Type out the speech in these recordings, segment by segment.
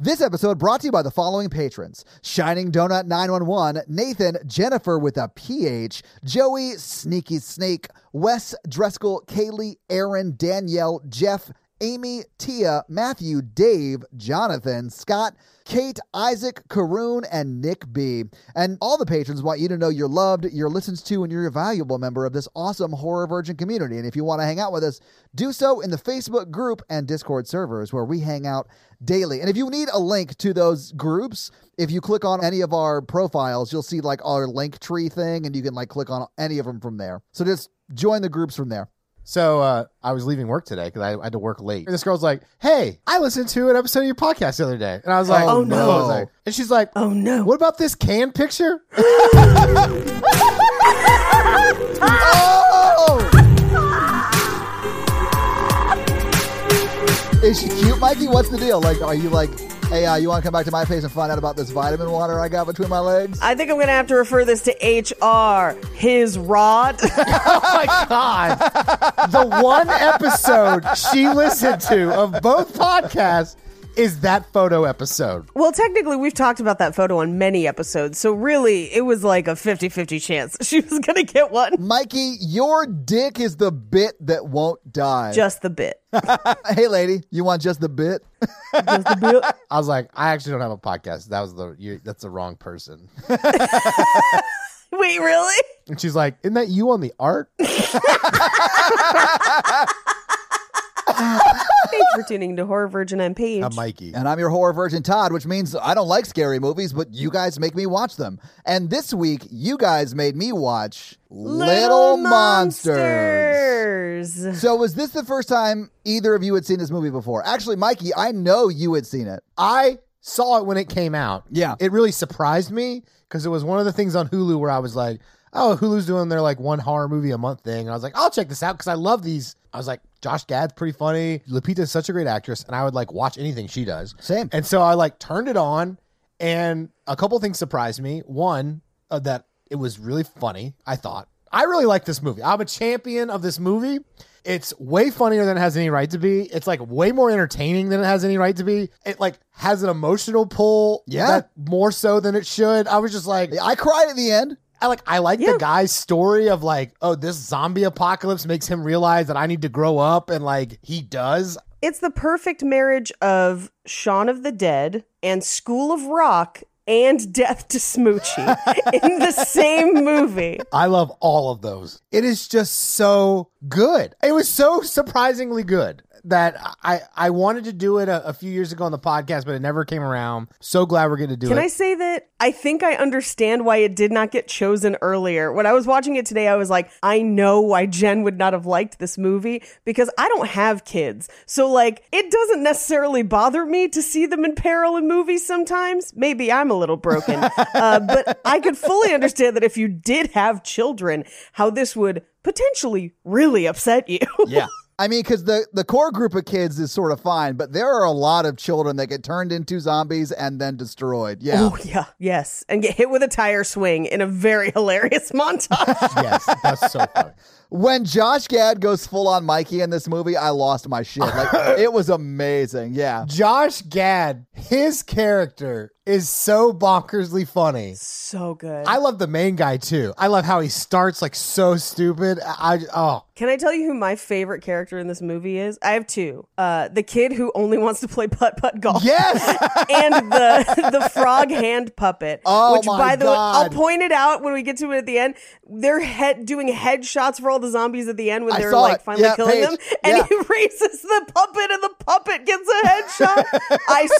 This episode brought to you by the following patrons. Shining Donut 911, Nathan, Jennifer with a PH, Joey, Sneaky Snake, Wes, Dreskel, Kaylee, Aaron, Danielle, Jeff, Amy, Tia, Matthew, Dave, Jonathan, Scott, Kate, Isaac, Karoon, and Nick B. And all the patrons want you to know you're loved, you're listened to, and you're a valuable member of this awesome Horror Virgin community. And if you want to hang out with us, do so in the Facebook group and Discord servers where we hang out daily. And if you need a link to those groups, if you click on any of our profiles, you'll see like our link tree thing, and you can like click on any of them from there. So just join the groups from there. So uh, I was leaving work today because I had to work late. And this girl's like, "Hey, I listened to an episode of your podcast the other day," and I was like, Oh, I no. was like- and she's like, Oh no. "What about this can picture?" Oh! Is she cute, Mikey? What's the deal? Like, are you like, hey, uh, you want to come back to my place and find out about this vitamin water I got between my legs? I think I'm going to have to refer this to HR. His rod. oh my god! the one episode she listened to of both podcasts is that photo episode. well, technically, we've talked about that photo on many episodes. So, really, it was like a 50 50 chance she was going to get one. Mikey, your dick is the bit that won't die. Just the bit. hey, lady, you want just the bit? Just the bit. I was like, I actually don't have a podcast. That was the you, that's the wrong person. Wait, really? And she's like, "Isn't that you on the art?" Thanks for tuning to Horror Virgin and Paige. I'm Mikey. And I'm your horror virgin Todd, which means I don't like scary movies, but you guys make me watch them. And this week, you guys made me watch Little, Monsters. Monsters. So, was this the first time either of you had seen this movie before? Actually, Mikey, I know you had seen it. I saw it when it came out. Yeah. It really surprised me because it was one of the things on Hulu where I was like, oh, Hulu's doing their like one horror movie a month thing. And I was like, I'll check this out because I love these. I was like, Josh Gad's pretty funny. Lupita's such a great actress. And I would like watch anything she does. Same. And so I like turned it on and a couple things surprised me. One, uh, that it was really funny, I thought. I really like this movie. I'm a champion of this movie. It's way funnier than it has any right to be. It's like way more entertaining than it has any right to be. It like has an emotional pull. Yeah. that more so than it should. I was just like, I cried at the end. I like I like Yeah. the guy's story of like, oh, this zombie apocalypse makes him realize that I need to grow up and like he does. It's the perfect marriage of Shaun of the Dead and School of Rock and Death to Smoochy in the same movie. I love all of those. It is just so good. It was so surprisingly good that I I wanted to do it a, a few years ago on the podcast, but it never came around. So glad we're going to do Can it. Can I say that I think I understand why it did not get chosen earlier? When I was watching it today, I was like, I know why Jen would not have liked this movie because I don't have kids. So, like, it doesn't necessarily bother me to see them in peril in movies sometimes. Maybe I'm a little broken. uh, but I could fully understand that if you did have children, how this would potentially really upset you. Yeah. I mean, because the, the core group of kids is sort of fine, but there are a lot of children that get turned into zombies and then destroyed. Yeah. Oh, yeah. Yes. And get hit with a tire swing in a very hilarious montage. yes, that's so funny. When Josh Gad goes full on Mikey in this movie, I lost my shit. Like, it was amazing. Yeah. Josh Gad, his character is so bonkersly funny. so good. I love the main guy too. I love how he starts like so stupid. I oh Can I tell you who my favorite character in this movie is? I have two. Uh, the kid who only wants to play putt putt golf. yes, and the the frog hand puppet. Oh which my by the way, I'll point it out when we get to it at the end. They're head doing headshots for all the zombies at the end when I they're like it. finally Yeah, killing Paige. them. And Yeah. he raises the puppet and the puppet gets a headshot. I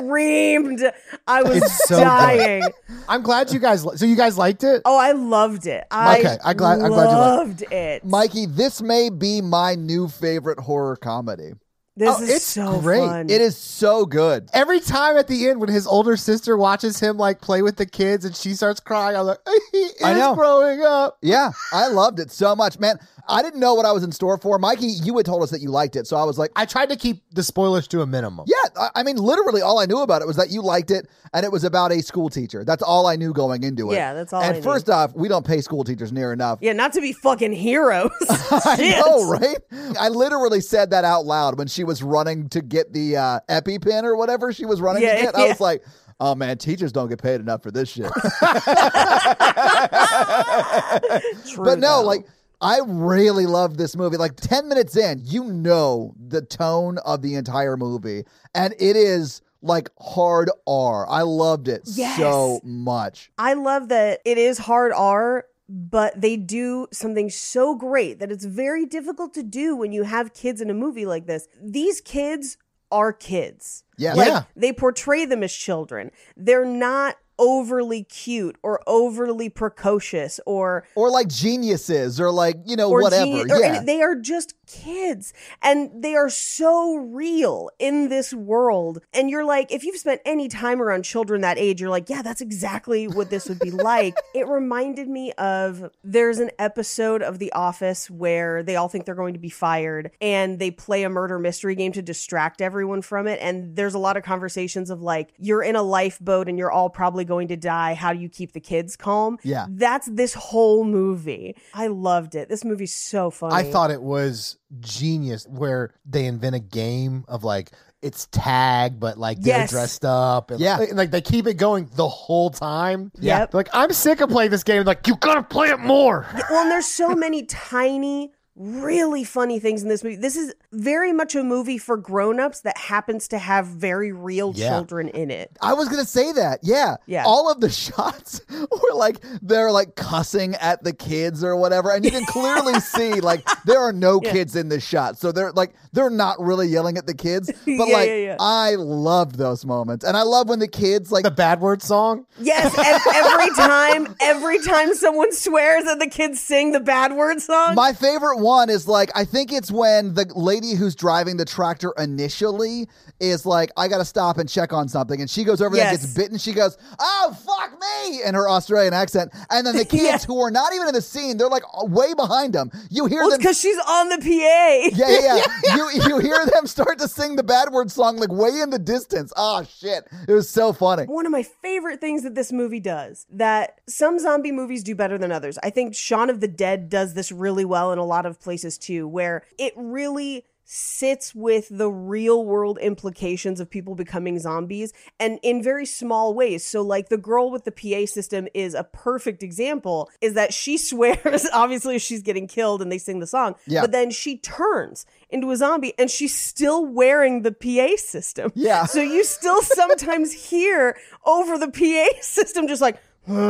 screamed. I was so good. dying. I'm glad you guys. li- So you guys liked it. Oh, I loved it. I Okay, I'm glad- I'm glad you loved it. Mikey, this may be my new favorite horror comedy. This Oh, is it's so great. fun. It is so good. Every time at the end when his older sister watches him like play with the kids and she starts crying, I'm like, he is I know. growing up. Yeah, I loved it so much, man. I didn't know what I was in store for. Mikey, you had told us that you liked it, so I was like, I tried to keep the spoilers to a minimum. yeah. I- I mean, literally, all I knew about it was that you liked it, and it was about a school teacher. That's all I knew going into it. Yeah, that's all And I knew. first off, we don't pay school teachers near enough. Yeah, not to be fucking heroes. I know, right? I literally said that out loud when she was running to get the uh, EpiPen or whatever she was running Yeah, to get. I was like, oh man, teachers don't get paid enough for this shit. True, but no, though. like I really love this movie. Like 10 minutes in, you know the tone of the entire movie, and it is like hard R. I loved it Yes. so much. I love that it is hard R, but they do something so great that it's very difficult to do when you have kids in a movie like this. These kids are kids. Yeah. Like Yeah. they portray them as children. They're not overly cute or overly precocious or Or like geniuses, or like, you know, whatever. geni- or yeah. they are just kids and they are so real in this world. And you're like if you've spent any time around children that age you're like yeah that's exactly what this would be like. It reminded me of there's an episode of the office where they all think they're going to be fired and they play a murder mystery game to distract everyone from it. And there's a lot of conversations of like you're in a lifeboat and you're all probably going to die. How do you keep the kids calm? Yeah. that's this whole movie. I loved it. This movie's so funny. I thought it was genius where they invent a game of like it's tag, but like they're Yes. dressed up. And, Yeah. like, like they keep it going the whole time. Yep. Like I'm sick of playing this game. Like you gotta play it more. Well, and there's so many tiny, really funny things in this movie. This is very much a movie for grown-ups that happens to have very real Yeah. children in it. I was gonna say that. Yeah. Yeah. All of the shots were like they're like cussing at the kids or whatever. And you can clearly see like there are no kids in this shot. So they're like they're not really yelling at the kids. But Yeah, like yeah, yeah. I loved those moments. And I love when the kids like The bad word song. Yes, every time, every time someone swears and the kids sing the bad word song. My favorite one is like I think it's when the lady who's driving the tractor initially is like I got to stop and check on something and she goes over there and gets bitten she goes oh fuck me in her Australian accent and then the kids Yeah. who are not even in the scene they're like way behind them you hear well, them because she's on the PA. yeah yeah, yeah. you you hear them start to sing the bad word song like way in the distance oh shit it was so funny One of my favorite things that this movie does that some zombie movies do better than others. I think Shaun of the Dead does this really well in a lot of places too, where it really sits with the real world implications of people becoming zombies and in very small ways. So like the girl with the PA system is a perfect example is that she swears obviously she's getting killed and they sing the song, Yeah. but then she turns into a zombie and she's still wearing the PA system. Yeah. So you still sometimes hear over the PA system just like and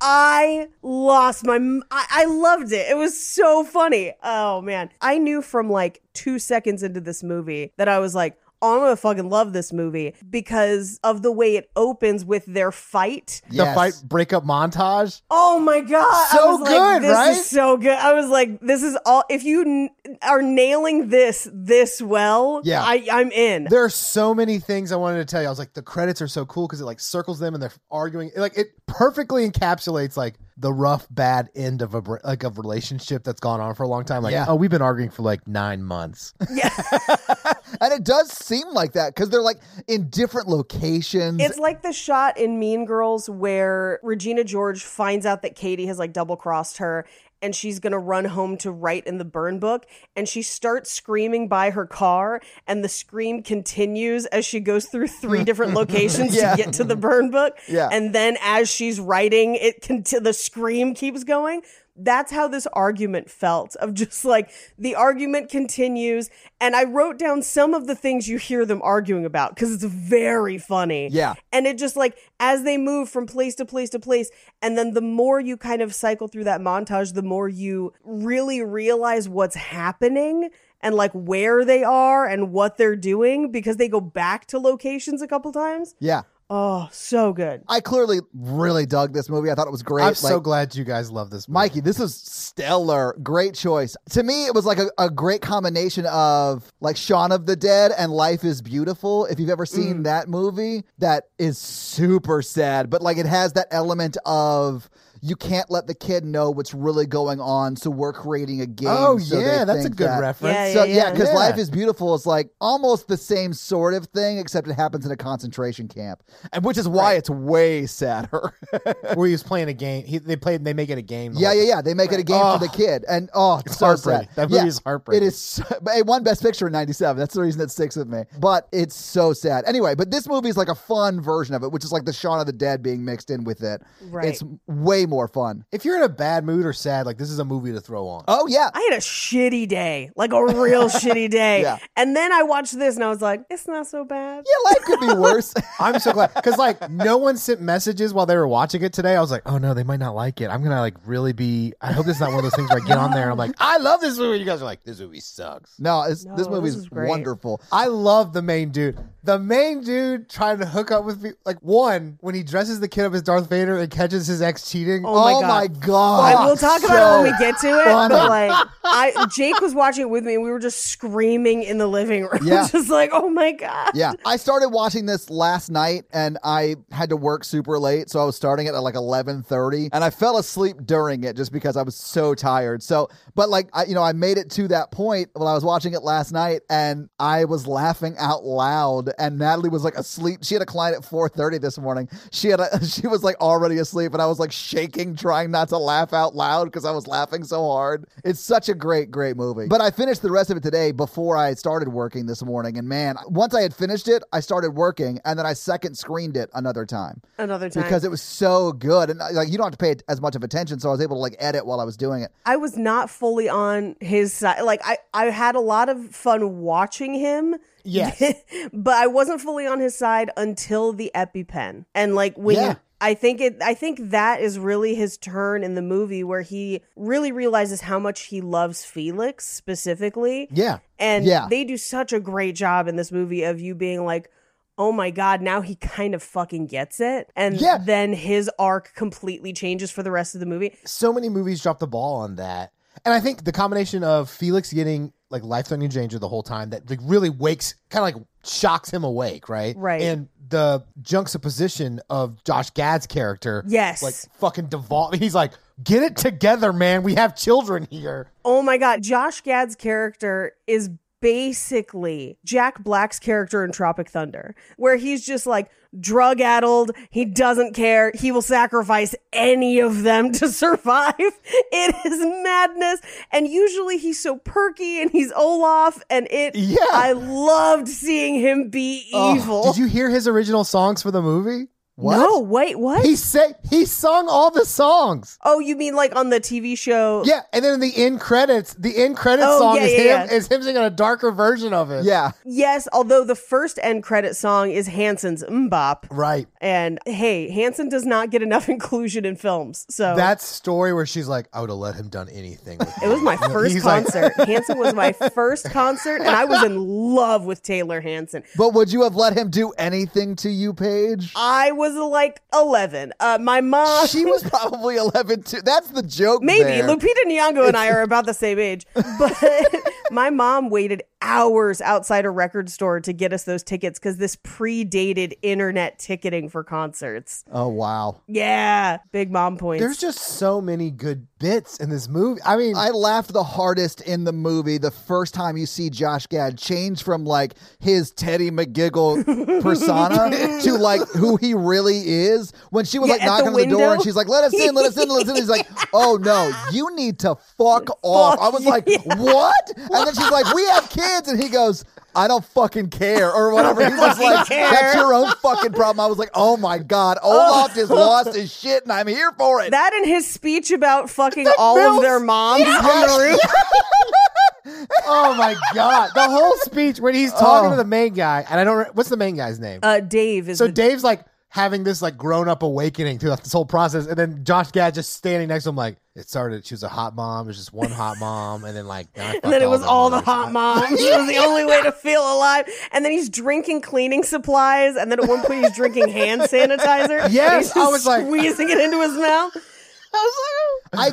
I lost my. I loved it. It was so funny. Oh man, I knew from like two seconds into this movie that I was like, I'm gonna fucking love this movie because of the way it opens with their fight. The fight breakup montage. Oh my god! I So was like, good, this right? Is so good. I was like, this is all. If you n- are nailing this this well, Yeah. I, I'm in. There are so many things I wanted to tell you. I was like, the credits are so cool because it like circles them and they're arguing. It, like it perfectly encapsulates like the rough bad end of a like a relationship that's gone on for a long time. Like, Yeah. oh, we've been arguing for like nine months. yeah. and it does seem like that because they're like in different locations It's like the shot in Mean Girls where Regina George finds out that Katie has like double crossed her and she's going to run home to write in the burn book and she starts screaming by her car and the scream continues as she goes through three different locations Yeah. to get to the burn book Yeah. and then as she's writing it the scream keeps going that's how this argument felt of just like the argument continues and i wrote down some of the things you hear them arguing about because it's very funny. Yeah. and it just like as they move from place to place to place and then the more you kind of cycle through that montage the more you really realize what's happening and like where they are and what they're doing because they go back to locations a couple times. Yeah oh so good I clearly really dug this movie. I thought it was great. I'm so glad you guys love this movie. Mikey, this is stellar. Great choice. To me, it was like a, a great combination of like Shaun of the Dead and Life is Beautiful. If you've ever seen Mm. that movie, that is super sad, but like it has that element of you can't let the kid know what's really going on, so we're creating a game. Oh so yeah, that's a good that- reference. Yeah, So yeah, because Yeah. life is beautiful is like almost the same sort of thing, except it happens in a concentration camp, and which is why it's way sadder. Where he was playing a game. He, they played. They make it a game. yeah, whole yeah, yeah. They make it a game for the Oh. kid, and oh, it's, It's so heartbreaking. sad. That movie Yeah, is heartbreaking. It is. So, but it won Best Picture in '97. That's the reason it sticks with me. But it's so sad. Anyway, but this movie is like a fun version of it, which is like the Shaun of the Dead being mixed in with it. Right. It's way more fun. If you're in a bad mood or sad, like this is a movie to throw on. Oh yeah, I had a shitty day, like a real shitty day. Yeah. And then I watched this and I was like, it's not so bad. yeah. Life could be worse. I'm so glad because like no one sent messages while they were watching it today. I was like, oh no, they might not like it. I'm gonna like really be. I hope this is not one of those things where I get on there and I'm like, I love this movie. You guys are like, this movie sucks. no, it's, No, this movie this is is great. wonderful. I love the main dude. The main dude trying to hook up with me. Like one when he dresses the kid up as Darth Vader and catches his ex cheating. Oh my Oh God. my god! I will talk about it when we get to it. funny. But like, I Jake was watching it with me, and we were just screaming in the living room, Yeah. just like, "Oh my god!" Yeah, I started watching this last night, and I had to work super late, so I was starting it at like eleven thirty, and I fell asleep during it just because I was so tired. So, but like, I, you know, I made it to that point when I was watching it last night, and I was laughing out loud, and Natalie was like asleep. She had a client at four thirty this morning. She had a, she was like already asleep, and I was like shaking, trying not to laugh out loud because I was laughing so hard. It's such a great, great movie. But I finished the rest of it today before I started working this morning, and man, once I had finished it, I started working, and then I second screened it another time Another time because it was so good, and like you don't have to pay as much of attention, so I was able to like edit while I was doing it. I was not fully on his side. Like I, I had a lot of fun watching him. Yes. but I wasn't fully on his side until the EpiPen. And like when Yeah. I think it I think that is really his turn in the movie where he really realizes how much he loves Felix specifically. Yeah. And Yeah. they do such a great job in this movie of you being like, oh my God, now he kind of fucking gets it. And Yeah. then his arc completely changes for the rest of the movie. so many movies drop the ball on that. And I think the combination of Felix getting like life threatening danger the whole time that like really wakes kind of like shocks him awake, right? Right. And the juxtaposition of Josh Gad's character, Yes. like fucking devolve. He's like, get it together, man. We have children here. Oh my God. Josh Gad's character is basically Jack Black's character in Tropic Thunder, where he's just like drug addled. He doesn't care. He will sacrifice any of them to survive. It is madness. And usually he's so perky and he's Olaf. And it, Yeah. I loved seeing him be Oh, evil. did you hear his original songs for the movie? What? No, wait, what? He said he sung all the songs. oh, you mean like on the TV show? Yeah, and then in the end credits, the end credits Oh, song yeah, is yeah, him yeah. is him singing a darker version of it. Yeah, Yes, although the first end credit song is Hanson's MMMBop. Right. And hey, Hanson does not get enough inclusion in films. So That story where she's like, I would have let him done anything. with it was my first He's like- concert. Hanson was my first concert, and I was in love with Taylor Hanson. but would you have let him do anything to you, Paige? I was like 11. Uh, my mom. She was probably 11 too. That's the joke. Maybe there. Lupita Nyong'o and I are about the same age, but my mom waited hours outside a record store to get us those tickets because this predated internet ticketing for concerts. Oh wow. Yeah, big mom points. There's just so many good bits in this movie. I mean, I laughed the hardest in the movie the first time you see Josh Gad change from like his Teddy McGiggle persona to like who he really is. When she was Yeah, like knocking the on the door and she's like, "Let us in, let us in, let us in." He's like, "Oh no, you need to fuck off." I was like, "What?" And then she's like, "We have kids," and he goes. I don't fucking care, or whatever. He was like, care. "That's your own fucking problem." I was like, "Oh my god, Olaf just lost his shit, and I'm here for it." that and his speech about fucking all of their moms on the roof. oh my god, the whole speech when he's talking Oh. to the main guy, and I don't. What's the main guy's name? Uh, Dave is so the Dave's like having this like grown up awakening throughout this whole process, and then Josh Gad just standing next to him like it started. She was a hot mom. It was just one hot mom, and then like And then it was all the hot moms. It was the only way to feel alive. And then he's drinking cleaning supplies. And then at one point he's drinking hand sanitizer. Yes, I was like- squeezing it into his mouth. I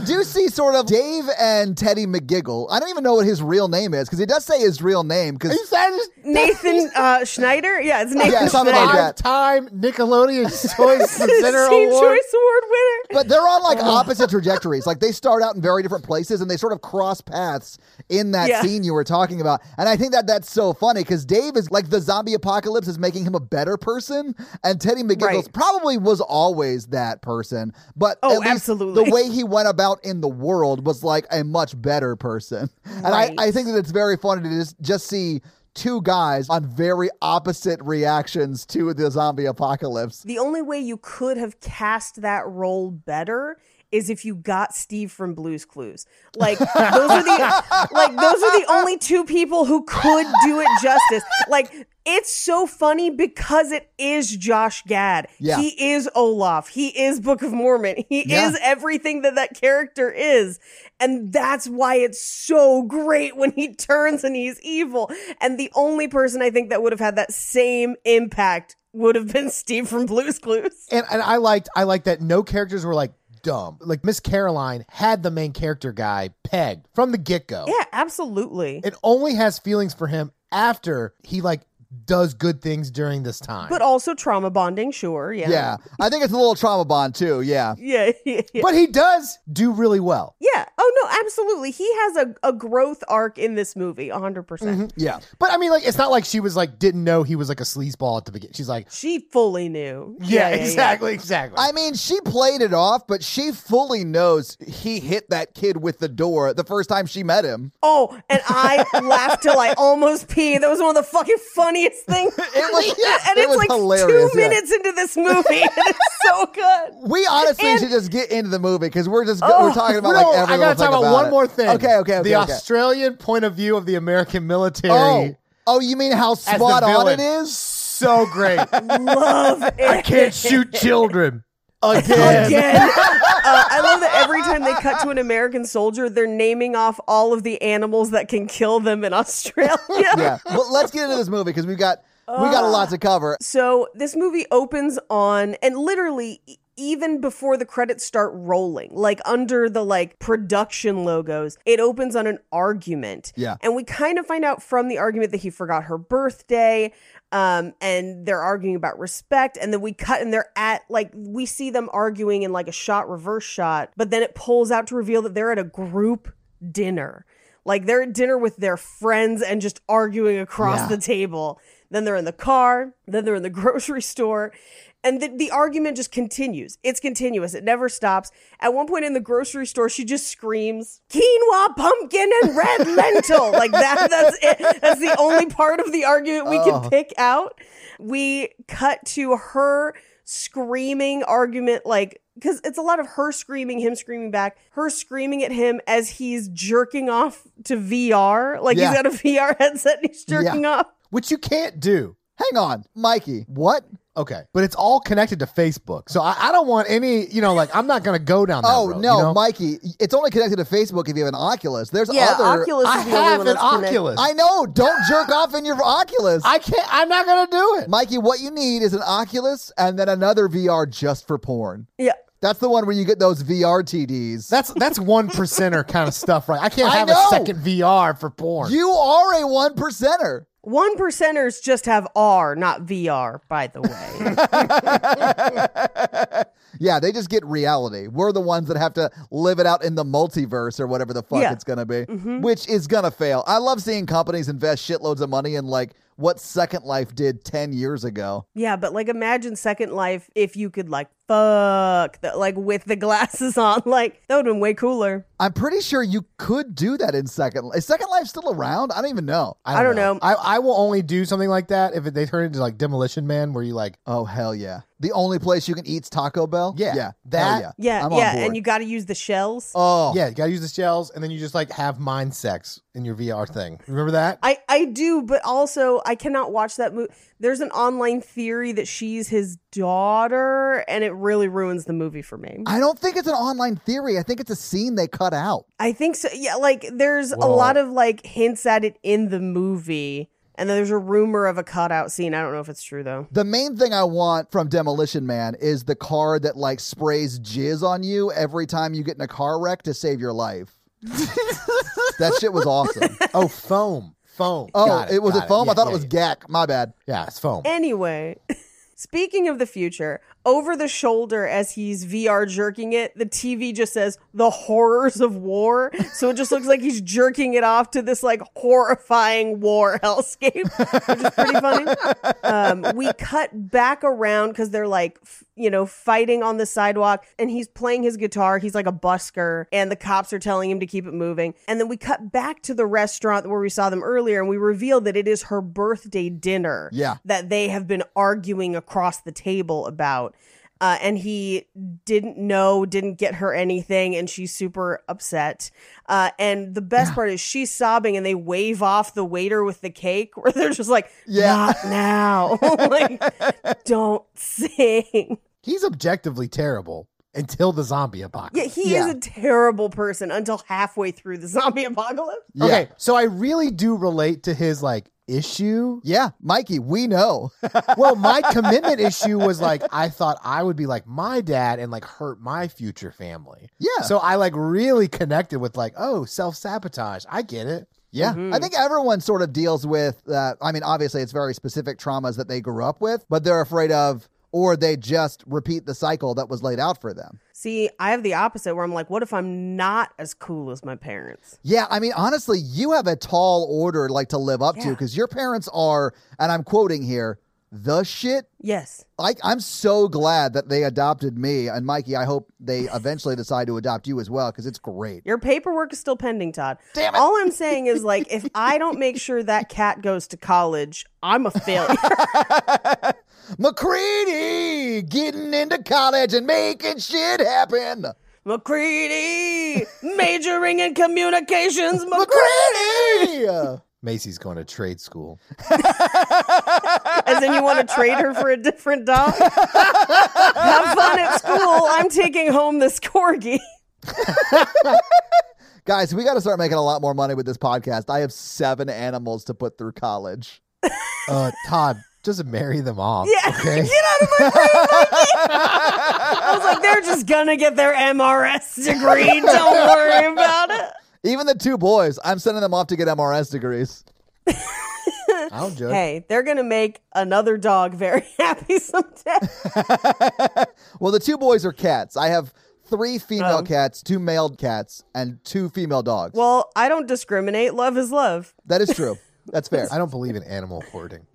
do see sort of Dave and Teddy McGiggle. I don't even know what his real name is because he does say his real name. Because He said it's- Nathan uh, Schneider? Yeah, it's Nathan Yeah, something like Schneider. that. Five-time Nickelodeon Choice Presenter Teen Award. Choice Award winner. but they're on like opposite trajectories. Like they start out in very different places and they sort of cross paths in that Yeah. scene you were talking about. And I think that that's so funny because Dave is like the zombie apocalypse is making him a better person, and Teddy McGiggles Right. probably was always that person. But Oh, absolutely. the way he went about in the world was like a much better person. And Right. I, I think that it's very funny to just just see. Two guys on very opposite reactions to the zombie apocalypse. The only way you could have cast that role better is if you got Steve from Blue's Clues. Like those are the like those are the only two people who could do it justice. Like it's so funny because it is Josh Gad. Yeah. He is Olaf. He is Book of Mormon. He Yeah. is everything that that character is. And that's why it's so great when he turns and he's evil. And the only person I think that would have had that same impact would have been Steve from Blue's Clues. And and I liked I liked that no characters were like dumb. Like Miss Caroline had the main character guy pegged from the get go. Yeah, absolutely. It only has feelings for him after he like does good things during this time. But also trauma bonding, sure. Yeah. Yeah. I think it's a little trauma bond too. Yeah. Yeah. Yeah. yeah. But he does do really well. Yeah. Oh no, absolutely. He has a, a growth arc in this movie, 100%. percent mm-hmm. Yeah. But I mean, like, it's not like she was like didn't know he was like a sleazeball at the beginning. She's like, She fully knew. yeah, exactly, exactly. I mean, she played it off, but she fully knows he hit that kid with the door the first time she met him. Oh, and I laughed till I almost peed. That was one of the fucking funniest things. It was, and it it's was like hilarious. two yeah. minutes into this movie, and it's so good. We honestly And- should just get into the movie because we're just Oh, we're talking about no, like I gotta talk thing about, one it. more thing. Okay, okay, okay. The okay. Australian point of view of the American military. Oh, oh, you mean how spot on it is? So great. Love it. I can't shoot children again. Again. Uh, I love that every time they cut to an American soldier, they're naming off all of the animals that can kill them in Australia. Yeah. Well, let's get into this movie because we've got we got a lot to cover. So this movie opens on, and literally even before the credits start rolling, like under the like production logos, it opens on an argument. Yeah. And we kind of find out from the argument that he forgot her birthday. Um, and they're arguing about respect, and then we cut and they're at like we see them arguing in like a shot reverse shot, but then it pulls out to reveal that they're at a group dinner. Like they're at dinner with their friends and just arguing across Yeah. the table. Then they're in the car. Then they're in the grocery store. And the, the argument just continues. It's continuous. It never stops. At one point in the grocery store, she just screams, quinoa, pumpkin, and red lentil. Like that, that's it. That's the only part of the argument we Oh. can pick out. We cut to her screaming argument, like, because it's a lot of her screaming, him screaming back, her screaming at him as he's jerking off to VR. Like Yeah. he's got a VR headset and he's jerking off. Which you can't do. Hang on, Mikey. What? Okay. But it's all connected to Facebook. So I, I don't want any, you know, like I'm not going to go down that Oh road, no, you know? Mikey! It's only connected to Facebook if you have an Oculus. There's Yeah, other. Oculus I is the only have one an that's connected. Oculus. I know. Don't jerk off in your Oculus. I can't, I'm not going to do it. Mikey, what you need is an Oculus and then another VR just for porn. Yeah. That's the one where you get those VR TDs. That's that's one percenter kind of stuff, right? I can't I have know. a second VR for porn. you are a one percenter. One percenters just have R, not VR, by the way. Yeah, they just get reality. We're the ones that have to live it out in the multiverse or whatever the fuck Yeah. it's gonna be, mm-hmm. which is gonna fail. I love seeing companies invest shitloads of money in like what Second Life did ten years ago. yeah, but like imagine Second Life if you could like fuck the, like with the glasses on. Like that would have been way cooler. I'm pretty sure you could do that in Second. Life. Is Second Life still around? I don't even know. I don't know. I, I will only do something like that if they turn into like Demolition Man, where you like, Oh hell yeah! The only place you can eat's Taco Bell. Yeah, yeah, that- Hell yeah, Yeah, I'm on yeah, board. and you got to use the shells. oh yeah, you gotta use the shells, and then you just like have mind sex in your VR thing. Remember that? I, I do, but also I cannot watch that movie. There's an online theory that she's his daughter, and it really ruins the movie for me. I don't think it's an online theory. I think it's a scene they cut out. I think so. Yeah, like there's a lot of like hints at it in the movie, And then there's a rumor of a cutout scene. I don't know if it's true though. The main thing I want from Demolition Man is the car that like sprays jizz on you every time you get in a car wreck to save your life. that shit was awesome. Oh, foam. Foam. Oh, Got it, was got it foam? Yeah, I thought yeah, it was yeah. Gak. My bad. Yeah, it's foam. Anyway, speaking of the future, over the shoulder as he's VR jerking it, the TV just says the horrors of war. So it just looks like he's jerking it off to this like horrifying war hellscape, which is pretty funny. Um, we cut back around because they're like, f- you know, fighting on the sidewalk and he's playing his guitar. He's like a busker and the cops are telling him to keep it moving. And then we cut back to the restaurant where we saw them earlier and we reveal that it is her birthday dinner Yeah. that they have been arguing across the table about. Uh, and he didn't know, didn't get her anything, and she's super upset. Uh, and the best part is she's sobbing, and they wave off the waiter with the cake, where they're just like, Yeah. "Not now, like, don't sing." He's objectively terrible until the zombie apocalypse. Yeah, he Yeah. is a terrible person until halfway through the zombie apocalypse. Yeah. Okay, so I really do relate to his like issue. Yeah, Mikey, we know. Well, my commitment issue was like I thought I would be like my dad and like hurt my future family. Yeah. So I like really connected with like, oh, self sabotage. I get it. Yeah, Mhm. I think everyone sort of deals with. Uh, I mean, obviously, it's very specific traumas that they grew up with, but they're afraid of, or they just repeat the cycle that was laid out for them. See, I have the opposite where I'm like, what if I'm not as cool as my parents? Yeah, I mean, honestly, you have a tall order like to live up to because your parents are, and I'm quoting here, the shit. Yes. Like, I'm so glad that they adopted me and Mikey. I hope they eventually decide to adopt you as well because it's great. Your paperwork is still pending, Todd. Damn it. All I'm saying is like if I don't make sure that cat goes to college, I'm a failure. McCready getting into college and making shit happen. McCready majoring in communications. McCready. McCready. Macy's going to trade school. As in you want to trade her for a different dog? Have fun at school. I'm taking home this corgi. Guys, we got to start making a lot more money with this podcast. I have seven animals to put through college. Uh, Todd, just marry them off. Yeah. Okay. Get out of my Mikey. I was like, they're just gonna get their MRS degree. Don't worry about it. Even the two boys, I'm sending them off to get MRS degrees. I don't judge. Hey, they're gonna make another dog very happy someday. well, the two boys are cats. I have three female Oh. cats, two male cats, and two female dogs. Well, I don't discriminate. Love is love. that is true. That's fair. I don't believe in animal hoarding.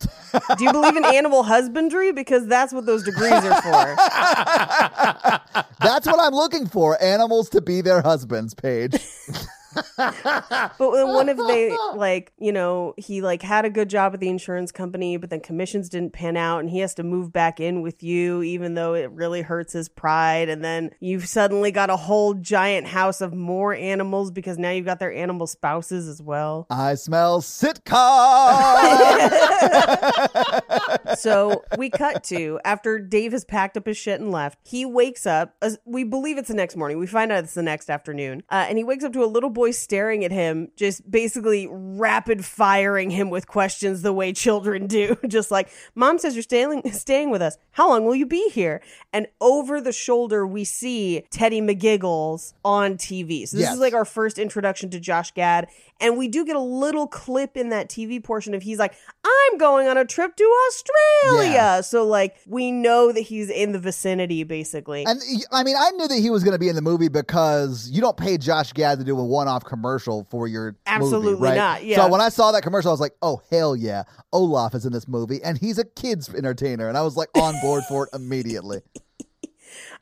Do you believe in animal husbandry? Because that's what those degrees are for. That's what I'm looking for. Animals to be their husbands, Paige. But then what if they like, you know, he like had a good job at the insurance company, but then commissions didn't pan out and he has to move back in with you even though it really hurts his pride and then you've suddenly got a whole giant house of more animals because now you've got their animal spouses as well. I smell sitcom. so we cut to after Dave has packed up his shit and left. He wakes up. As we believe it's the next morning. We find out it's the next afternoon, uh, and he wakes up to a little boy staring at him, just basically rapid firing him with questions the way children do. just like, "Mom says you're staying staying with us. How long will you be here?" And over the shoulder, we see Teddy McGiggles on TV. So this Yes. is like our first introduction to Josh Gad. And we do get a little clip in that TV portion of he's like, I'm going on a trip to Australia. Yeah. So, like, we know that he's in the vicinity, basically. and I mean, I knew that he was going to be in the movie because you don't pay Josh Gad to do a one-off commercial for your movie, Absolutely right? not, yeah. So when I saw that commercial, I was like, "Oh hell yeah, Olaf is in this movie, and he's a kids entertainer," and I was like on board for it immediately.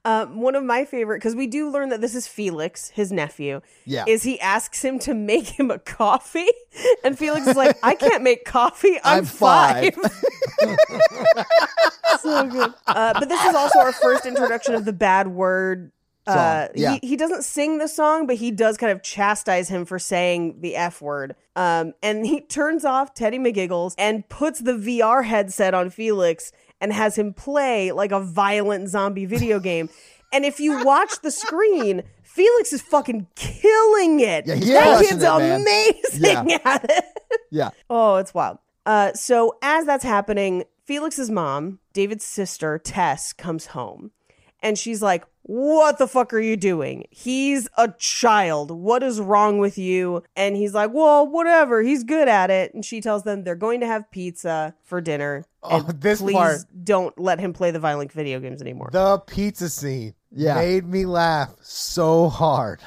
um, one of my favorite, because we do learn that this is Felix, his nephew, Yeah. is he asks him to make him a coffee. And Felix is like, I can't make coffee. I'm, I'm five." five. so good. Uh, but this is also our first introduction of the bad word. Uh, yeah. he, he doesn't sing the song, but he does kind of chastise him for saying the F word. Um, and he turns off Teddy McGiggles and puts the VR headset on Felix and has him play like a violent zombie video game. and if you watch the screen, Felix is fucking killing it. Yeah, that kid's it, amazing Yeah. at it. Yeah. Oh, it's wild. Uh, so as that's happening, Felix's mom, David's sister, Tess, comes home. And she's like, What the fuck are you doing? He's a child. What is wrong with you? And he's like, Well, whatever. He's good at it. And she tells them they're going to have pizza for dinner. Oh, and this please part. don't let him play the violent video games anymore. The pizza scene Yeah. made me laugh so hard.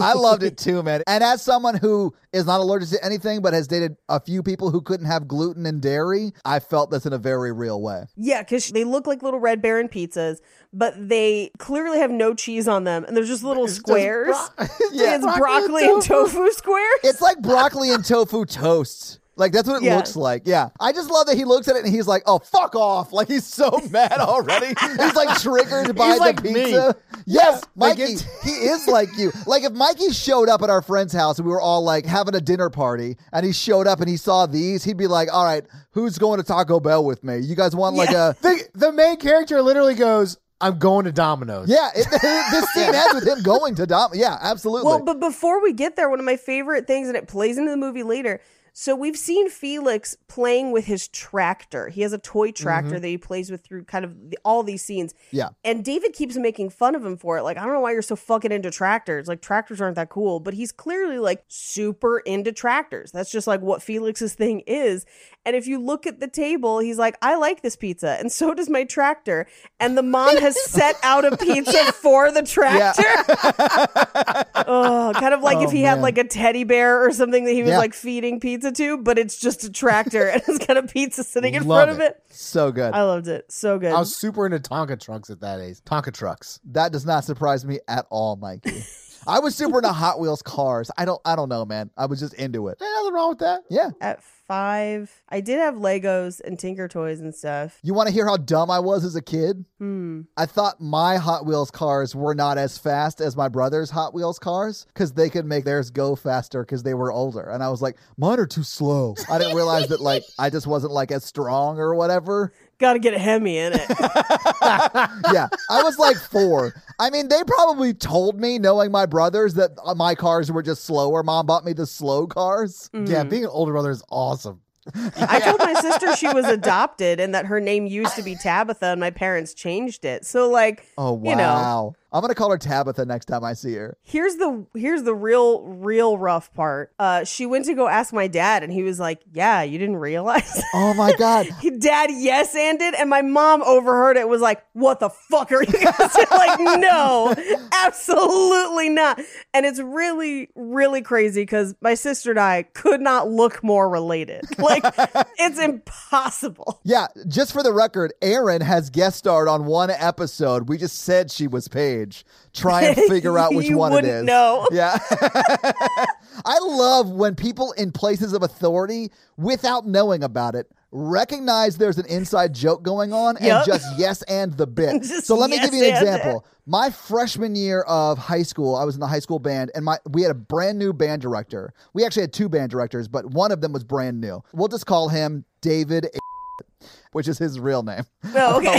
I loved it too, man. And as someone who is not allergic to anything but has dated a few people who couldn't have gluten and dairy, I felt this in a very real way. Yeah, because they look like little Red Baron pizzas, but they clearly have no cheese on them, and they're just little squares. bro- Yeah, it's broccoli, and tofu squares. It's like broccoli and tofu toast. Like that's what it Yeah. looks like. Yeah. I just love that he looks at it and he's like, "Oh, fuck off." Like he's so mad already. he's like triggered by He's the like me. pizza. Yes, like Mikey. it- he is like you. Like if Mikey showed up at our friend's house and we were all like having a dinner party and he showed up and he saw these, he'd be like, "All right, who's going to Taco Bell with me? You guys want like Yeah. a The, the main character literally goes, I'm going to Domino's. Yeah, it, this scene ends with him going to Dom. Yeah, absolutely. Well, but before we get there, one of my favorite things, and it plays into the movie later. So we've seen Felix playing with his tractor. He has a toy mm-hmm. tractor that he plays with through kind of the, all these scenes. yeah. And David keeps making fun of him for it. Like, I don't know why you're so fucking into tractors. Like, tractors aren't that cool. But he's clearly like super into tractors. That's just like what Felix's thing is. And if you look at the table, he's like, I like this pizza. And so does my tractor. And the mom has set out a pizza for the tractor. oh, kind of like if Oh, he had like a teddy bear or something that he was Yeah. like feeding pizza to, but it's just a tractor and it's got a pizza sitting in Love front of it. it. So good. I loved it. So good. I was super into Tonka trucks at that age. Tonka trucks. That does not surprise me at all, Mikey. I was super into Hot Wheels cars. I don't I don't know, man. I was just into it. Ain't nothing wrong with that. Yeah. At five, I did have Legos and Tinker Toys and stuff. You want to hear how dumb I was as a kid? Hmm. I thought my Hot Wheels cars were not as fast as my brother's Hot Wheels cars because they could make theirs go faster because they were older. And I was like, mine are too slow. I didn't realize that like I just wasn't like as strong or whatever. Got to get a Hemi in it. Yeah, I was like four. I mean, they probably told me, knowing my brothers, that uh, my cars were just slower. Mom bought me the slow cars. Yeah, being an older brother is awesome. I told my sister she was adopted and that her name used to be Tabitha and my parents changed it. So like, Oh wow! you know, I'm gonna call her Tabitha next time I see her. here's the here's the real real rough part. Uh she went to go ask my dad and he was like, "Yeah, you didn't realize?" Oh my god! dad yes anded and my mom overheard it was like, "What the fuck are you guys like, "No, absolutely not." And it's really really crazy cuz my sister and I could not look more related. Like, it's impossible. Yeah, just for the record, Erin has guest starred on one episode. We just said she was Try and figure out which one it is. know. Yeah. I love when people in places of authority, without knowing about it, recognize there's an inside joke going on and just yes and the bit. So let me give you an yes and it. example. My freshman year of high school, I was in the high school band, and my we had a brand new band director. We actually had two band directors, but one of them was brand new. We'll just call him David, which is his real name. Oh, okay.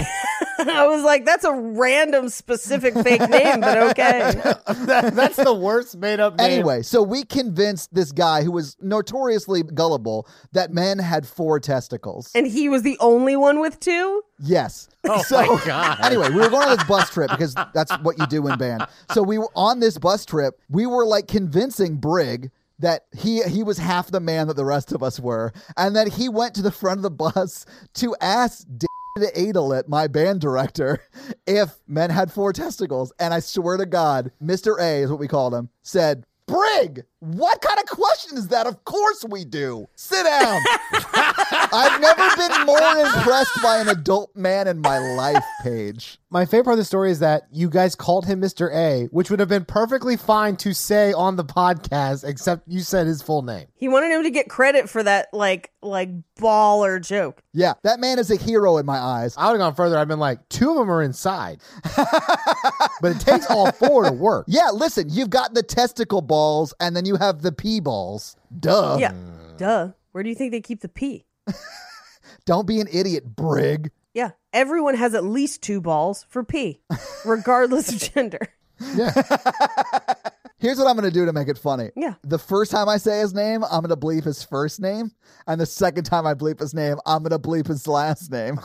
Um, I was like, that's a random specific fake name, but okay. That- that's the worst made up name. Anyway, so we convinced this guy who was notoriously gullible that men had four testicles. And he was the only one with two? Yes. Oh so, my God. Anyway, we were going on this bus trip because that's what you do in band. So we were on this bus trip. We were like convincing Brig that he he was half the man that the rest of us were, and that he went to the front of the bus to ask. David Adelit, my band director, if men had four testicles. And I swear to God, Mr. A is what we called him, said, Brig, what kind of question is that? Of course we do. Sit down. I've never been more impressed by an adult man in my life, Paige. My favorite part of the story is that you guys called him Mr. A, which would have been perfectly fine to say on the podcast, except you said his full name. He wanted him to get credit for that, like, like baller joke. Yeah, that man is a hero in my eyes. I would have gone further. I've been like, two of them are inside. but it takes all four to work. Yeah, listen, you've got the testicle balls and then you have the pee balls. Duh. Yeah. Duh. Where do you think they keep the pee? Don't be an idiot, Brig. Yeah. Everyone has at least two balls for pee, regardless of gender. Yeah. Here's what I'm going to do to make it funny. Yeah. The first time I say his name, I'm going to bleep his first name. And the second time I bleep his name, I'm going to bleep his last name.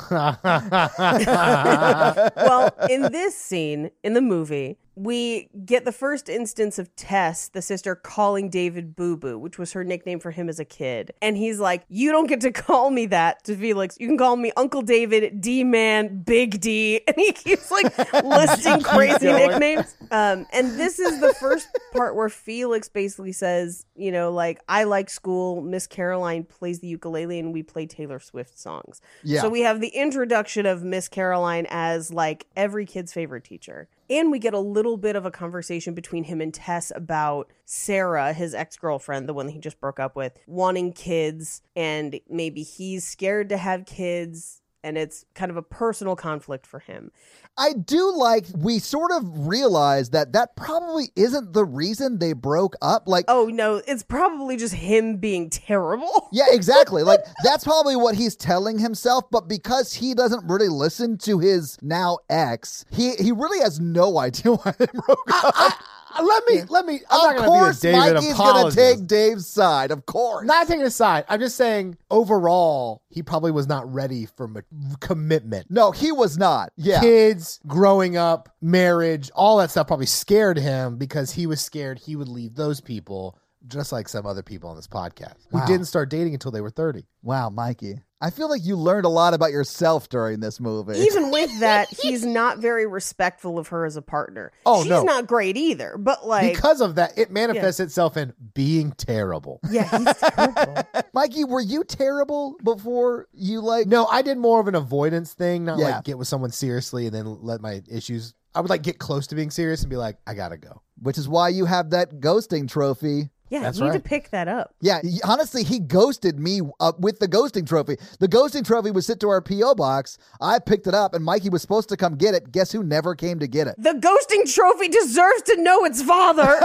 well, in this scene in the movie, we get the first instance of Tess, the sister, calling David Boo Boo, which was her nickname for him as a kid. And he's like, You don't get to call me that to Felix. You can call me Uncle David, D Man, Big D. And he keeps like listing crazy nicknames. Um, and this is the first part where Felix basically says, You know, like, I like school. Miss Caroline plays the ukulele and we play Taylor Swift songs. Yeah. So we have the introduction of Miss Caroline as like every kid's favorite teacher. And we get a little bit of a conversation between him and Tess about Sarah, his ex girlfriend, the one that he just broke up with, wanting kids. And maybe he's scared to have kids. And it's kind of a personal conflict for him. I do like we sort of realize that that probably isn't the reason they broke up. Like, Oh, no, it's probably just him being terrible. yeah, exactly. like that's probably what he's telling himself. But because he doesn't really listen to his now ex, he he really has no idea why they broke up. Uh, let me, let me. I'm of not course, going to be a David Mikey's gonna take Dave's side. Of course. Not taking a side. I'm just saying, overall, he probably was not ready for ma- commitment. no, he was not. Yeah. Kids, growing up, marriage, all that stuff probably scared him because he was scared he would leave those people, just like some other people on this podcast who didn't start dating until they were 30. Wow, Mikey. I feel like you learned a lot about yourself during this movie. Even with that, he's not very respectful of her as a partner. Oh, She's no. not great either, but like, because of that, it manifests itself in being terrible. yeah, he's terrible. Mikey, were you terrible before you like No, I did more of an avoidance thing, not Yeah. like get with someone seriously and then let my issues. I would like get close to being serious and be like, I gotta go. which is why you have that ghosting trophy. Yeah, That's you need to pick that up. Yeah, honestly, he ghosted me uh, with the ghosting trophy. The ghosting trophy was sent to our PO box. I picked it up, and Mikey was supposed to come get it. Guess who never came to get it? The ghosting trophy deserves to know its father.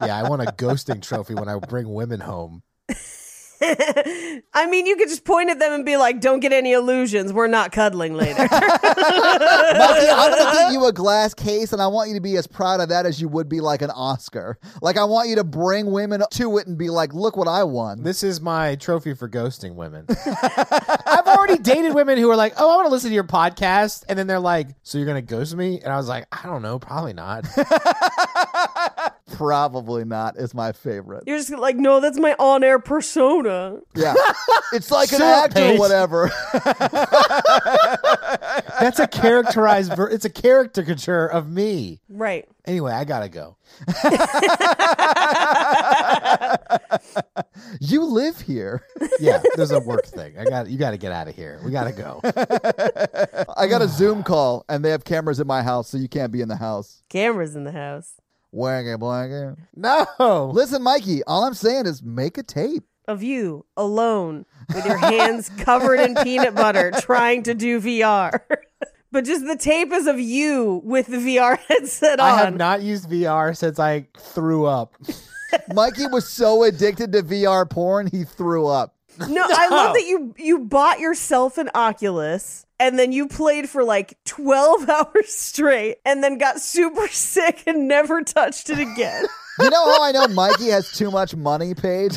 Yeah, I want a ghosting trophy when I bring women home. I mean, you could just point at them and be like, "Don't get any illusions. We're not cuddling later." Mikey, I'm going to get you a glass case, and I want you to be as proud of that as you would be like an Oscar. Like, I want you to bring women to it and be like, look what I won. This is my trophy for ghosting women. I've already dated women who are like, "Oh, I want to listen to your podcast," and then they're like, "So you're gonna ghost me?" And I was like, "I don't know, probably not." Probably not is my favorite. You're just like, "No, that's my on-air persona." Yeah. It's like an Shut actor or Paige. whatever. That's a characterized. Ver- it's a caricature of me. Right. Anyway, I gotta go. you live here. Yeah, there's a work thing. I got. You got to get out of here. We gotta go. I got a Zoom call, and they have cameras in my house, so you can't be in the house. Cameras in the house Waggy blaggy. No. Listen, Mikey, all I'm saying is make a tape. of you alone with your hands covered in peanut butter trying to do VR. but just the tape is of you with the VR headset on. I have not used VR since I threw up. Mikey was so addicted to VR porn, he threw up. No, no, I love that you you bought yourself an Oculus and then you played for like 12 hours straight and then got super sick and never touched it again. You know how I know Mikey has too much money, Paige?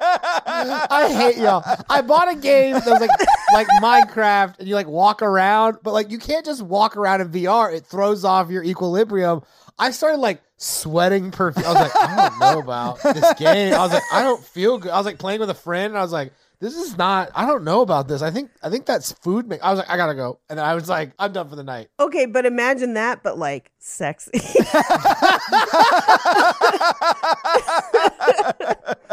I hate y'all. I bought a game that was like like Minecraft, and you like walk around, but like you can't just walk around in VR. It throws off your equilibrium. I started like sweating perfume. I was like, I don't know about this game. I was like, I don't feel good. I was like playing with a friend, and I was like, this is not. I don't know about this. I think I think that's food. Make- I was like, I gotta go, and then I was like, I'm done for the night. Okay, but imagine that but like sexy.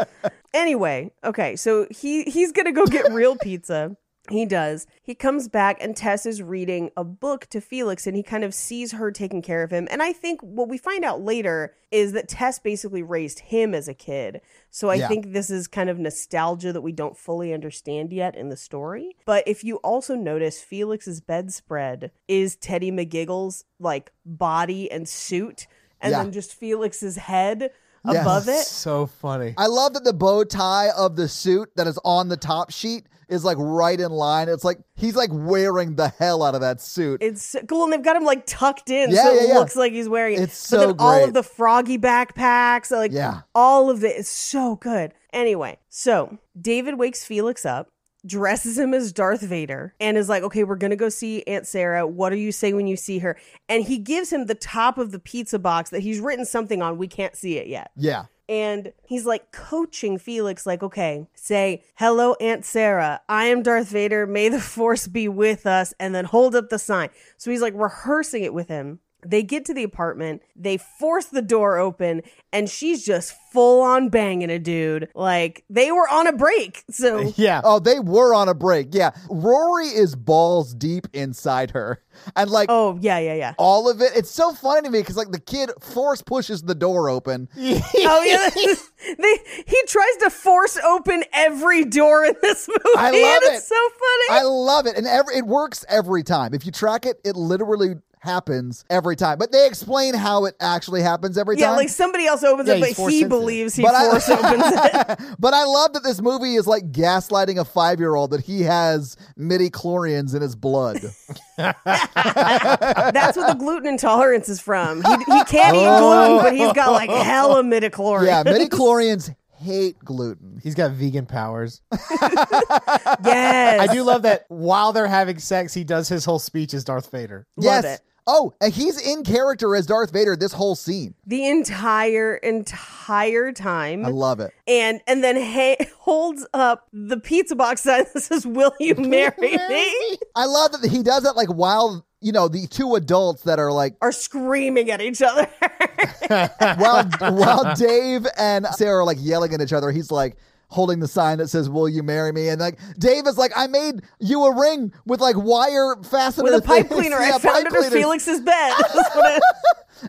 anyway, okay, so he he's to go get real pizza. He does. He comes back and Tess is reading a book to Felix and he kind of sees her taking care of him. And I think what we find out later is that Tess basically raised him as a kid. So I Yeah. think this is kind of nostalgia that we don't fully understand yet in the story. But if you also notice, Felix's bedspread is Teddy McGiggle's like body and suit, and Yeah. then just Felix's head. Yes. above it. So funny. I love that the bow tie of the suit that is on the top sheet is like right in line. It's like he's like wearing the hell out of that suit. It's cool, and they've got him like tucked in, Yeah, so yeah, it yeah. looks like he's wearing it. It's but so then all of the froggy backpacks, like Yeah. all of it is so good. Anyway, so David wakes Felix up, dresses him as Darth Vader, and is like, "Okay, we're gonna go see Aunt Sarah. What do you say when you see her?" And he gives him the top of the pizza box that he's written something on. We can't see it yet. yeah. And he's like coaching Felix, like, okay, say, hello, Aunt Sarah. I am Darth Vader. May the force be with us. And then hold up the sign. So he's like rehearsing it with him. They get to the apartment, they force the door open, and she's just full on banging a dude. Like they were on a break. So Yeah. Oh, they were on a break. Yeah. Rory is balls deep inside her. And like oh yeah, yeah, yeah. all of it, it's so funny to me because like the kid force pushes the door open. Oh yeah, they, he tries to force open every door in this movie. I love and it. It's so funny. I love it. And every, it works every time. If you track it, it literally happens every time. But they explain how it actually happens every yeah, time. Yeah, like somebody else opens Yeah, it, but he sensitive. believes he But I- force opens it. but I love that this movie is like gaslighting a five year old that he has midi chlorians in his blood. That's what the gluten intolerance is from. He, he can't eat oh. gluten, but he's got like hella midichlorians. yeah, midi chlorians hate gluten. He's got vegan powers. yes. I do love that while they're having sex, he does his whole speech as Darth Vader. Love yes. Oh, and he's in character as Darth Vader this whole scene. the entire entire time. I love it. and and then ha- holds up the pizza box sign that says "Will you marry me?" I love that he does that like while you know the two adults that are like Are screaming at each other. while while Dave and Sarah are like yelling at each other, he's like holding the sign that says "Will you marry me?" And like Dave is like, "I made you a ring with like wire fastened With a pipe things." cleaner, Yeah, I found under cleaners. Felix's bed. It-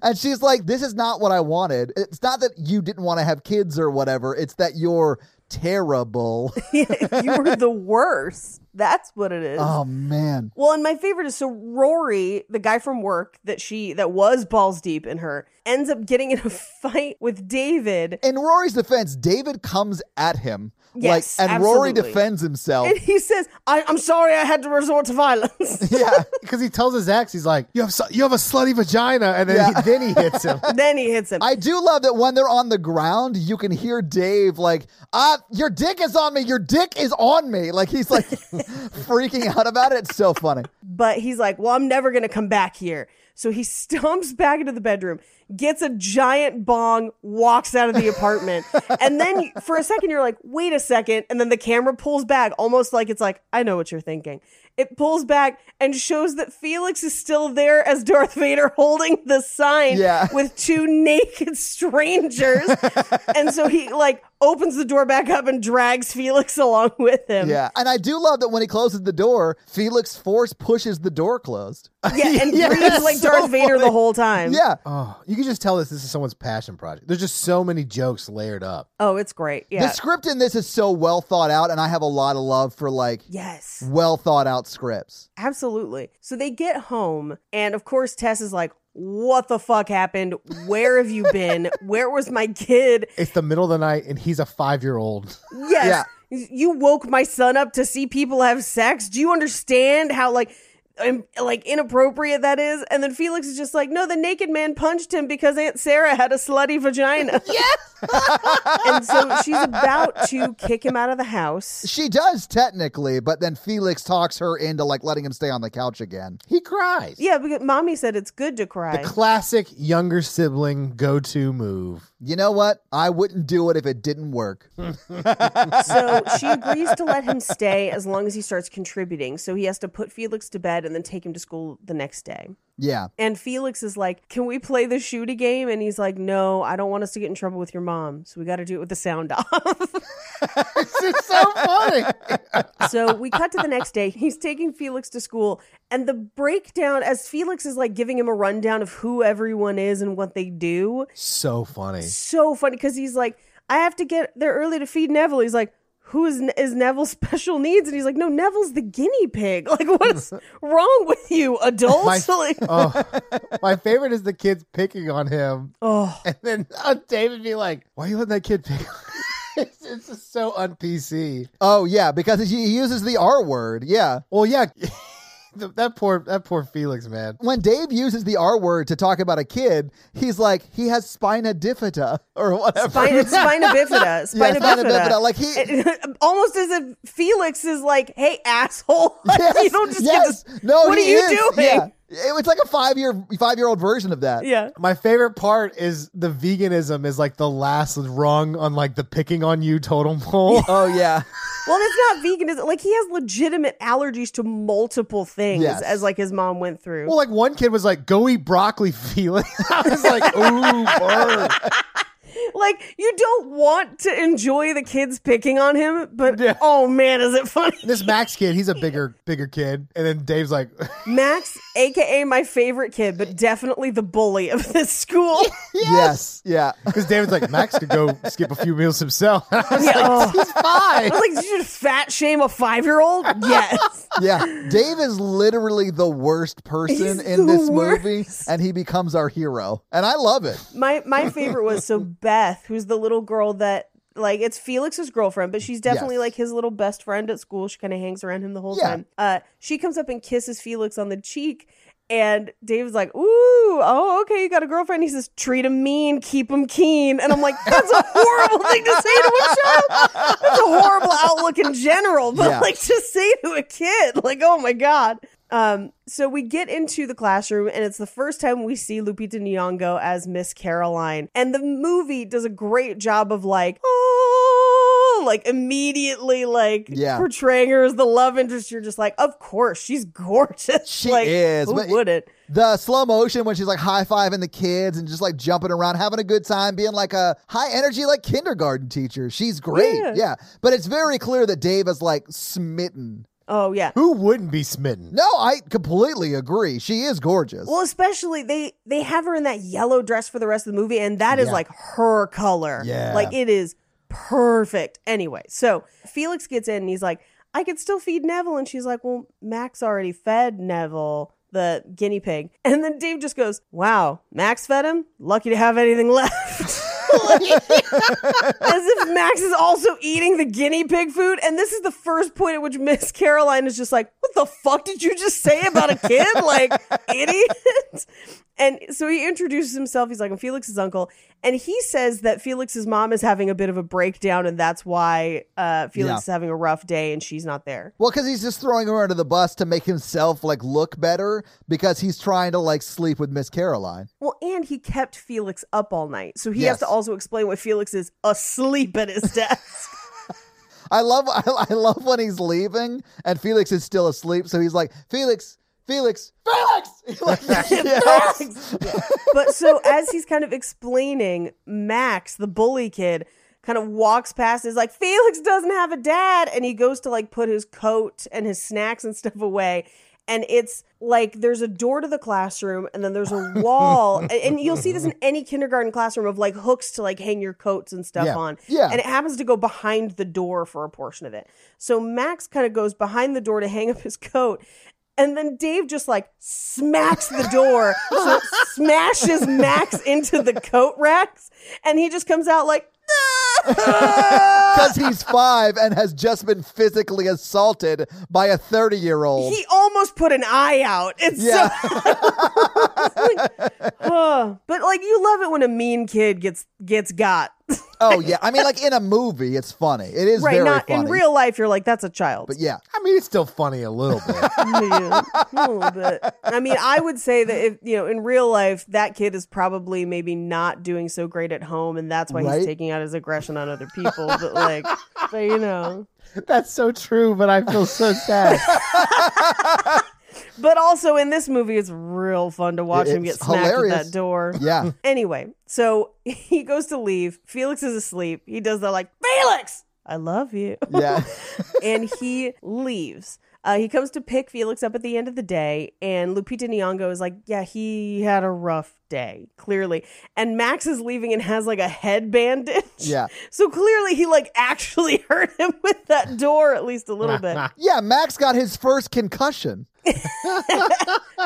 And she's like, "This is not what I wanted. It's not that you didn't want to have kids or whatever. It's that you're terrible." you were the worst. That's what it is. oh man. Well, and my favorite is so Rory, the guy from work that she that was balls deep in her, ends up getting in a fight with David. In Rory's defense, David comes at him Yes, like, and Rory defends himself. And he says, I, I'm sorry I had to resort to violence. yeah, Because he tells his ex, he's like, "You have su- you have a slutty vagina," and then Yeah. he, then he hits him. then he hits him. I do love that when they're on the ground, you can hear Dave like, "Ah, your dick is on me. Your dick is on me." Like he's like freaking out about it. It's so funny. but he's like, Well, I'm never going to come back here. So he stomps back into the bedroom, gets a giant bong, walks out of the apartment. and then for a second, you're like, Wait a second. And then the camera pulls back, almost like it's like, I know what you're thinking. It pulls back and shows that Felix is still there as Darth Vader holding the sign Yeah. with two naked strangers. and so he like opens the door back up and drags Felix along with him. Yeah, and I do love that when he closes the door, Felix Force pushes the door closed. Yeah, and Yeah, breathes like so Darth Vader the whole time. Yeah, Oh, you can just tell this this is someone's passion project. There's just so many jokes layered up. Oh, it's great. Yeah. The script in this is so well thought out, and I have a lot of love for like yes. well thought out scripts. Absolutely. So they get home, and of course, Tess is like, What the fuck happened? Where have you been? Where was my kid? It's the middle of the night, and he's a five year old. Yes. You woke my son up to see people have sex. Do you understand how, like, like inappropriate that is and then felix is just like no the naked man punched him because aunt sarah had a slutty vagina yes and so she's about to kick him out of the house She does technically, but then Felix talks her into like letting him stay on the couch again. He cries. yeah because mommy said it's good to cry The classic younger sibling go to move. You know what? I wouldn't do it if it didn't work. So she agrees to let him stay as long as he starts contributing. So he has to put Felix to bed and then take him to school the next day. Yeah. And Felix is like, Can we play the shooty game? And he's like, No, I don't want us to get in trouble with your mom. So we got to do it with the sound off. It's just so funny. so we cut to the next day. He's taking Felix to school. And the breakdown, as Felix is like giving him a rundown of who everyone is and what they do, so funny. so funny because he's like, I have to get there early to feed Neville. He's like, who is is Neville's special needs? And he's like, no, Neville's the guinea pig. Like, what is wrong with you, adults? My- like, Oh, my favorite is the kids picking on him, oh, and then uh, David be like, "Why are you letting that kid pick?" on-" it's, it's just so un PC. Oh yeah, because he he uses the R word. Yeah. Well, yeah, Th- that poor that poor Felix man. When Dave uses the R word to talk about a kid, he's like he has spina bifida or whatever. spina, spina bifida. Spina, spina bifida. bifida, like he- It- almost as if Felix is like, hey, asshole. Yes, you don't just yes. get to, no, what are he you is. doing? Yeah. It was like a five year five year old version of that. Yeah. My favorite part is the veganism is like the last rung on like the picking on you totem pole. Oh yeah. Well, it's not veganism. Like he has legitimate allergies to multiple things, Yes. as like his mom went through. Well, like one kid was like, "Go eat broccoli, Felix." I was like, "Ooh, bird." like you don't want to enjoy the kids picking on him, but Yeah. oh man, is it funny? This Max kid, he's a bigger, bigger kid, and then Dave's like, Max, aka my favorite kid, but definitely the bully of this school. Yes. Yeah. because David's like, Max could go skip a few meals himself. I was Yeah, like, oh. he's fine. I was like, did you just fat shame a five year old? Yes. Yeah. Dave is literally the worst person He's in the this movie, and he becomes our hero. And I love it. My my favorite was so Beth, who's the little girl that like it's Felix's girlfriend, but she's definitely Yes. like his little best friend at school. She kind of hangs around him the whole Yeah. time. Uh, she comes up and kisses Felix on the cheek. And Dave's like, "Ooh, oh, okay, you got a girlfriend." He says, "Treat him mean, keep him keen." And I'm like, "That's a horrible thing to say to a child. That's a horrible outlook in general." But Yeah. like, to say to a kid, like, "Oh my god." Um, so we get into the classroom, and it's the first time we see Lupita Nyong'o as Miss Caroline, and the movie does a great job of like, oh, like immediately like Yeah. portraying her as the love interest. You're just like, of course, she's gorgeous. She like, is, Who wouldn't? The slow motion when she's like high fiving the kids and just like jumping around, having a good time, being like a high energy, like kindergarten teacher. She's great. Yeah. Yeah. But it's very clear that Dave is like smitten. Oh yeah. Who wouldn't be smitten? No, I completely agree. She is gorgeous. Well, especially they they have her in that yellow dress for the rest of the movie, and that is Yeah. like her color. Yeah. like it is perfect. Anyway, so Felix gets in and he's like, "I could still feed Neville," and she's like, "Well, Max already fed Neville." The guinea pig. And then Dave just goes, Wow, Max fed him? Lucky to have anything left. As if Max is also eating the guinea pig food. And this is the first point at which Miss Caroline is just like, What the fuck did you just say about a kid? Like, idiot. And so he introduces himself. He's like, I'm Felix's uncle. And he says that Felix's mom is having a bit of a breakdown, and that's why uh, Felix Yeah. is having a rough day and she's not there. Well, because he's just throwing her under the bus to make himself like look better because he's trying to like sleep with Miss Caroline. Well, and he kept Felix up all night. So he Yes. has to also explain why Felix is asleep at his desk. I love I, I love when he's leaving and Felix is still asleep. So he's like, Felix, Felix, Felix. Like, yes. but so as he's kind of explaining, Max, the bully kid, kind of walks past is like, Felix doesn't have a dad. And he goes to like put his coat and his snacks and stuff away. And it's like there's a door to the classroom, and then there's a wall. and- and you'll see this in any kindergarten classroom of like hooks to like hang your coats and stuff Yeah. on. Yeah. And it happens to go behind the door for a portion of it. So Max kind of goes behind the door to hang up his coat. And then Dave just like smacks the door. so smashes Max into the coat racks. And he just comes out like, ah! Because he's five and has just been physically assaulted by a 30 year old. he almost put an eye out. It's Yeah. so. Oh. But like, you love it when a mean kid gets gets got. Oh, yeah. I mean, like in a movie, it's funny. It is right. very Not funny. in real life, you're like, that's a child. but yeah. I mean, it's still funny a little bit. Yeah, a little bit. I mean, I would say that if you know, in real life, that kid is probably maybe not doing so great at home, and that's why Right. he's taking out his aggression on other people. But like, but you know, That's so true, but I feel so sad. but also in this movie, it's real fun to watch him get smacked hilarious. at that door. Yeah. Anyway, so he goes to leave. Felix is asleep. He does the like, Felix, I love you. Yeah. and he leaves. Uh, he comes to pick Felix up at the end of the day, and Lupita Nyong'o is like, "Yeah, he had a rough day, clearly." And Max is leaving and has like a head bandage. Yeah. So clearly, he like actually hurt him with that door at least a little bit. yeah, Max got his first concussion.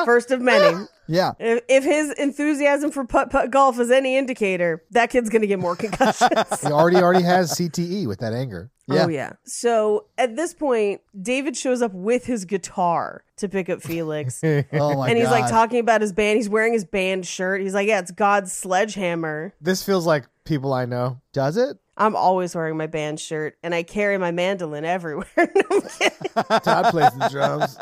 First of many. Yeah. If, if his enthusiasm for putt putt golf is any indicator, that kid's gonna get more concussions. He already already has CTE with that anger. Oh, yeah. Oh yeah. So at this point, David shows up with his guitar to pick up Felix. Oh my and he's like talking about his band. He's wearing his band shirt. He's like, "Yeah, it's God's sledgehammer." This feels like people I know. Does it? I'm always wearing my band shirt, and I carry my mandolin everywhere. No, I'm kidding. Todd plays the drums.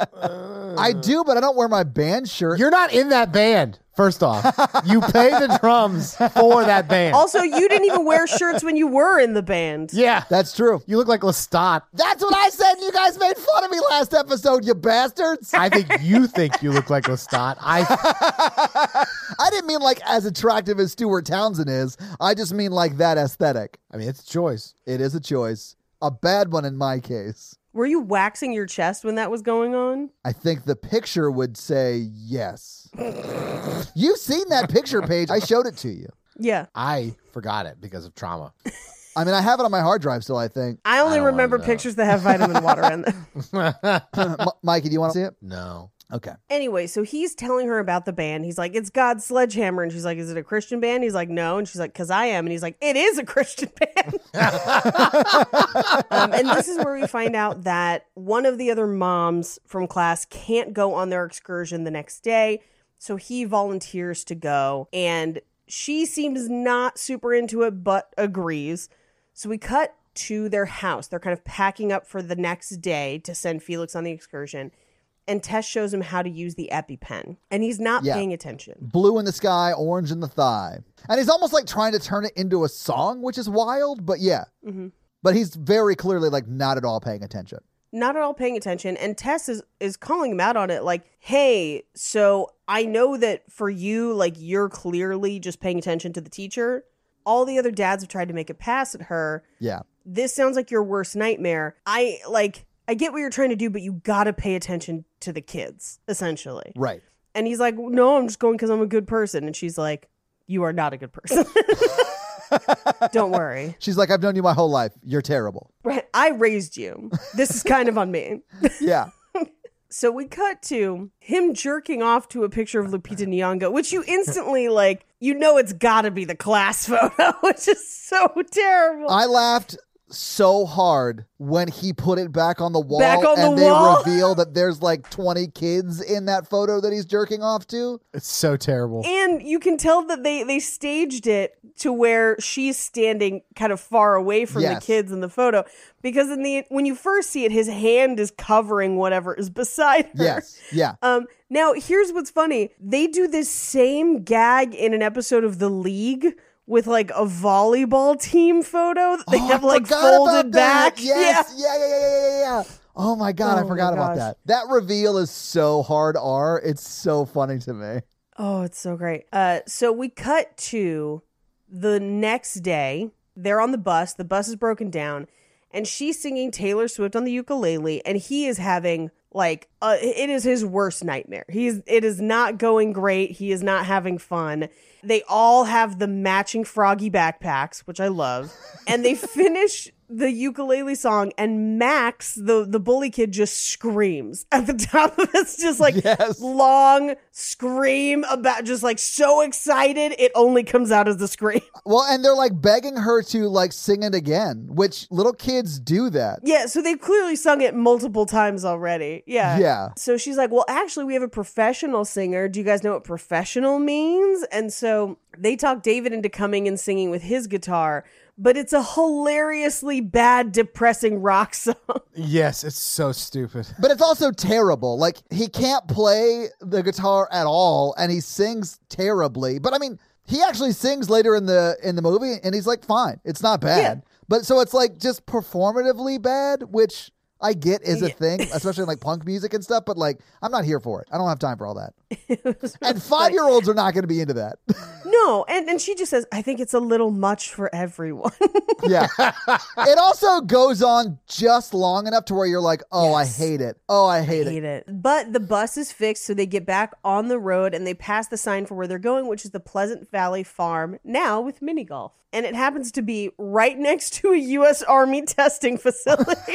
I do, but I don't wear my band shirt. You're not in that band. First off, you pay the drums for that band. also, you didn't even wear shirts when you were in the band. yeah, That's true. you look like Lestat. That's what I said. You guys made fun of me last episode, you bastards. I think you think you look like Lestat. I I didn't mean like as attractive as Stuart Townsend is. I just mean like that aesthetic. I mean, it's a choice. It is a choice. A bad one in my case. Were you waxing your chest when that was going on? I think the picture would say yes. You've seen that picture Paige. I showed it to you. Yeah. I forgot it because of trauma. I mean, I have it on my hard drive still, I think. I only don't remember pictures that have vitamin water in them. M- Mikey, do you want to see it? No. Okay. Anyway, so he's telling her about the band. He's like, "It's God's Sledgehammer," and she's like, "Is it a Christian band?" He's like, "No," and she's like, "Cause I am," and he's like, "It is a Christian band." um, and this is where we find out that one of the other moms from class can't go on their excursion the next day, so he volunteers to go, and she seems not super into it, but agrees. So we cut to their house. They're kind of packing up for the next day to send Felix on the excursion and Tess shows him how to use the EpiPen, and he's not Yeah. paying attention. Blue in the sky, orange in the thigh. And he's almost like trying to turn it into a song, which is wild, but yeah. Mhm. But he's very clearly like not at all paying attention. Not at all paying attention, and Tess is is calling him out on it, like, "Hey, so I know that for you, like, you're clearly just paying attention to the teacher. All the other dads have tried to make a pass at her. Yeah. This sounds like your worst nightmare. I like." I get what you're trying to do, but you gotta pay attention to the kids, essentially. Right. And he's like, No, I'm just going because I'm a good person. And she's like, You are not a good person. Don't worry. She's like, I've known you my whole life. You're terrible. Right. I raised you. This is kind of on me. Yeah. So we cut to him jerking off to a picture of Lupita Nyong'o, which you instantly like, you know it's got to be the class photo, which is so terrible. I laughed so hard when he put it back on the wall Back on and the they wall? reveal that there's like 20 kids in that photo that he's jerking off to. It's so terrible. and you can tell that they they staged it to where she's standing kind of far away from the kids in the photo because in the when you first see it his hand is covering whatever is beside her. Yes. Yeah. Um, now here's what's funny. They do this same gag in an episode of The League with like a volleyball team photo that they Oh, have I like folded back. Yes. Yeah. Yeah. Yeah. Yeah. Yeah. yeah. Oh my god, Oh I forgot about that. That reveal is so hard R. It's so funny to me. Oh, it's so great. Uh, so we cut to the next day. They're on the bus. The bus is broken down, and she's singing Taylor Swift on the ukulele, and he is having like uh, it is his worst nightmare. He's it is not going great. He is not having fun. They all have the matching froggy backpacks, which I love, and they finish the ukulele song and Max, the the bully kid, just screams at the top of. It's just like Yes. long scream about just like so excited it only comes out as the scream. Well, and they're like begging her to like sing it again, which little kids do that. Yeah, so they've clearly sung it multiple times already. Yeah. Yeah. So she's like, "Well, actually we have a professional singer. Do you guys know what professional means?" And so they talk David into coming and singing with his guitar, but it's a hilariously bad depressing rock song. Yes, it's so stupid. But it's also terrible. Like he can't play the guitar at all and he sings terribly. But I mean, he actually sings later in the in the movie and he's like fine. It's not bad. But so it's like just performatively bad, which I get is a thing, especially in like punk music and stuff, but like I'm not here for it. I don't have time for all that. And five year olds are not going to be into that. No, and, and she just says, I think it's a little much for everyone. yeah. It also goes on just long enough to where you're like, oh, Yes. I hate it. Oh, I hate, it. hate it. But the bus is fixed, so they get back on the road and they pass the sign for where they're going, which is the Pleasant Valley Farm, now with mini golf. And it happens to be right next to a U.S. Army testing facility.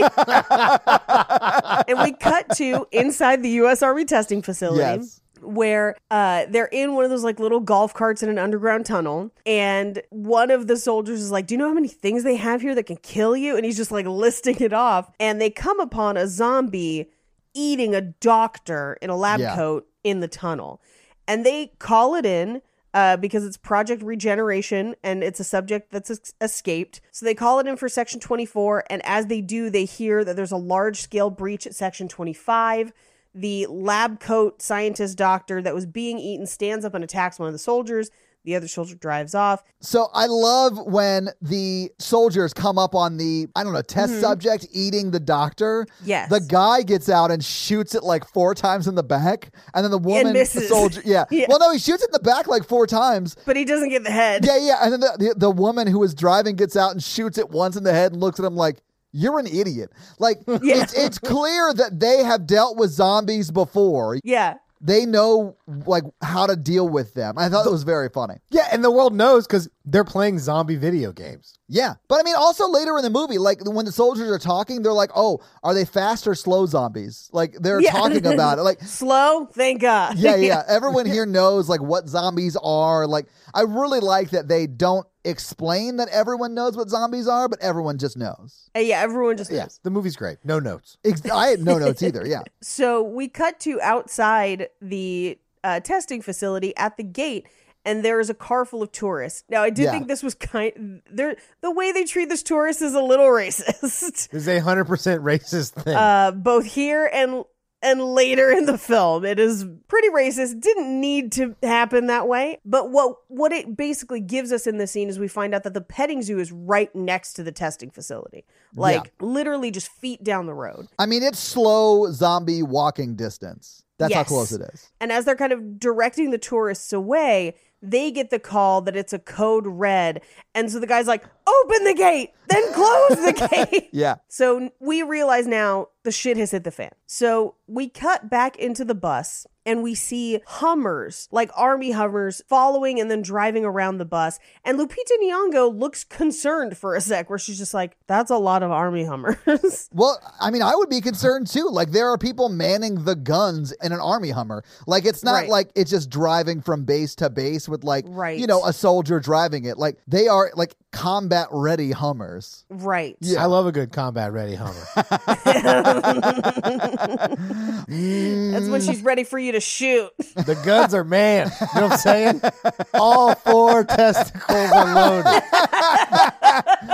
and we cut to inside the U.S. Army testing facility. Yes. Where uh, they're in one of those like little golf carts in an underground tunnel, and one of the soldiers is like, "Do you know how many things they have here that can kill you?" And he's just like listing it off, and they come upon a zombie eating a doctor in a lab Yeah. coat in the tunnel. And they call it in uh, because it's Project Regeneration and it's a subject that's es- escaped. So they call it in for Section 24. And as they do, they hear that there's a large scale breach at Section 25. The lab coat scientist doctor that was being eaten stands up and attacks one of the soldiers. The other soldier drives off. So I love when the soldiers come up on the, I don't know, test subject eating the doctor. Mm-hmm. Yes. The guy gets out and shoots it like four times in the back. And then the woman, the misses. soldier, yeah. Yeah. Well, no, he shoots it in the back like four times. But he doesn't get the head. Yeah, yeah. And then the, the, the woman who was driving gets out and shoots it once in the head and looks at him like, you're an idiot. Like, Yeah. it's, it's clear that they have dealt with zombies before. Yeah. They know like how to deal with them. I thought it was very funny. Yeah, and the world knows because they're playing zombie video games. Yeah. But I mean, also later in the movie, like when the soldiers are talking, they're like, oh, are they fast or slow zombies? Like they're Yeah. talking about it. Like, Slow? Thank God. yeah, yeah. Everyone here knows like what zombies are. Like, I really like that they don't explain that everyone knows what zombies are, but everyone just knows. Uh, yeah, everyone just Yeah. The movie's great. No notes. Ex- I had no notes either. Yeah. So we cut to outside the uh, testing facility at the gate, and there is a car full of tourists. Now, I did Yeah. think this was kind. There, the way they treat this tourist is a little racist, is a hundred percent racist thing. uh, both here and and later in the film. It is pretty racist. Didn't need to happen that way, but what what it basically gives us in the scene is we find out that the petting zoo is right next to the testing facility, like literally just feet down the road. I mean, it's slow zombie walking distance. That's how close it is. And as they're kind of directing the tourists away, they get the call that it's a code red. And so the guy's like, open the gate, then close the gate. Yeah. So we realize now the shit has hit the fan. So we cut back into the bus and we see Hummers, like army Hummers, following and then driving around the bus. And Lupita Nyong'o looks concerned for a sec, where she's just like, "That's a lot of army Hummers." Well, I mean, I would be concerned too. Like, there are people manning the guns in an army Hummer. Like, it's not Right. like it's just driving from base to base with, like, Right. you know, a soldier driving it. Like, they are like combat ready Hummers. right. Yeah. I love a good combat ready Hummer. That's when she's ready for you to shoot. the guns are man. You know what I'm saying? All four testicles are loaded.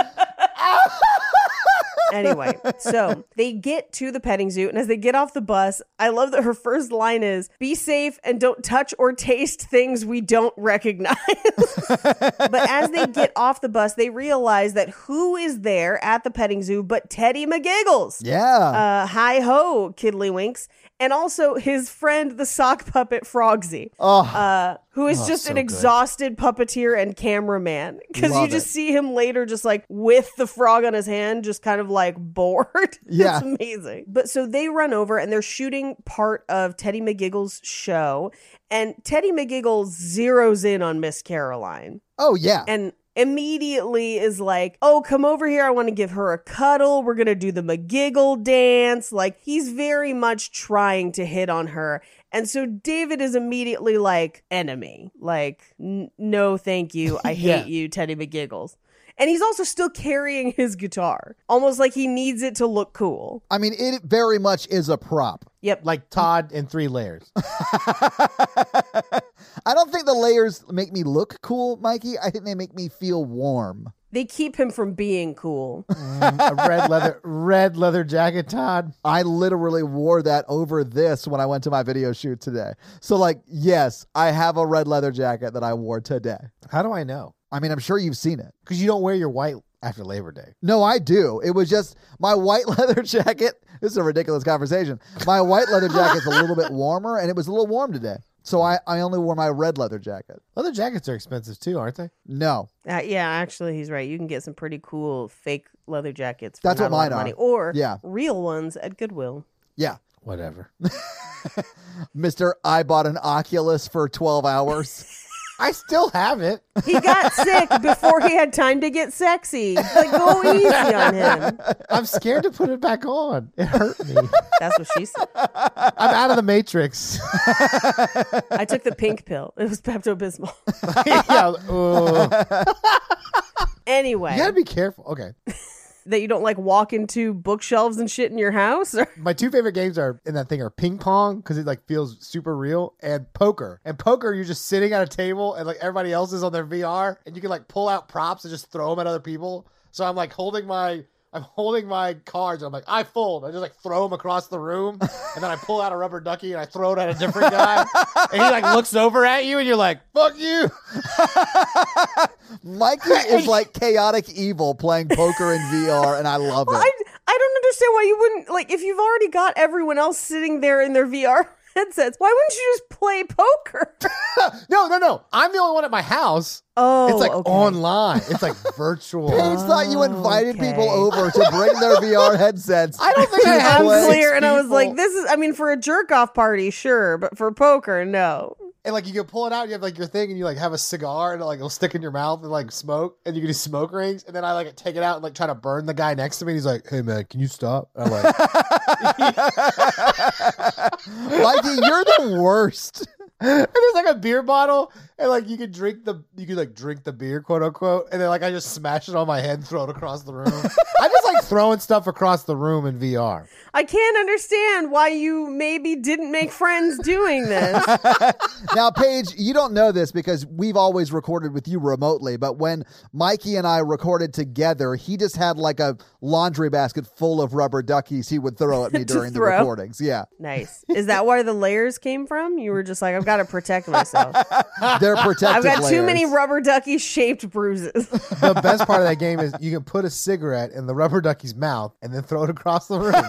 anyway, so they get to the petting zoo, and as they get off the bus, I love that her first line is "Be safe and don't touch or taste things we don't recognize." but as they get off the bus, they realize that who is there at the petting zoo but Teddy McGiggles? Yeah. Uh, hi ho, Kiddlywinks, and also his friend, the sock puppet Frogsy oh, uh, who is Oh, just so an good. exhausted puppeteer and cameraman. Because you just it. see him later, just like with the frog on his hand, just kind of like bored. Yeah. it's amazing. But so they run over and they're shooting part of Teddy McGiggle's show, and Teddy McGiggle zeroes in on Miss Caroline oh, yeah. and immediately is like, "Oh, come over here. I want to give her a cuddle. We're going to do the McGiggle dance." Like he's very much trying to hit on her. And so David is immediately like, "Enemy." Like, "N- "No, thank you. I hate Yeah. you, Teddy McGiggles." And he's also still carrying his guitar, almost like he needs it to look cool. I mean, it very much is a prop. Yep. Like Todd in three layers. I don't think the layers make me look cool, Mikey. I think they make me feel warm. They keep him from being cool. Mm, a red leather red leather jacket, Todd. I literally wore that over this when I went to my video shoot today. So, like, yes, I have a red leather jacket that I wore today. How do I know? I mean, I'm sure you've seen it. Because you don't wear your white after Labor Day. No, I do. It was just my white leather jacket. This is a ridiculous conversation. My white leather jacket's a little bit warmer, and it was a little warm today. So I, I only wore my red leather jacket. Leather jackets are expensive too, aren't they? No. Uh, yeah, actually, he's right. You can get some pretty cool fake leather jackets. For That's not what a lot mine of are. money, or Yeah. real ones at Goodwill. Yeah. Whatever. Mister, I bought an Oculus for 12 hours. I still have it. He got sick before he had time to get sexy. Like, go easy on him. I'm scared to put it back on. It hurt me. That's what she said. I'm out of the matrix. I took the pink pill. It was Pepto Bismol. yeah. Anyway, you gotta be careful. Okay. That you don't like walk into bookshelves and shit in your house. My two favorite games are in that thing are ping pong because it like feels super real and poker. And poker, you're just sitting at a table and like everybody else is on their VR and you can like pull out props and just throw them at other people. So I'm like holding my. I'm holding my cards. And I'm like, I fold. I just like throw them across the room, and then I pull out a rubber ducky and I throw it at a different guy. and he like looks over at you, and you're like, "Fuck you!" Mikey is like chaotic evil playing poker in VR, and I love it. I, I don't understand why you wouldn't like if you've already got everyone else sitting there in their VR headsets. Why wouldn't you just play poker? No, no, no. I'm the only one at my house. Oh, It's like okay. online. It's like virtual. Paige thought you invited Okay. people over to bring their VR headsets. I don't think I to have play. Unclear, and I was like, "This is." I mean, for a jerk off party, sure, but for poker, no. And like you can pull it out, you have like your thing, and you like have a cigar, and like it'll stick in your mouth and like smoke, and you can do smoke rings, and then I like take it out and like try to burn the guy next to me. And he's like, "Hey man, can you stop?" And I'm like, Mikey, you're the worst. and there's like a beer bottle, and like you can drink the you can like drink the beer, quote unquote, and then like I just smash it on my head and throw it across the room. I just like throwing stuff across the room in VR. I can't understand why you maybe didn't make friends doing this. Now, Paige, you don't know this because we've always recorded with you remotely, but when Mikey and I recorded together, he just had like a laundry basket full of rubber duckies he would throw at me during the recordings. Yeah. nice. Is that where the layers came from? You were just like, I've got to protect myself. They're protective I've got too many rubber ducky shaped bruises. The best part of that game is you can put a cigarette in the rubber ducky's mouth and then throw it across the room.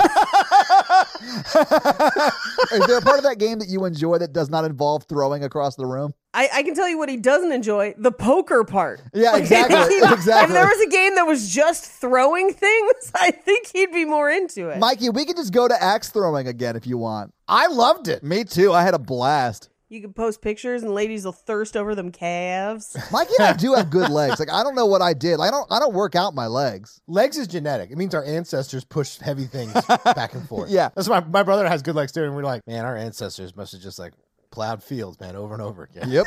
Is there a part of that game that you enjoy that does not involve throwing across the room? I, I can tell you what he doesn't enjoy the poker part. Yeah, Like, exactly, if he- exactly. If there was a game that was just throwing things, I think he'd be more into it. Mikey, we can just go to axe throwing again if you want. I loved it. Me too. I had a blast. You can post pictures and ladies will thirst over them calves. Mikey and I do have good legs. Like I don't know what I did. Like, I don't. I don't work out my legs. Legs is genetic. It means our ancestors pushed heavy things back and forth. Yeah. That's why my brother has good legs too. And we're like, man, our ancestors must have just like plowed fields, man, over and over again. Yep.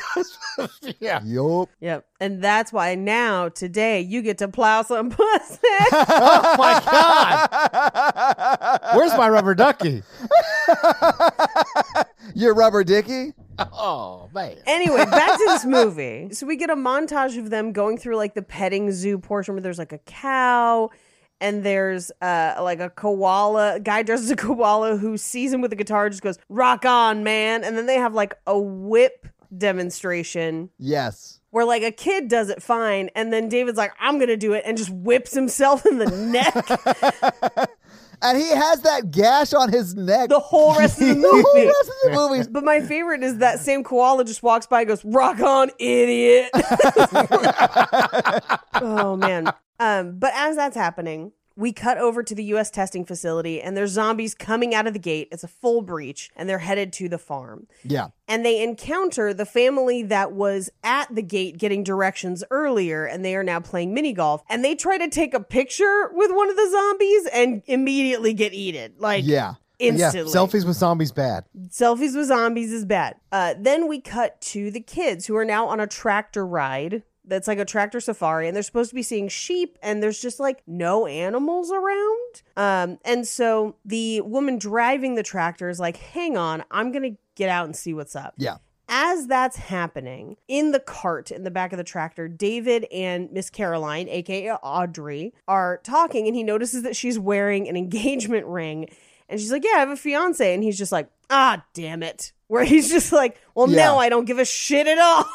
yeah. yup. Yep. And that's why now, today, you get to plow some pussy. Oh my God. Where's my rubber ducky? Your rubber dicky. Oh, man. anyway, back to this movie. So we get a montage of them going through like the petting zoo portion where there's like a cow and there's uh like a koala a guy dressed as a koala who sees him with a guitar just goes rock on man and then they have like a whip demonstration Yes. where like a kid does it fine and then david's like i'm gonna do it and just whips himself in the neck And he has that gash on his neck. the whole rest of the The whole movie rest of the movie. But my favorite is that same koala just walks by and goes, Rock on, idiot. oh man. Um, but as that's happening, we cut over to the US testing facility and there's zombies coming out of the gate. It's a full breach, and they're headed to the farm. Yeah. And they encounter the family that was at the gate getting directions earlier, and they are now playing mini golf. And they try to take a picture with one of the zombies and immediately get eaten. Like Yeah. instantly. Yeah, selfies with zombies bad. Selfies with zombies is bad. Uh, then we cut to the kids who are now on a tractor ride. That's like a tractor safari, and they're supposed to be seeing sheep, and there's just like no animals around. Um, and so the woman driving the tractor is like, "Hang on, I'm gonna get out and see what's up." Yeah. As that's happening, in the cart in the back of the tractor, David and Miss Caroline, aka Audrey, are talking, and he notices that she's wearing an engagement ring. And she's like, Yeah, I have a fiance. And he's just like, Ah, damn it. Where he's just like, Well, Yeah. now I don't give a shit at all.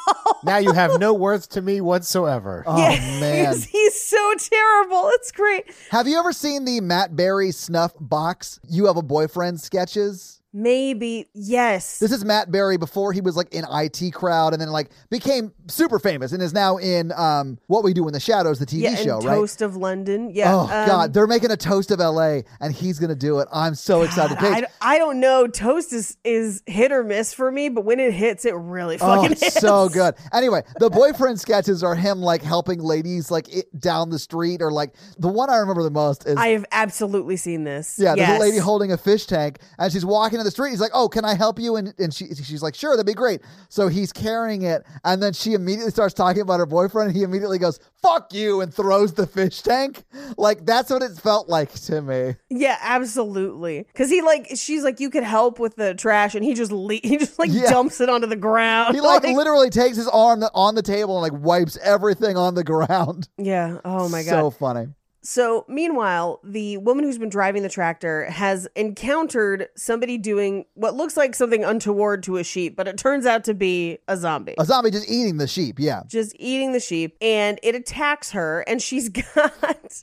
now you have no worth to me whatsoever. Oh Yeah, man. He's, he's so terrible. It's great. Have you ever seen the Matt Berry snuff box? You have a boyfriend sketches. Maybe, yes. This is Matt Berry before he was like in IT crowd and then like became super famous and is now in um What We Do in the Shadows, the TV yeah, show, and right? Toast of London. Yeah. oh um, God, they're making a toast of LA and he's gonna do it. I'm so excited. God, Paige, I, I don't know. Toast is is hit or miss for me, but when it hits, it really Oh, fucking it's hits. so good. Anyway, the boyfriend sketches are him like helping ladies like it, down the street, or like the one I remember the most is I have absolutely seen this. yeah, there's yes. a lady holding a fish tank and she's walking in the street. He's like, "Oh, can I help you?" And and she she's like, "Sure, that'd be great." So he's carrying it, and then she immediately starts talking about her boyfriend, and he immediately goes, "Fuck you," and throws the fish tank. Like that's what it felt like to me. Yeah, absolutely. Because he like, she's like, you could help with the trash, and he just le- he just like Yeah. dumps it onto the ground. He like literally takes his arm on the table and like wipes everything on the ground. yeah. Oh my god. So funny. So, meanwhile, the woman who's been driving the tractor has encountered somebody doing what looks like something untoward to a sheep, but it turns out to be a zombie. A zombie just eating the sheep. Yeah. just eating the sheep and it attacks her and she's got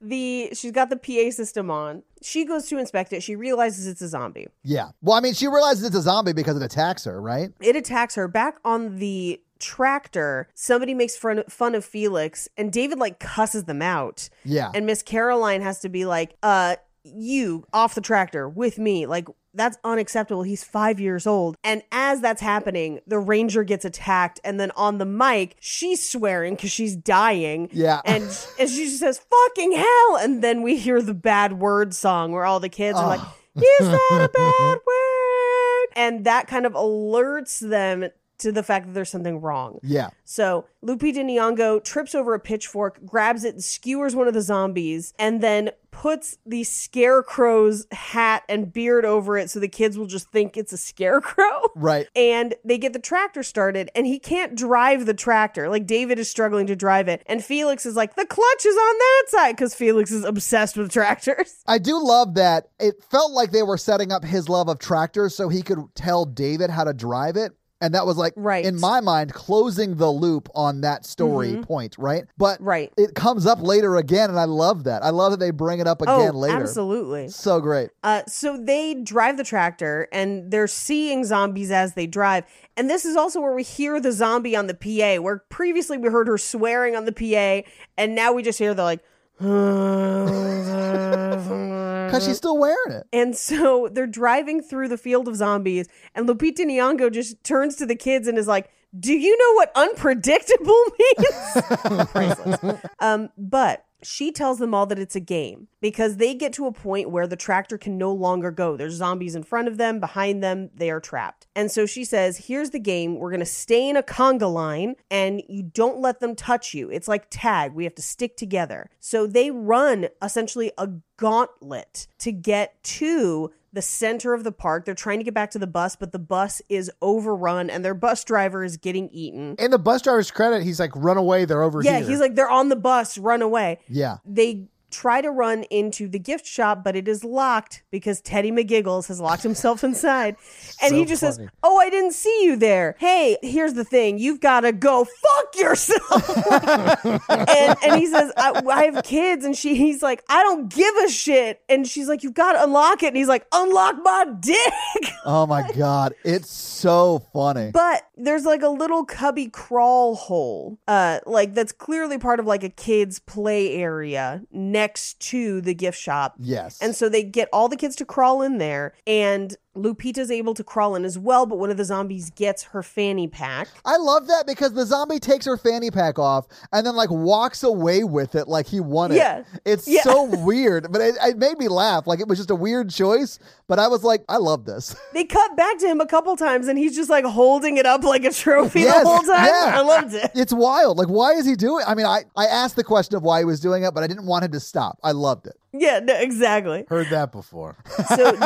the she's got the PA system on. She goes to inspect it. She realizes it's a zombie. Yeah. Well, I mean, she realizes it's a zombie because it attacks her, right? It attacks her back on the tractor. Somebody makes fun, fun of Felix and David like cusses them out. Yeah. And Miss Caroline has to be like, uh, you off the tractor with me. Like, that's unacceptable. He's five years old. And as that's happening, the ranger gets attacked. And then on the mic, she's swearing because she's dying. Yeah. And, and she just says, fucking hell. And then we hear the bad word song where all the kids are like, is that a bad word? And that kind of alerts them to the fact that there's something wrong. yeah. So Lupita Nyong'o trips over a pitchfork, grabs it, skewers one of the zombies, and then puts the scarecrow's hat and beard over it so the kids will just think it's a scarecrow. Right. And they get the tractor started, and he can't drive the tractor. Like David is struggling to drive it, and Felix is like, "The clutch is on that side," because Felix is obsessed with tractors. I do love that it felt like they were setting up his love of tractors so he could tell David how to drive it. And that was like, Right. in my mind, closing the loop on that story point, right? But Right. it comes up later again, and I love that. I love that they bring it up again oh, later. absolutely. So great. Uh, so they drive the tractor and they're seeing zombies as they drive. And this is also where we hear the zombie on the PA, where previously we heard her swearing on the PA, and now we just hear the like. Because she's still wearing it. And so they're driving through the field of zombies, and Lupita Nyong'o just turns to the kids and is like, "Do you know what unpredictable means?" Um, but she tells them all that it's a game because they get to a point where the tractor can no longer go. There's zombies in front of them, behind them, they are trapped. And so she says, Here's the game. We're going to stay in a conga line and you don't let them touch you. It's like tag. We have to stick together. So they run essentially a gauntlet to get to the center of the park. They're trying to get back to the bus, but the bus is overrun and their bus driver is getting eaten. And the bus driver's credit, he's like, "Run away! They're over Yeah, here." he's like, they're on the bus, run away. Yeah. They try to run into the gift shop, but it is locked because Teddy McGiggles has locked himself inside. And he just funny. says, Oh, I didn't see you there. Hey, here's the thing. You've got to go fuck yourself. and, and he says, I, I have kids. And she, he's like, I don't give a shit. And she's like, You've got to unlock it. And he's like, Unlock my dick. Oh my God. It's so funny. But there's like a little cubby crawl hole, uh, like that's clearly part of like a kid's play area next to the gift shop. Yes. And so they get all the kids to crawl in there, and Lupita's able to crawl in as well, but one of the zombies gets her fanny pack. I love that because the zombie takes her fanny pack off and then like walks away with it like he won it. Yeah. It's Yeah. so weird, but it, it made me laugh. Like it was just a weird choice, but I was like, I love this. They cut back to him a couple times, and he's just like holding it up like a trophy Yes, the whole time. yeah. I loved it. it's wild. Like, why is he doing? I mean, I I asked the question of why he was doing it, but I didn't want him to stop. I loved it. Yeah, no, exactly. Heard that before. So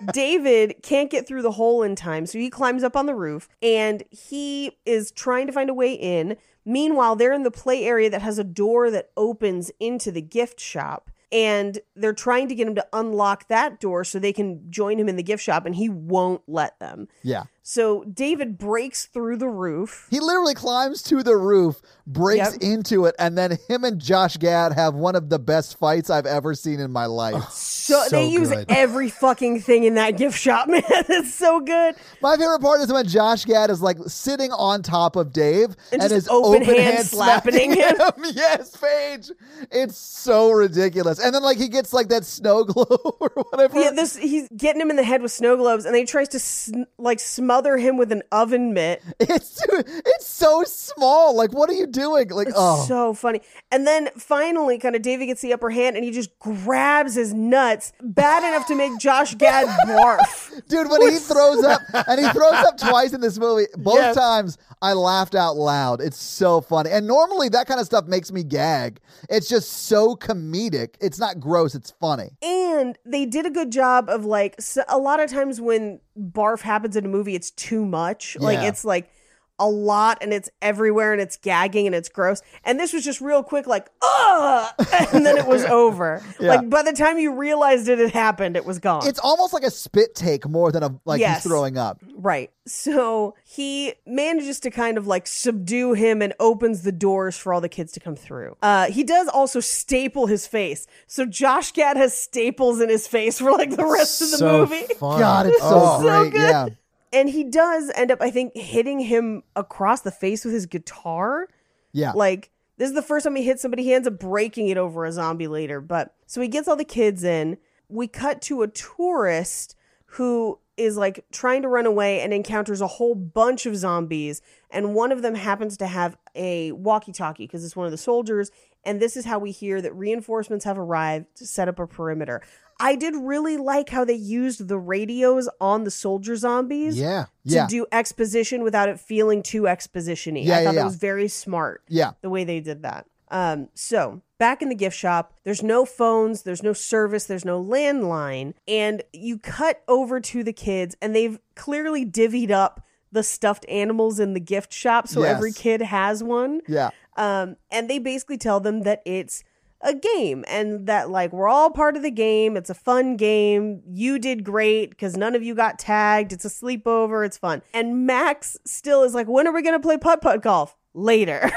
David can't get through the hole in time, so he climbs up on the roof and he is trying to find a way in. Meanwhile, they're in the play area that has a door that opens into the gift shop. and they're trying to get him to unlock that door so they can join him in the gift shop, and he won't let them. Yeah. So David breaks through the roof. He literally climbs to the roof, breaks Yep. into it, and then him and Josh Gad have one of the best fights I've ever seen in my life. So, So they use good. every fucking thing in that gift shop, man. It's so good. My favorite part is when Josh Gad is like sitting on top of Dave And and, just his open open, hand hand slapping slapping him. yes, Paige. It's so ridiculous. And then like he gets like that snow globe or whatever. Yeah, this he's getting him in the head with snow globes, and then he tries to sn- like smother him with an oven mitt. it's it's so small. Like what are you doing? Like oh. So funny. And then finally, kind of David gets the upper hand, and he just grabs his nuts bad enough to make Josh Gad barf. Dude, when he throws up, and he throws up twice in this movie, both Yes. times I laughed out loud. It's so funny. And normally that kind of stuff makes me gag. It's just so comedic. It's not gross, it's funny. And they did a good job of like a lot of times when barf happens in a movie, it's too much. Like it's like a lot and it's everywhere and it's gagging and it's gross. And this was just real quick, like, ugh, and then it was over. Yeah. Like by the time you realized it had happened, it was gone. It's almost like a spit take more than a like Yes. he's throwing up. Right. So he manages to kind of like subdue him and opens the doors for all the kids to come through. Uh, he does also staple his face. So Josh Gad has staples in his face for like the rest of the movie. Funny. God, it's so Oh. So great. good. yeah. And he does end up, I think, hitting him across the face with his guitar. Yeah. Like, this is the first time he hits somebody. He ends up breaking it over a zombie later. But so he gets all the kids in. We cut to a tourist who is like trying to run away and encounters a whole bunch of zombies. And one of them happens to have a walkie talkie because it's one of the soldiers. And this is how we hear that reinforcements have arrived to set up a perimeter. I did really like how they used the radios on the soldier zombies Yeah. to Yeah. do exposition without it feeling too exposition-y. Yeah, I thought yeah. that was very smart Yeah. the way they did that. Um, so back in the gift shop, there's no phones, there's no service, there's no landline, and you cut over to the kids, and they've clearly divvied up the stuffed animals in the gift shop, so Yes. every kid has one. Yeah. Um, and they basically tell them that it's a game and that like we're all part of the game. It's a fun game. You did great because none of you got tagged. It's a sleepover. It's fun. And Max still is like, when are we gonna play putt putt golf? Later.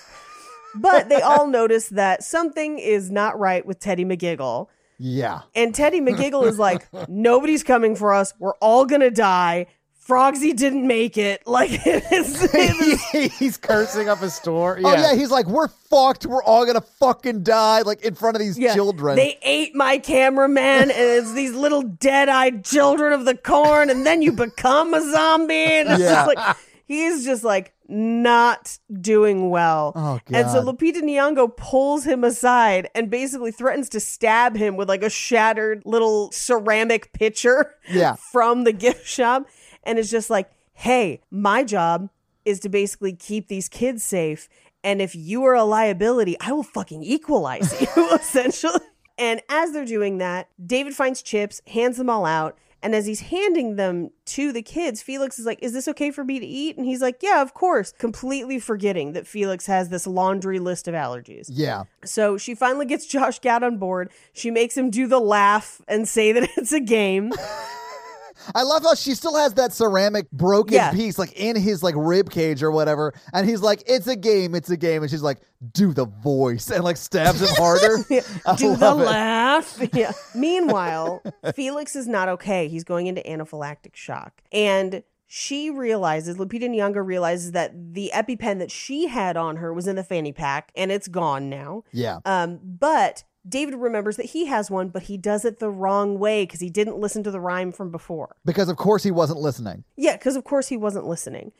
but they all notice that something is not right with Teddy McGiggle. Yeah. And Teddy McGiggle is like, nobody's coming for us. We're all gonna die. Frogsy didn't make it. Like it's, it's He's cursing up a store. Oh yeah, he's like, we're fucked. We're all gonna fucking die, like in front of these Yeah, children. They ate my cameraman, and it's these little dead-eyed children of the corn, and then you become a zombie. And it's Yeah. just like he's just like not doing well. Oh, And so. Lupita Nyong'o pulls him aside and basically threatens to stab him with like a shattered little ceramic pitcher Yeah. from the gift shop. And it's just like, hey, my job is to basically keep these kids safe. And if you are a liability, I will fucking equalize you, essentially. And as they're doing that, David finds chips, hands them all out. And as he's handing them to the kids, Felix is like, Is this okay for me to eat? And he's like, Yeah, of course. Completely forgetting that Felix has this laundry list of allergies. yeah. So she finally gets Josh Gad on board. She makes him do the laugh and say that it's a game. I love how she still has that ceramic broken Yeah. piece like in his like rib cage or whatever, and he's like, "It's a game, it's a game," and she's like, "Do the voice," and like stabs him harder. I do the it. laugh. Yeah. Meanwhile, Felix is not okay. He's going into anaphylactic shock. And she realizes, Lupita Nyong'o realizes that the EpiPen that she had on her was in the fanny pack and it's gone now. Yeah, Um, but David remembers that he has one, but he does it the wrong way because he didn't listen to the rhyme from before. because of course he wasn't listening. Yeah, because of course he wasn't listening.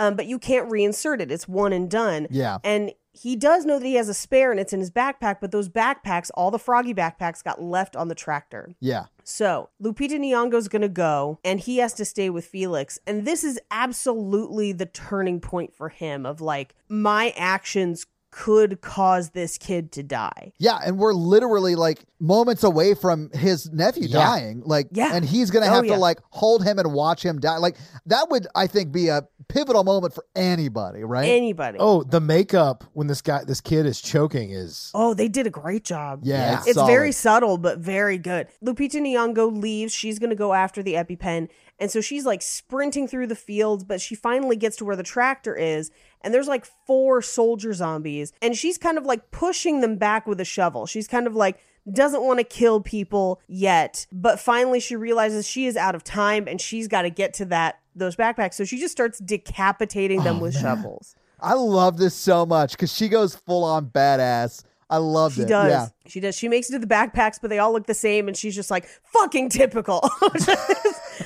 Um, but you can't reinsert it. It's one and done. Yeah. And he does know that he has a spare and it's in his backpack, but those backpacks, all the froggy backpacks, got left on the tractor. Yeah, So Lupita Nyong'o's gonna go, and he has to stay with Felix. And this is absolutely the turning point for him of like my actions could cause this kid to die. yeah, and we're literally like moments away from his nephew Yeah. dying. Like, Yeah. and he's gonna Oh, have yeah. to like hold him and watch him die. Like that would I think be a pivotal moment for anybody, right? Anybody. Oh, the makeup when this guy, this kid is choking is. Oh, they did a great job. yeah, Yeah. it's, It's very subtle, but very good. Lupita Nyong'o leaves. She's going to go after the EpiPen. And so she's like sprinting through the fields, but she finally gets to where the tractor is. And there's like four soldier zombies. And she's kind of like pushing them back with a shovel. She's kind of like, doesn't want to kill people yet. But finally she realizes she is out of time and she's got to get to that those backpacks. So she just starts decapitating them Oh, with man. shovels. I love this so much because she goes full on badass. I loved She it. does. Yeah. She does. She makes it to the backpacks, but they all look the same, and she's just like fucking typical.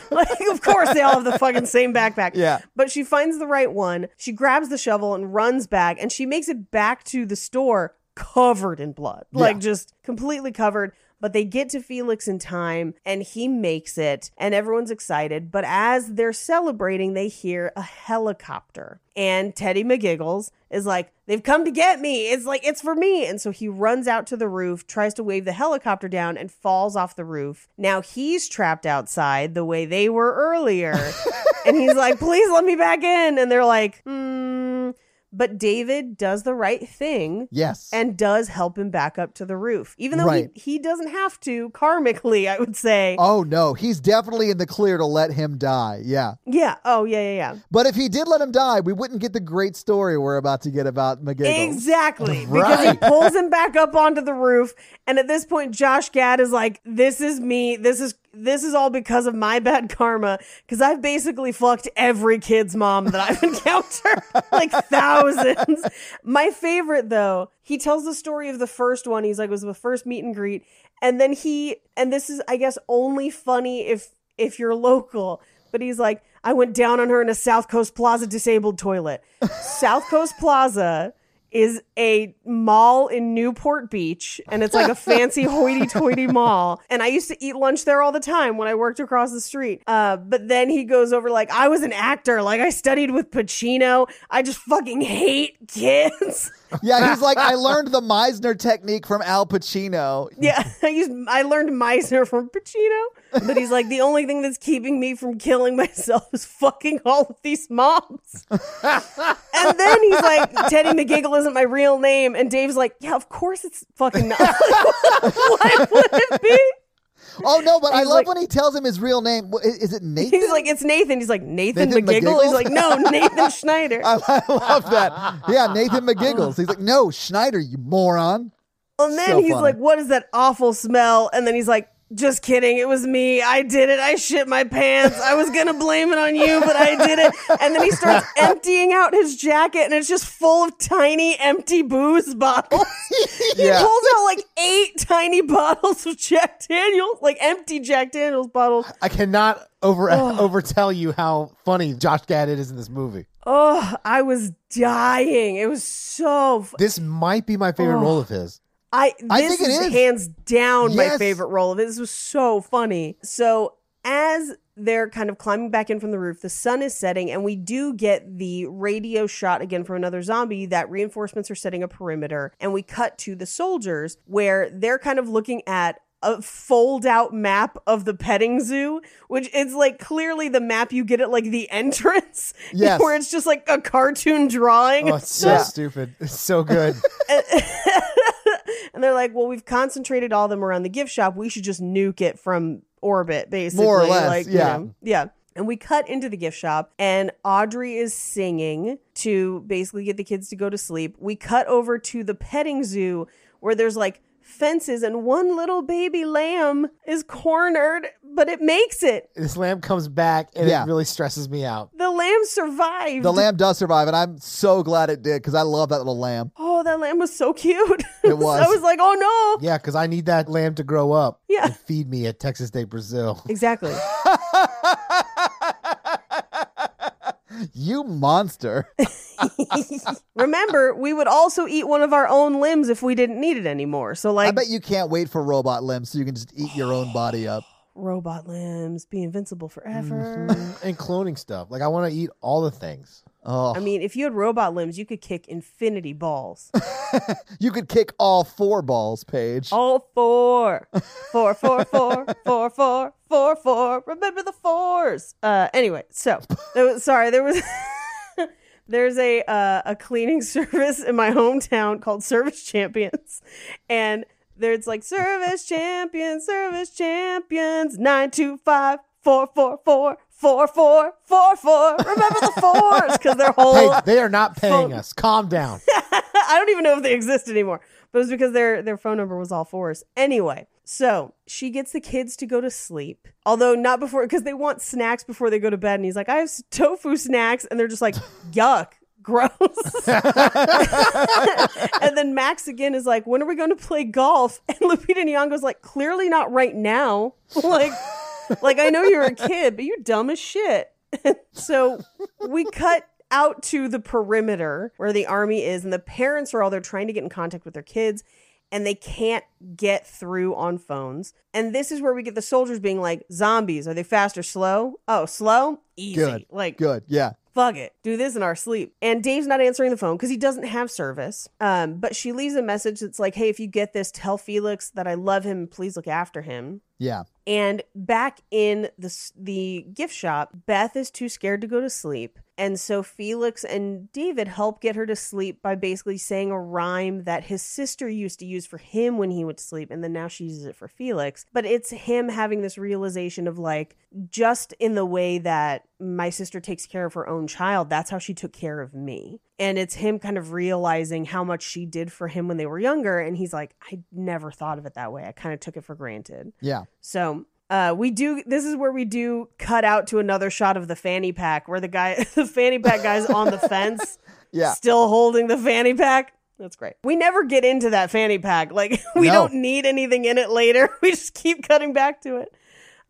like, of course, they all have the fucking same backpack. Yeah. But she finds the right one. She grabs the shovel and runs back, and she makes it back to the store covered in blood, like Yeah. just completely covered. But they get to Felix in time and he makes it and everyone's excited. But as they're celebrating, they hear a helicopter. And Teddy McGiggles is like, they've come to get me. It's like, it's for me. And so he runs out to the roof, tries to wave the helicopter down, and falls off the roof. Now he's trapped outside the way they were earlier. and he's like, please let me back in. And they're like, hmm. But David does the right thing Yes. and does help him back up to the roof, even though Right. he, he doesn't have to karmically, I would say. oh no, he's definitely in the clear to let him die. Yeah. Yeah. Oh, yeah, yeah, yeah. But if he did let him die, we wouldn't get the great story we're about to get about McGiggles. Exactly. Because he pulls him back up onto the roof. And at this point, Josh Gad is like, this is me. This is. This is all because of my bad karma. Because I've basically fucked every kid's mom that I've encountered, like thousands. My favorite, though, he tells the story of the first one. He's like, it was the first meet and greet, and then he, and this is, I guess, only funny if if you're local. But he's like, I went down on her in a South Coast Plaza disabled toilet. South Coast Plaza is a mall in Newport Beach, and it's like a fancy hoity-toity mall. And I used to eat lunch there all the time when I worked across the street. Uh, but then he goes over like, I was an actor, like I studied with Pacino. I just fucking hate kids. Yeah, he's like, I learned the Meisner technique from Al Pacino. Yeah, I used I learned Meisner from Pacino, but he's like the only thing that's keeping me from killing myself is fucking all of these moms. and then he's like, Teddy McGiggle isn't my real name, and Dave's like, yeah, of course it's fucking not. Why would it be? Oh no, but I love like- when he tells him his real name. Is it Nathan? He's like, it's Nathan. He's like, Nathan, Nathan McGiggle. He's like, no, Nathan Schneider. I, I love that. Yeah, Nathan McGiggles. He's like, no, Schneider, you moron. And then So he's funny. like, "What is that awful smell?" And then he's like, "Just kidding. It was me. I did it. I shit my pants. I was gonna blame it on you, but I did it." And then he starts emptying out his jacket, and it's just full of tiny empty booze bottles. he Yeah. pulls out like eight tiny bottles of Jack Daniels, like empty Jack Daniels bottles. I cannot over overtell you how funny Josh Gad is in this movie. Oh, I was dying. It was so. This might be my favorite Oh. role of his. I I this think it is, is. hands down my favorite role of it. This was so funny. So as they're kind of climbing back in from the roof, the sun is setting, and we do get the radio shot again from another zombie that reinforcements are setting a perimeter, and we cut to the soldiers where they're kind of looking at a fold out map of the petting zoo, which is like clearly the map you get at like the entrance. Yes. where it's just like a cartoon drawing. Oh, it's so Yeah. stupid. It's so good. and they're like, well, we've concentrated all of them around the gift shop. We should just nuke it from orbit, basically. More or less, like, you yeah. know, yeah. And we cut into the gift shop, and Audrey is singing to basically get the kids to go to sleep. We cut over to the petting zoo where there's like fences, and one little baby lamb is cornered, but it makes it. this lamb comes back and Yeah. it really stresses me out. The lamb survived. The lamb does survive, and I'm so glad it did because I love that little lamb. Oh, that lamb was so cute. It was. I was like, oh no. Yeah, because I need that lamb to grow up Yeah. and feed me at Texas de Brazil. Exactly. You monster. Remember, we would also eat one of our own limbs if we didn't need it anymore. So, like, I bet you can't wait for robot limbs so you can just eat your own body up. robot limbs, be invincible forever. Mm-hmm. and cloning stuff. Like I want to eat all the things. Oh, I mean, if you had robot limbs, you could kick infinity balls. you could kick all four balls, Paige. All four. Four, four, four, four, four, four, four. Remember the fours. Uh, anyway, so, there was, sorry, there was. There's a uh, a cleaning service in my hometown called Service Champions, and there's like Service Champions, Service Champions, nine two five four four four four four four four. Remember the fours because their whole Hey, they are not paying Phone- us. Calm down. I don't even know if they exist anymore, but it was because their their phone number was all fours. Anyway, so she gets the kids to go to sleep, although not before because they want snacks before they go to bed, and he's like, "I have tofu snacks," and they're just like, "Yuck." Gross. and then Max again is like, when are we going to play golf? And Lupita Nyong'o's like, clearly not right now. like, like I know you're a kid, but you're dumb as shit. so we cut out to the perimeter where the army is, and the parents are all there trying to get in contact with their kids, and they can't get through on phones. And this is where we get the soldiers being like, zombies, are they fast or slow? Oh, slow? Easy. Good. Like, Good. Yeah. fuck it, do this in our sleep. And Dave's not answering the phone because he doesn't have service. Um, but she leaves a message that's like, hey, if you get this, tell Felix that I love him. Please look after him. Yeah. And back in the the gift shop, Beth is too scared to go to sleep, and so Felix and David help get her to sleep by basically saying a rhyme that his sister used to use for him when he went to sleep, and then now she uses it for Felix. But it's him having this realization of like, just in the way that my sister takes care of her own child, that's how she took care of me. And it's him kind of realizing how much she did for him when they were younger, and he's like, I never thought of it that way. I kind of took it for granted. Yeah. So uh, we do. This is where we do cut out to another shot of the fanny pack, where the guy, the fanny pack guy's on the fence, Yeah. still holding the fanny pack. That's great. We never get into that fanny pack. Like we No. don't need anything in it later. We just keep cutting back to it.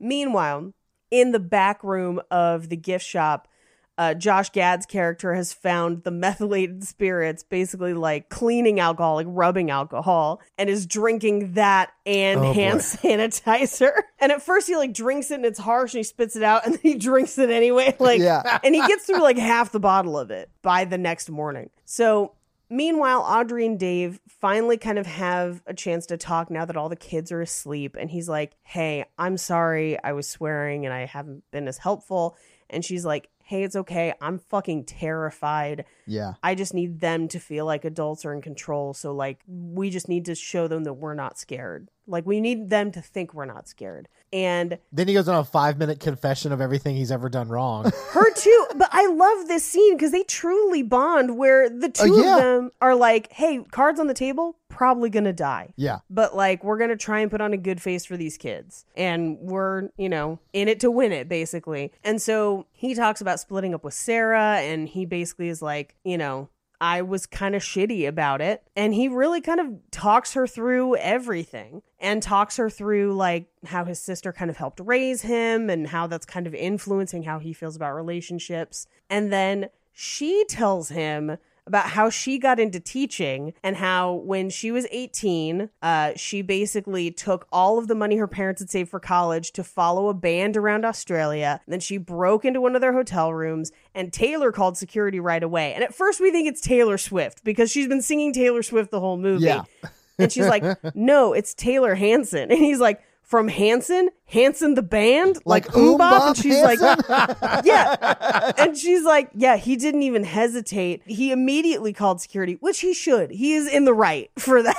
Meanwhile, in the back room of the gift shop, uh, Josh Gad's character has found the methylated spirits, basically like cleaning alcohol, like rubbing alcohol, and is drinking that and Oh, hand boy. sanitizer. And at first he like drinks it and it's harsh and he spits it out and then he drinks it anyway. Like Yeah. and he gets through like half the bottle of it by the next morning. So Meanwhile, Audrey and Dave finally kind of have a chance to talk now that all the kids are asleep. And he's like, Hey, I'm sorry. I was swearing and I haven't been as helpful. And she's like, Hey, it's okay. I'm fucking terrified. Yeah. I just need them to feel like adults are in control. So, like, we just need to show them that we're not scared. Like, we need them to think we're not scared. And Then he goes on a five minute confession of everything he's ever done wrong. her too. But I love this scene because they truly bond where the uh, two Oh, yeah. of them are like, hey, cards on the table, probably gonna die. Yeah. But like, we're gonna try and put on a good face for these kids. And we're, you know, in it to win it, basically. And so he talks about splitting up with Sarah, and he basically is like, you know, I was kind of shitty about it. And he really kind of talks her through everything and talks her through like how his sister kind of helped raise him and how that's kind of influencing how he feels about relationships. And then she tells him about how she got into teaching and how when she was 18 uh, she basically took all of the money her parents had saved for college to follow a band around australia. Then she broke into one of their hotel rooms and taylor called security right away. And at first we think it's taylor swift because she's been singing taylor swift the whole movie. Yeah. and she's like no it's taylor hanson and he's like from Hanson, Hanson the band, like, Like MMMBop, MMMBop and she's Hanson? like, yeah. And she's like, yeah, he didn't even hesitate. He immediately called security, which he should. He is in the right for that.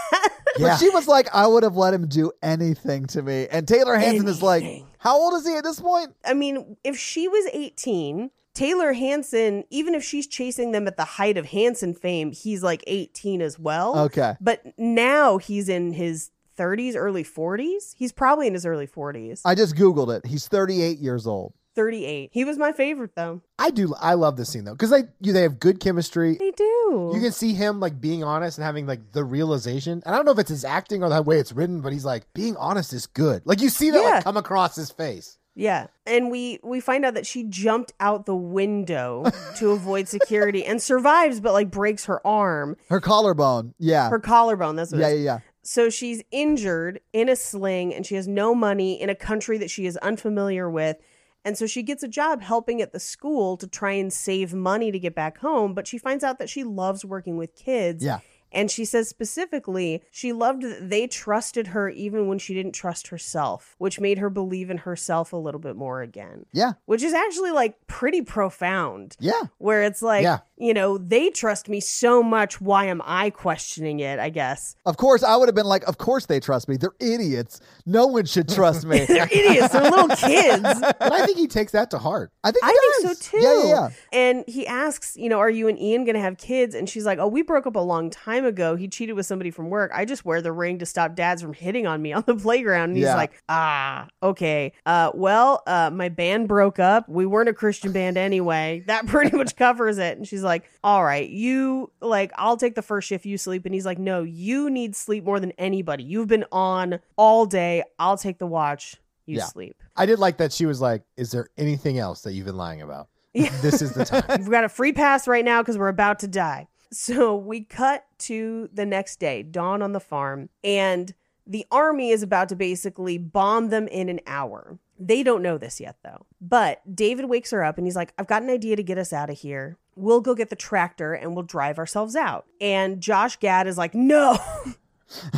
Yeah. But she was like, I would have let him do anything to me. And Taylor Hanson is like, how old is he at this point? I mean, if she was 18, Taylor Hanson, even if she's chasing them at the height of Hanson fame, he's like 18 as well. Okay. But now he's in his 30s, early 40s. He's probably in his early 40s. I just Googled it. He's 38 years old. 38. He was my favorite though. I do. I love this scene though because they you, they have good chemistry. They do. You can see him like being honest and having like the realization. And I don't know if it's his acting or the way it's written, but he's like being honest is good. Like you see that Yeah. like come across his face. Yeah. And we we find out that she jumped out the window to avoid security and survives but like breaks her arm, Her collarbone. Yeah. her collarbone, that's what yeah, yeah, yeah. So she's injured in a sling and she has no money in a country that she is unfamiliar with. And so she gets a job helping at the school to try and save money to get back home, but she finds out that she loves working with kids. Yeah. And she says specifically, she loved that they trusted her even when she didn't trust herself, which made her believe in herself a little bit more again. Yeah. Which is actually like pretty profound. Yeah. Where it's like, Yeah. you know, they trust me so much. Why am I questioning it? I guess. Of course, I would have been like, of course they trust me. They're idiots. No one should trust me. They're idiots. They're little kids. But I think he takes that to heart. I think he I think so too. Yeah, yeah, yeah. And he asks, you know, are you and Ian going to have kids? And she's like, oh, we broke up a long time ago. He cheated with somebody from work. I just wear the ring to stop dads from hitting on me on the playground. And he's Yeah. like, ah, okay. Uh, well, uh, my band broke up. We weren't a Christian band anyway. That pretty much covers it. And she's like, all right, you like, I'll take the first shift. You sleep. And he's like, no, you need sleep more than anybody. You've been on all day. I'll take the watch. You Yeah. sleep. I did like that she was like, "Is there anything else that you've been lying about? This is the time." We've got a free pass right now because we're about to die. So we cut to the next day, dawn on the farm, and the army is about to basically bomb them in an hour. They don't know this yet, though. But David wakes her up and he's like, I've got an idea to get us out of here. We'll go get the tractor and we'll drive ourselves out. And Josh Gad is like, No,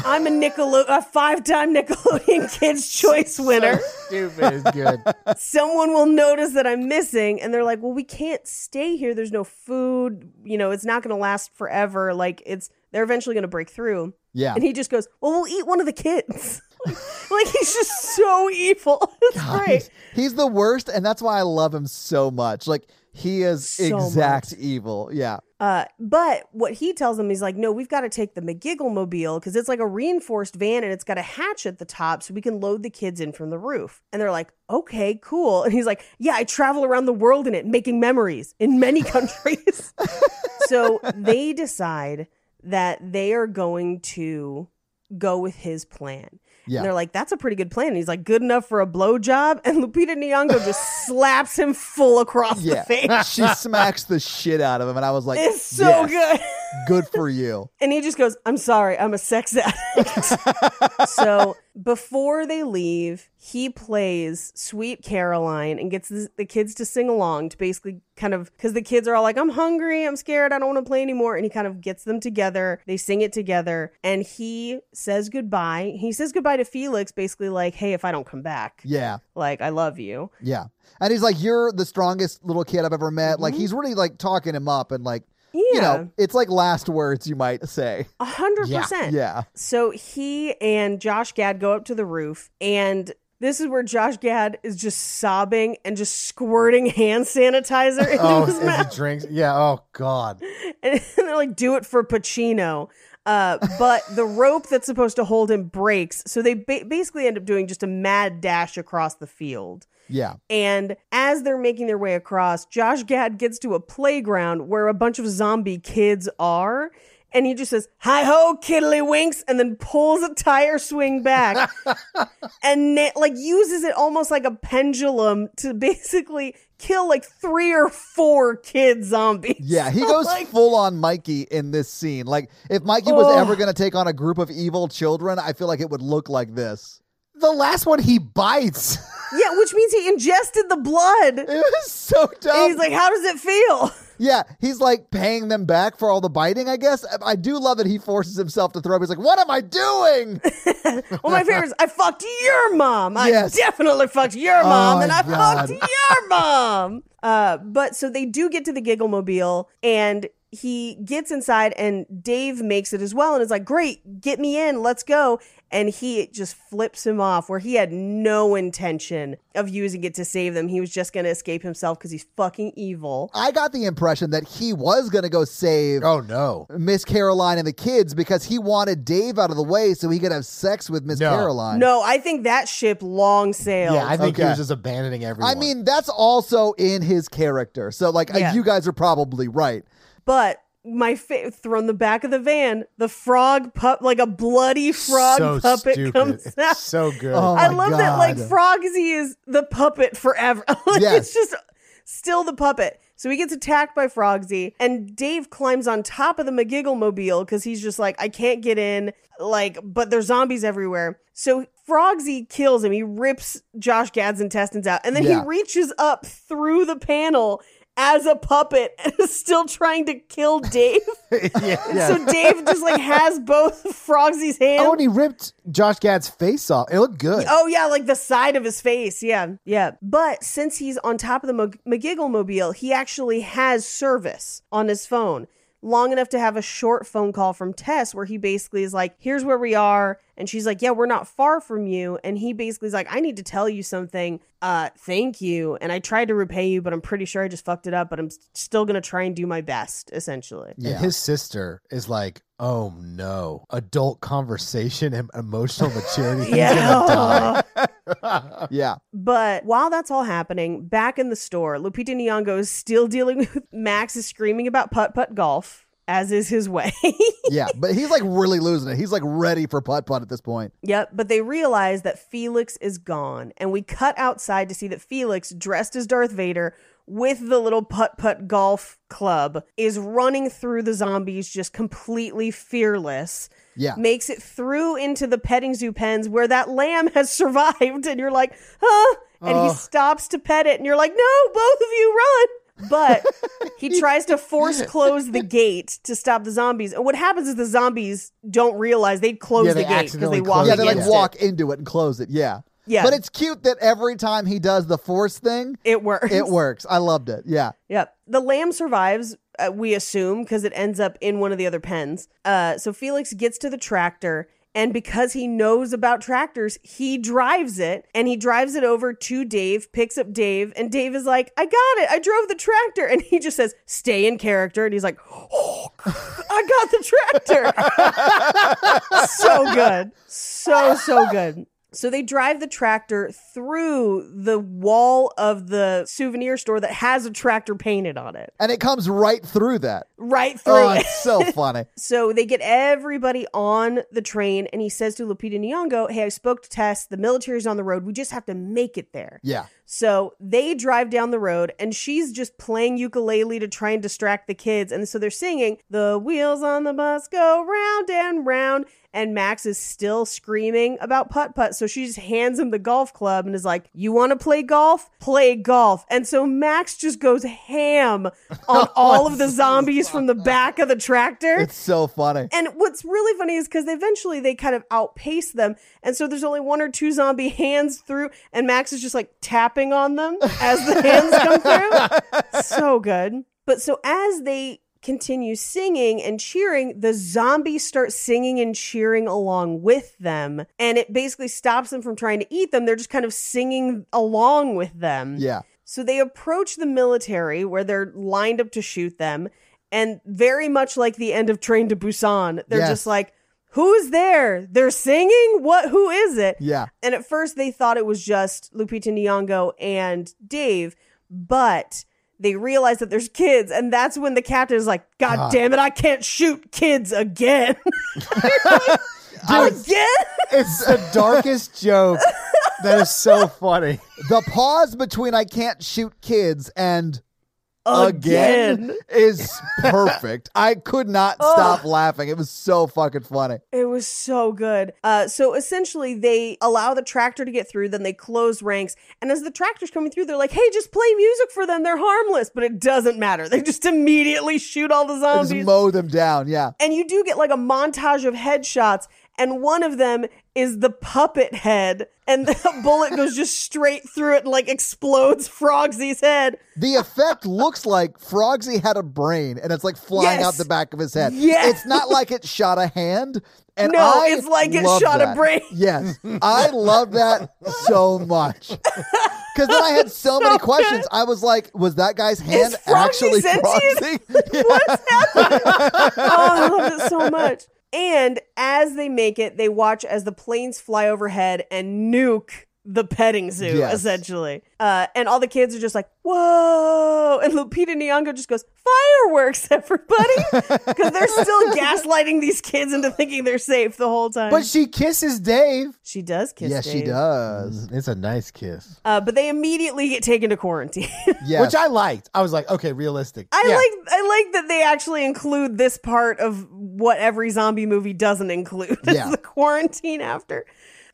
I'm a Nickelode- a five-time Nickelodeon Kids Choice winner Stupid is good. someone will notice that I'm missing and they're like, "Well, we can't stay here. There's no food. You know, it's not going to last forever. Like it's they're eventually going to break through." Yeah. And he just goes, "Well, we'll eat one of the kids." like he's just so evil. It's great. He's, he's the worst, and that's why I love him so much. Like he is So exact evil. Yeah. Uh, but what he tells them, he's like, no, we've got to take the McGiggle mobile because it's like a reinforced van and it's got a hatch at the top so we can load the kids in from the roof. And they're like, okay, cool. And he's like, yeah, I travel around the world in it, making memories in many countries. so they decide that they are going to go with his plan. Yeah. And they're like, that's a pretty good plan. And he's like, good enough for a blowjob. And Lupita Nyong'o just slaps him full across the face. she smacks the shit out of him, and I was like, It's so "Yes, good. Good for you. And he just goes, I'm sorry, I'm a sex addict. so before they leave, he plays Sweet Caroline and gets the, the kids to sing along to basically kind of, because the kids are all like, I'm hungry, I'm scared, I don't want to play anymore. And he kind of gets them together. They sing it together. And he says goodbye. He says goodbye to Felix, basically like, hey, if I don't come back, Yeah. like, I love you. Yeah. And he's like, You're the strongest little kid I've ever met. Like, Mhm. he's really like talking him up and like, Yeah. you know, it's like last words you might say. A hundred percent. Yeah. So he and Josh Gad go up to the roof, and this is where Josh Gad is just sobbing and just squirting hand sanitizer into oh, his mouth. drinks. Yeah. Oh God. And they're like, do it for Pacino. Uh, but the rope that's supposed to hold him breaks. So they ba- basically end up doing just a mad dash across the field. Yeah. And as they're making their way across, Josh Gad gets to a playground where a bunch of zombie kids are. And he just says, Hi ho, kiddlywinks, and then pulls a tire swing back and na- like uses it almost like a pendulum to basically kill like three or four kid zombies. Yeah, he goes Like- full on Mikey in this scene. Like, if Mikey was Oh. ever going to take on a group of evil children, I feel like it would look like this. The last one he bites. Yeah, which means he ingested the blood. It was so dumb. And he's like, How does it feel? Yeah, he's like paying them back for all the biting, I guess. I do love that he forces himself to throw up. He's like, What am I doing? Well, my favorite is I fucked your mom. I Yes. definitely fucked your mom, Oh, and I God. fucked your mom. Uh, but so they do get to the Giggle Mobile, and he gets inside, and Dave makes it as well, and is like, "Great, get me in, let's go." And he just flips him off, where he had no intention of using it to save them. He was just going to escape himself because he's fucking evil. I got the impression that he was going to go save Oh no. Miss Caroline and the kids because he wanted Dave out of the way so he could have sex with Miss No. Caroline. No, I think that ship long sailed. Yeah, I think he Okay. was just abandoning everyone. I mean, that's also in his character. So, like, uh, Yeah. you guys are probably right. But my fa- from the back of the van, the frog pup, like a bloody frog so puppet stupid. comes It's out. so good. Oh, I my love that, like God. Frogsy is the puppet forever. like Yes. it's just still the puppet. So he gets attacked by Frogsy, and Dave climbs on top of the McGiggle mobile because he's just like, I can't get in. Like, but there's zombies everywhere. So Frogsy kills him. He rips Josh Gad's intestines out, and then Yeah. he reaches up through the panel as a puppet and is still trying to kill Dave. yeah. So Dave just like has both Frogsy's hands. Oh, and he ripped Josh Gad's face off. It looked good. Oh yeah, like the side of his face. Yeah, yeah. But since he's on top of the McGiggle mobile, he actually has service on his phone long enough to have a short phone call from Tess where he basically is like, "Here's where we are," and she's like, "Yeah, we're not far from you," and he basically is like, "I need to tell you something. Uh, thank you, and I tried to repay you, but I'm pretty sure I just fucked it up, but I'm still gonna try and do my best, essentially." Yeah. And his sister is like, oh no, adult conversation and emotional maturity. Yeah. gonna die. Yeah. But while that's all happening, back in the store, Lupita Nyong'o is still dealing with Max is screaming about putt putt golf, as is his way. Yeah. But he's like really losing it. He's like ready for putt putt at this point. yep. But they realize that Felix is gone, and we cut outside to see that Felix, dressed as Darth Vader, with the little putt putt golf club, is running through the zombies just completely fearless. Yeah. Makes it through into the petting zoo pens where that lamb has survived, and you're like, huh? And he stops to pet it, and you're like, no, both of you run. But he tries to force close the gate to stop the zombies. And what happens is the zombies don't realize they'd close Yeah, the they gate because they walk Yeah, they like against walk it. into it and close it. Yeah. Yeah. But it's cute that every time he does the force thing, It works. it works. I loved it. Yeah. Yep. The lamb survives, uh, we assume, because it ends up in one of the other pens. Uh, so Felix gets to the tractor, and because he knows about tractors, he drives it and he drives it over to Dave, picks up Dave, and Dave is like, I got it. I drove the tractor. And he just says, stay in character. And he's like, oh, I got the tractor. so good. So, so good. So they drive the tractor through the wall of the souvenir store that has a tractor painted on it. And it comes right through that. Right through Oh, it. it's so funny. So they get everybody on the train, and he says to Lupita Nyong'o, "Hey, I spoke to Tess. The military's on the road. We just have to make it there." Yeah. So they drive down the road, and she's just playing ukulele to try and distract the kids. And so they're singing, "The wheels on the bus go round and round." And Max is still screaming about putt putt. So she just hands him the golf club and is like, You want to play golf? Play golf. And so Max just goes ham on all of the zombies from the back of the tractor. It's so funny. And what's really funny is because eventually they kind of outpace them. And so there's only one or two zombie hands through, and Max is just like tapping on them as the hands come through. So good. But so as they continue singing and cheering, the zombies start singing and cheering along with them. And it basically stops them from trying to eat them. They're just kind of singing along with them. Yeah. So they approach the military where they're lined up to shoot them. And very much like the end of Train to Busan, they're Yes. just like, Who's there? They're singing? What who is it? Yeah. And at first they thought it was just Lupita Nyong'o and Dave, but they realize that there's kids, and that's when the captain is like, God, God. damn it, I can't shoot kids again. Dude, again? It's the darkest joke. That is so funny. the pause between I can't shoot kids and again, Again. is perfect. I could not stop laughing. It was so fucking funny. It was so good. Uh, so essentially, they allow the tractor to get through, then they close ranks. And as the tractor's coming through, they're like, hey, just play music for them. They're harmless. But it doesn't matter. They just immediately shoot all the zombies. just mow them down. Yeah. and you do get like a montage of headshots. And one of them is the puppet head. And the bullet goes just straight through it and like explodes Frogsy's head. The effect looks like Frogsy had a brain and it's like flying Yes. out the back of his head. Yes. It's not like it shot a hand. And No, I it's like it shot a brain. Yes. I love that so much. Because then I had so, many questions. good. I was like, was that guy's hand actually? Frogsy? What's happening? oh, I love it so much. And as they make it, they watch as the planes fly overhead and nuke the petting zoo, Yes. essentially. Uh, and all the kids are just like, whoa. And Lupita Nyong'o just goes, fireworks, everybody. Because they're still gaslighting these kids into thinking they're safe the whole time. But she kisses Dave. she does kiss yes, she does. It's a nice kiss. Uh, but they immediately get taken to quarantine. Yes. Which I liked. I was like, okay, realistic. I Yeah. like I like that they actually include this part of what every zombie movie doesn't include Yeah. the quarantine after.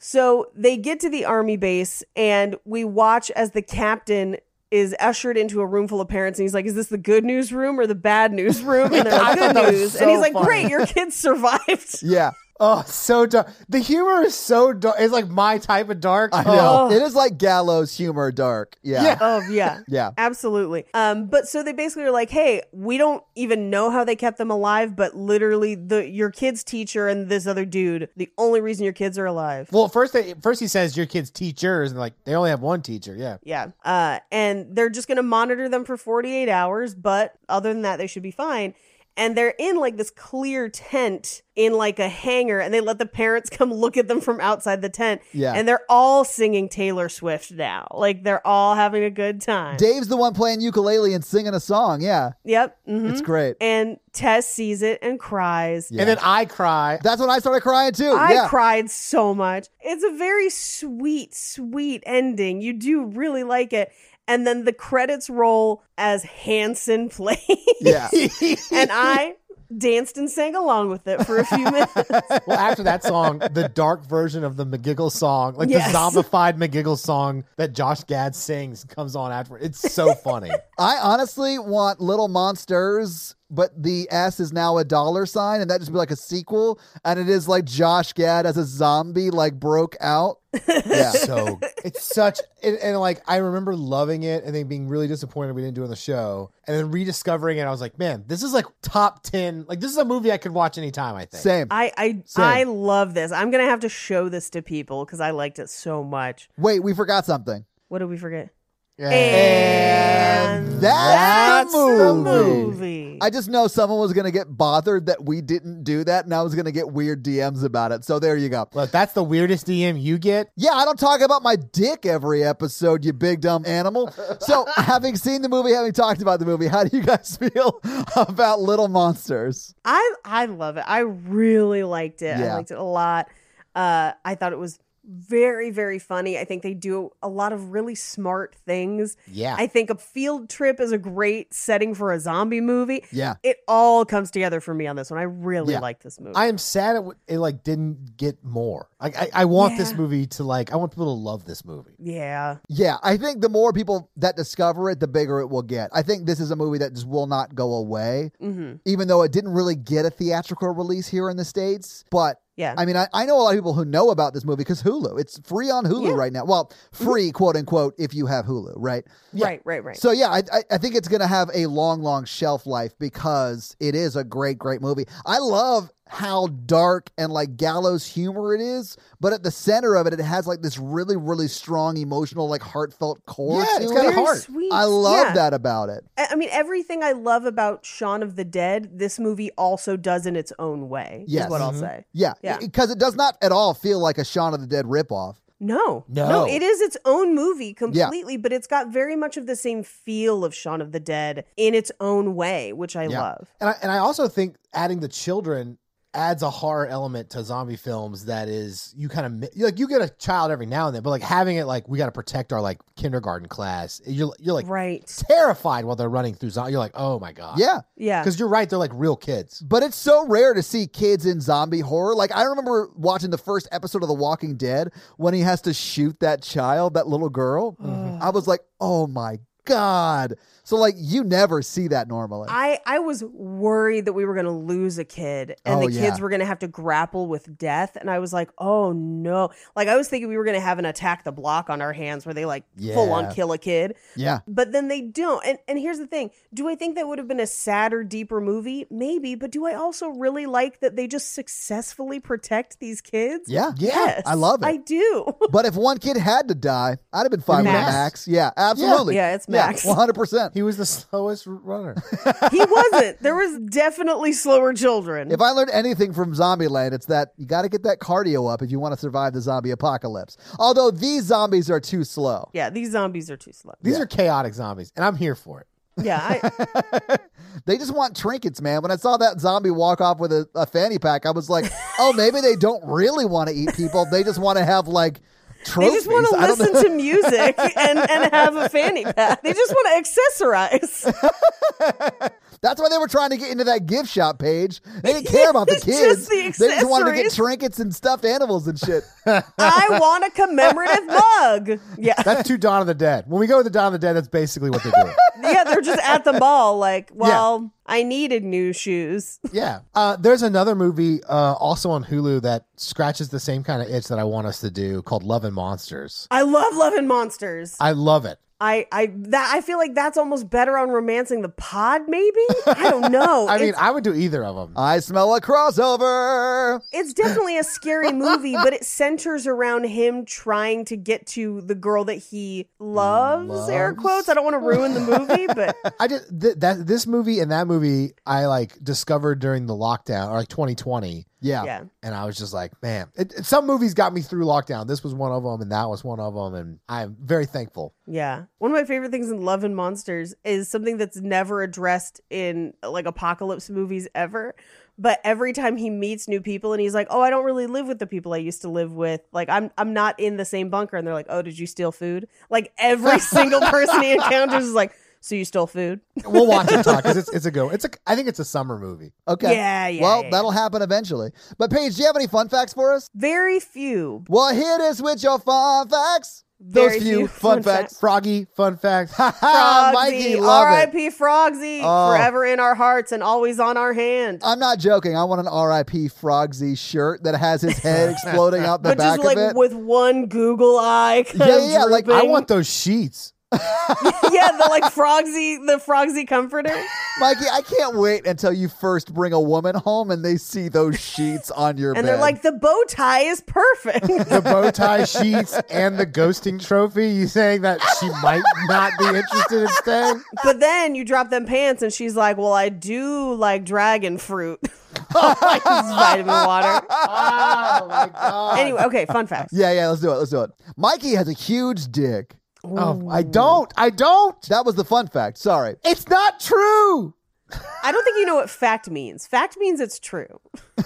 So they get to the army base and we watch as the captain is ushered into a room full of parents and he's like, Is this the good news room or the bad news room? And they're like, Good news. so and he's like, funny. Great, your kids survived. Yeah. Oh, so dark. The humor is so dark. It's like my type of dark. I Oh. know. It is like gallows humor dark. Yeah. Yeah. Oh yeah. Yeah. Absolutely. Um, but so they basically are like, hey, we don't even know how they kept them alive, but literally the your kid's teacher and this other dude, the only reason your kids are alive. Well, first they, first he says your kids teachers, and like they only have one teacher. Yeah. Yeah. Uh, and they're just going to monitor them for 48 hours, but other than that, they should be fine. And they're in like this clear tent in like a hangar, and they let the parents come look at them from outside the tent. Yeah. And they're all singing Taylor Swift now. Like they're all having a good time. Dave's the one playing ukulele and singing a song. Yeah. yep. mhm. It's great. And Tess sees it and cries. Yeah. And then I cry. That's when I started crying too. I yeah. cried so much. It's a very sweet, sweet ending. You do really like it. And then the credits roll as Hanson plays. yeah. and I danced and sang along with it for a few minutes. well, after that song, the dark version of the McGiggle song, like Yes. the zombified McGiggle song that Josh Gad sings, comes on after. It's so funny. I honestly want Little Monsters, but the S is now a dollar sign, and that just be like a sequel, and it is like Josh Gad as a zombie like broke out. Yeah. so it's such and, and like I remember loving it and then being really disappointed we didn't do it on the show and then rediscovering it I was like man this is like top 10 like this is a movie I could watch anytime I think Same. I I, Same. I love this. I'm gonna have to show this to people because I liked it so much. Wait, we forgot something. What did we forget? And that's the the movie. movie. I just know someone was going to get bothered that we didn't do that, and I was going to get weird DMs about it. So there you go. look that's the weirdest DM you get Yeah, I don't talk about my dick every episode, you big dumb animal. So, having seen the movie, having talked about the movie, how do you guys feel about Little Monsters? I I love it. I really liked it. I liked it a lot. Uh, I thought it was very very funny. I think they do a lot of really smart things. yeah I think a field trip is a great setting for a zombie movie. Yeah. It all comes together for me on this one. I really Yeah. like this movie. I am sad it, it like didn't get more like I, I want this movie to like I want people to love this movie yeah. Yeah, I think the more people that discover it, the bigger it will get. I think this is a movie that just will not go away, hmm even though it didn't really get a theatrical release here in the States. But Yeah. I mean, I, I know a lot of people who know about this movie because Hulu. It's free on Hulu Yeah. right now. Well, mm-hmm. free, quote unquote, if you have Hulu, right? Right. Right. Right. So yeah, I, I, I think it's going to have a long, long shelf life because it is a great, great movie. I love how dark and like gallows humor it is, but at the center of it, it has like this really, really strong emotional, like heartfelt core. Yeah, to it's it. got a heart. sweet. I love Yeah. that about it. I I mean, everything I love about Shaun of the Dead, this movie also does in its own way. Yes. Is what I'll Mhm. say. Yeah, Yeah. because it does not at all feel like a Shaun of the Dead ripoff. No, No. no, it is its own movie completely, but it's got very much of the same feel of Shaun of the Dead in its own way, which I Yeah. love. And I, and I also think adding the children adds a horror element to zombie films that is you kind of like you get a child every now and then but like having it like we got to protect our like kindergarten class you're you're like Right. terrified while they're running through zombie you're like oh my god Yeah, Yeah. because you're right they're like real kids but it's so rare to see kids in zombie horror. Like I remember watching the first episode of The Walking Dead when he has to shoot that child, that little girl. Mm-hmm. I was like, oh my god. So like you never see that normally. I, I was worried that we were going to lose a kid and Oh, the kids yeah. were going to have to grapple with death. And I was like, oh no. Like, I was thinking we were going to have an attack the block on our hands where they like full on kill a kid. yeah. But then they don't. And and here's the thing. Do I think that would have been a sadder, deeper movie? Maybe. But do I also really like that they just successfully protect these kids? Yeah. Yes. I love it. I do. But if one kid had to die, I'd have been fine with Max. Max. Yeah, absolutely. Yeah, it's Max. One hundred percent. He was the slowest runner he wasn't. There was definitely slower children. If I learned anything from Zombieland, it's that you got to get that cardio up if you want to survive the zombie apocalypse. Although these zombies are too slow. yeah, these zombies are too slow. these are chaotic zombies and i'm here for it Yeah, I, They just want trinkets, man. When I saw that zombie walk off with a, a fanny pack, I was like, oh, maybe they don't really want to eat people. They just want to have like They just want to listen to music and, and have a fanny pack. They just want to accessorize. That's why they were trying to get into that gift shop Paige. They didn't care about the Just kids. the they just wanted to get trinkets and stuffed animals and shit. I want a commemorative mug. Yeah. That's too Dawn of the Dead. When we go to the Dawn of the Dead, that's basically what they're doing. yeah, they're just at the mall, like, well, I needed new shoes. yeah. Uh, there's another movie uh, also on Hulu that scratches the same kind of itch that I want us to do called Love and Monsters. I love loving monsters. I love it. I, I that I feel like that's almost better on romancing the pod, maybe? I don't know. I mean, I would do either of them. I smell a crossover. it's definitely a scary movie, but it centers around him trying to get to the girl that he loves, air quotes. I don't want to ruin the movie, but I just th- that this movie and that movie I like discovered during the lockdown or like 2020, Yeah. yeah. and I was just like, man, it, it- some movies got me through lockdown. This was one of them, and that was one of them, and I'm very thankful. Yeah. One of my favorite things in Love and Monsters is something that's never addressed in like apocalypse movies ever. But every time he meets new people and he's like, "Oh, I don't really live with the people I used to live with. Like I'm I'm not in the same bunker." And they're like, "Oh, did you steal food?" Like every single person he encounters is like, "So you stole food?" We'll watch it talk because it's it's a go. It's a I think it's a summer movie. Okay. Yeah, yeah, Well, yeah, that'll happen eventually. But Paige, do you have any fun facts for us? Very few. Well, hit us with your fun facts. Those few few fun, fun facts. Froggy, fun fact. Ha ha, Mikey, Frogsy, love it. R.I.P. Frogsy, Oh. forever in our hearts and always on our hand. I'm not joking. I want an R.I.P. Frogsy shirt that has his head exploding out the but back just like of it. with one Google eye. Kind Yeah, yeah, like, I want those sheets. yeah, the like Frogsy, the Frogsy comforter. Mikey, I can't wait until you first bring a woman home and they see those sheets on your bed. And bed. they're like, the bow tie is perfect. The bow tie sheets and the ghosting trophy. You saying that she might not be interested in staying? but then you drop them pants, and she's like, well, I do like dragon fruit. Oh vitamin water. Oh my god. Anyway, okay, fun fact. yeah, yeah, let's do it. Let's do it. Mikey has a huge dick. Oh, I don't. I don't. That was the fun fact. Sorry. It's not true. I don't think you know what fact means. Fact means it's true,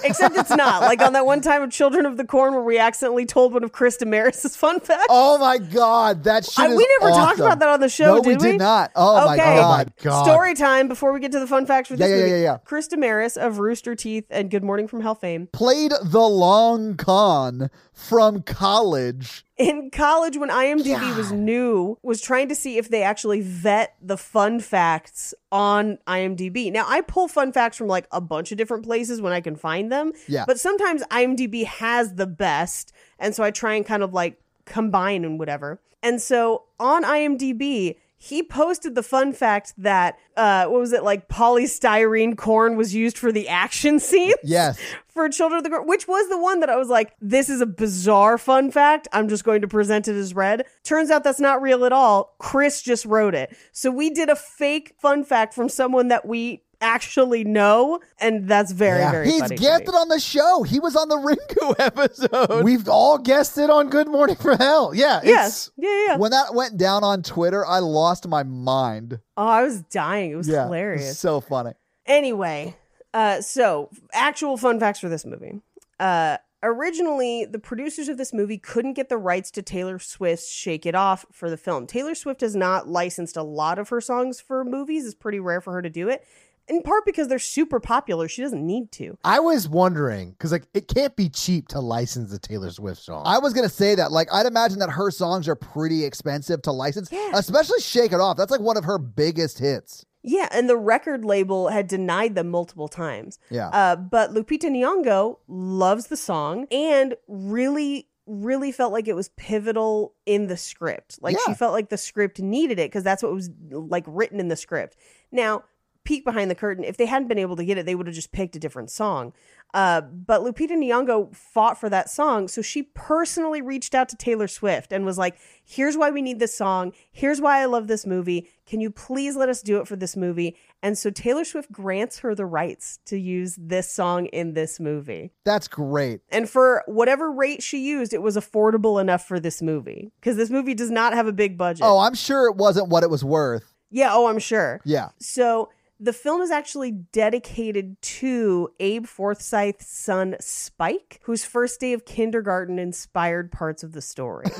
except it's not. Like on that one time of Children of the Corn where we accidentally told one of Chris Demarais's fun facts. Oh my god, that shit I- we never talked about that on the show, No, did we we? did not. Oh my Okay. god. My god. Story time before we get to the fun facts for this Yeah, yeah, movie. yeah, yeah. Chris Demarais of Rooster Teeth and Good Morning from Hell fame. Played the long con from college. in college when IMDb was new, was trying to see if they actually vet the fun facts on IMDb. Now, I pull fun facts from like a bunch of different places when I can find them. Yeah. But sometimes IMDb has the best. And so I try and kind of like combine and whatever. And so on IMDb, he posted the fun fact that uh what was it like polystyrene corn was used for the action scene Yes. for Children of the Corn, which was the one that I was like, this is a bizarre fun fact. I'm just going to present it as read. Turns out that's not real at all. Chris just wrote it. So we did a fake fun fact from someone that we actually know, and that's very, Yeah. very He's funny. to guessed me. it on the show. He was on the Ringu episode. We've all guessed it on Good Morning from Hell. Yeah. Yes. Yeah, yeah. yeah. when that went down on Twitter, I lost my mind. Oh, I was dying. It was yeah. hilarious. So funny. Anyway, uh, so actual fun facts for this movie. Uh, originally, the producers of this movie couldn't get the rights to Taylor Swift's "Shake It Off" for the film. Taylor Swift has not licensed a lot of her songs for movies; it's pretty rare for her to do it. In part because they're super popular, she doesn't need to. I was wondering because like it can't be cheap to license a Taylor Swift song. I was gonna say that. Like, I'd imagine that her songs are pretty expensive to license, Yeah. especially "Shake It Off." That's like one of her biggest hits. Yeah, and the record label had denied them multiple times. Yeah. Uh, but Lupita Nyong'o loves the song and really, really felt like it was pivotal in the script. Like she felt like the script needed it because that's what was like written in the script. Now, peek behind the curtain. If they hadn't been able to get it, they would have just picked a different song. Uh, but Lupita Nyong'o fought for that song, so she personally reached out to Taylor Swift and was like, "Here's why we need this song. Here's why I love this movie. Can you please let us do it for this movie?" And so Taylor Swift grants her the rights to use this song in this movie. That's great. And for whatever rate she used, it was affordable enough for this movie because this movie does not have a big budget. Oh, I'm sure it wasn't what it was worth. yeah, oh, I'm sure. Yeah. So The film is actually dedicated to Abe Forsyth's son Spike, whose first day of kindergarten inspired parts of the story.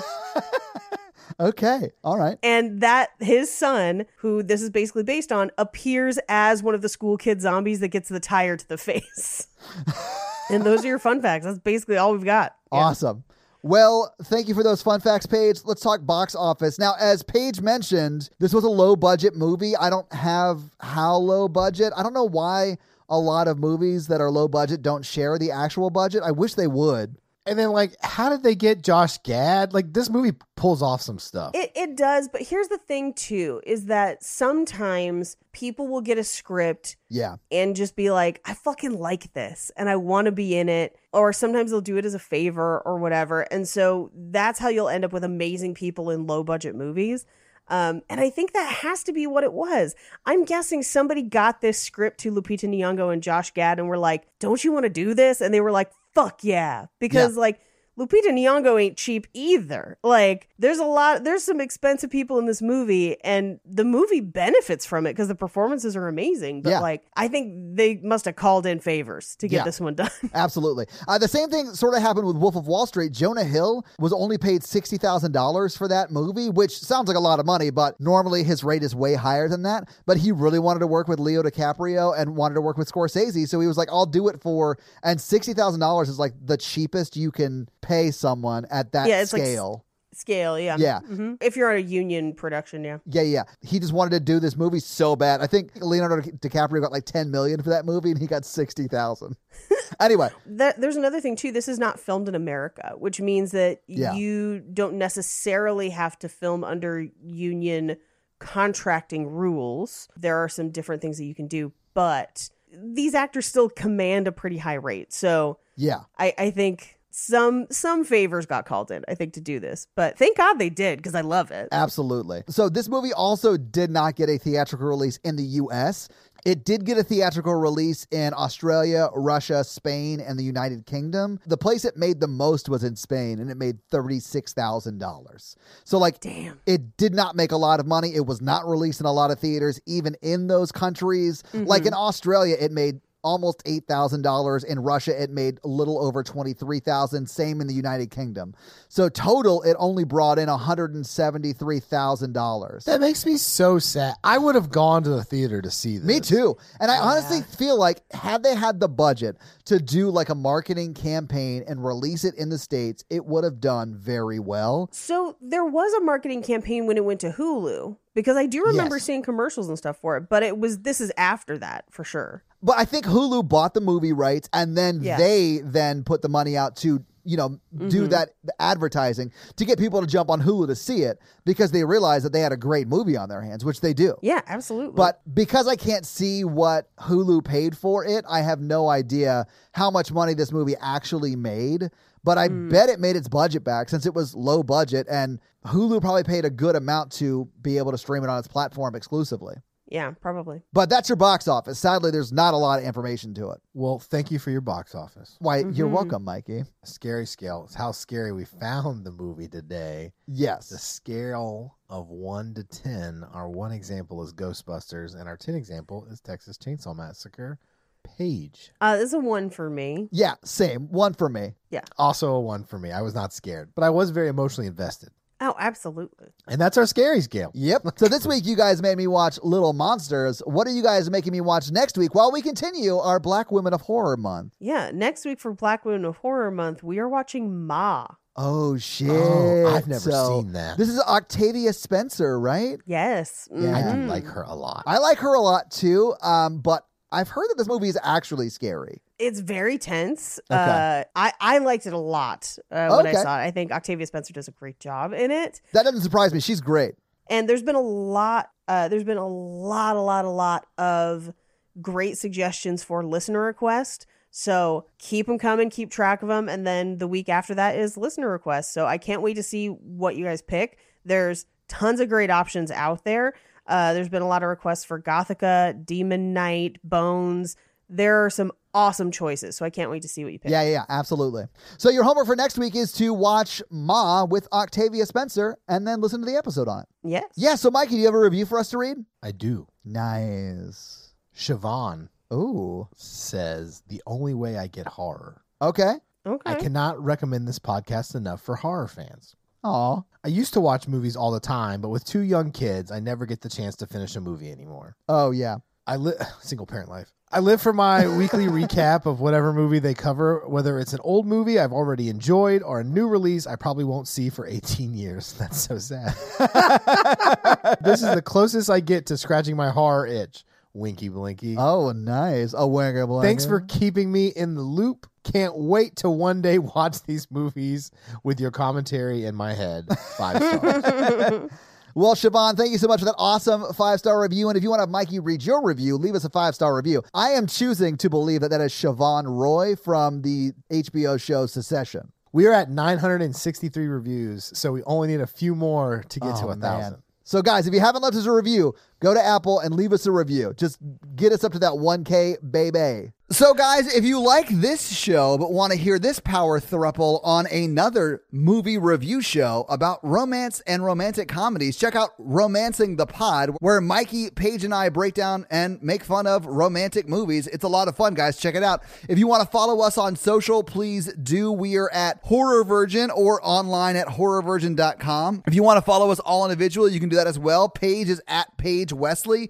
Okay. All right. and that his son, who this is basically based on, appears as one of the school kid zombies that gets the tire to the face. and those are your fun facts. That's basically all we've got. Yeah. Well, thank you for those fun facts, Paige. Let's talk box office. Now, as Paige mentioned, this was a low budget movie. I don't have how low budget. I don't know why a lot of movies that are low budget don't share the actual budget. I wish they would. And then, like, how did they get Josh Gad? Like, this movie pulls off some stuff. It, it does, but here's the thing too is that sometimes people will get a script Yeah. and just be like, I fucking like this and I want to be in it. Or sometimes they'll do it as a favor or whatever. And so that's how you'll end up with amazing people in low budget movies. Um, and I think that has to be what it was. I'm guessing somebody got this script to Lupita Nyong'o and Josh Gad and were like, "Don't you want to do this?" And they were like, "Fuck yeah!" Because like Lupita Nyong'o ain't cheap either. Like, there's a lot, there's some expensive people in this movie, and the movie benefits from it because the performances are amazing. But Yeah. like, I think they must have called in favors to get Yeah. this one done. Absolutely. Uh, the same thing sort of happened with Wolf of Wall Street. Jonah Hill was only paid $60,000 for that movie, which sounds like a lot of money, but normally his rate is way higher than that. But he really wanted to work with Leo DiCaprio and wanted to work with Scorsese. So he was like, I'll do it for, and $60,000 is like the cheapest you can pay someone at that Yeah, it's like s- scale. Scale, yeah. Yeah. hmm If you're on a union production, yeah. yeah, yeah. He just wanted to do this movie so bad. I think Leonardo DiCaprio got like 10 million for that movie and he got 60,000. anyway, That, there's another thing too. This is not filmed in America, which means that Yeah. you don't necessarily have to film under union contracting rules. There are some different things that you can do, but these actors still command a pretty high rate. So yeah. I, I think some some favors got called in. I think to do this, but thank God they did because I love it. Absolutely. So this movie also did not get a theatrical release in the US. It did get a theatrical release in Australia, Russia, Spain, and the United Kingdom. The place it made the most was in Spain, and it made $36,000. So, like, Damn. it did not make a lot of money. It was not released in a lot of theaters, even in those countries. Like in mm-hmm. Australia, it made almost $8,000. In Russia, it made a little over 23,000. Same in the United Kingdom. So total, it only brought in $173,000. That makes me so sad. I would have gone to the theater to see this. Me too. And I honestly feel like had they had the budget to do like a marketing campaign and release it in the States, it would have done very well. So there was a marketing campaign when it went to Hulu because I do remember Yes. seeing commercials and stuff for it, but it was this is after that for sure. But I think Hulu bought the movie rights and then they then put the money out to, you know, do mm-hmm. that advertising to get people to jump on Hulu to see it because they realized that they had a great movie on their hands, which they do. Yeah, absolutely. But because I can't see what Hulu paid for it, I have no idea how much money this movie actually made. But I mm. bet it made its budget back since it was low budget, and Hulu probably paid a good amount to be able to stream it on its platform exclusively. Yeah, probably. But that's your box office. Sadly, there's not a lot of information to it. Well, thank you for your box office. Why, you're Mhm. welcome, Mikey. Scary scale. It's how scary we found the movie today. Yes. The scale of 1 to 10, our one example is Ghostbusters, and our 10 example is Texas Chainsaw Massacre. Paige. Uh, this is a one for me. Yeah, same. One for me. Yeah. Also a 1 for me. I was not scared, but I was very emotionally invested. Oh, absolutely. And that's our scary scale. Yep. So this week, you guys made me watch Little Monsters. What are you guys making me watch next week while we continue our Black Women of Horror month? Yeah, next week for Black Women of Horror Month, we are watching Ma. Oh, shit. Oh, I've never So, seen that. This is Octavia Spencer, right? Yes. Yeah. I do Mhm. like her a lot. I like her a lot too, um, but I've heard that this movie is actually scary. It's very tense. Okay. Uh, I I liked it a lot uh, when Okay. I saw it. I think Octavia Spencer does a great job in it. That doesn't surprise me. She's great. and there's been a lot uh, there's been a lot a lot a lot of great suggestions for listener request so keep them coming keep track of them and then the week after that is listener requests so i can't wait to see what you guys pick there's tons of great options out there uh, there's been a lot of requests for Gothika demon knight bones there are some awesome choices so i can't wait to see what you pick Yeah, yeah, yeah, absolutely. So your homework for next week is to watch Ma with Octavia Spencer and then listen to the episode on it. yes Yeah, so Mikey, do you have a review for us to read? I do. Nice. Siobhan Ooh. says the only way I get horror. Okay. Okay. I cannot recommend this podcast enough for horror fans. Aw. I used to watch movies all the time, but with two young kids, I never get the chance to finish a movie anymore. Oh yeah. I live single parent life. I live for my weekly recap of whatever movie they cover, whether it's an old movie I've already enjoyed or a new release I probably won't see for 18 years. That's so sad. this is the closest I get to scratching my horror itch. Winky blinky. Oh nice. Oh winker blanker. Thanks for keeping me in the loop. Can't wait to one day watch these movies with your commentary in my head. Five stars. Well, Siobhan, thank you so much for that awesome five star review. And if you want to have Mikey read your review, leave us a five star review. I am choosing to believe that that is Siobhan Roy from the HBO show Succession. we are at 963 reviews, so we only need a few more to get oh, to Oh, a thousand. So, guys, if you haven't left us a review, go to Apple and leave us a review. Just get us up to that 1K, baby. So, guys, if you like this show but want to hear this power thruple on another movie review show about romance and romantic comedies, check out Romancing the Pod, where Mikey, Paige, and I break down and make fun of romantic movies. It's a lot of fun, guys. Check it out. If you want to follow us on social, please do. We are at Horror Virgin or online at horrorvirgin.com. If you want to follow us all individually, you can do that as well. Paige is at Paige Wesley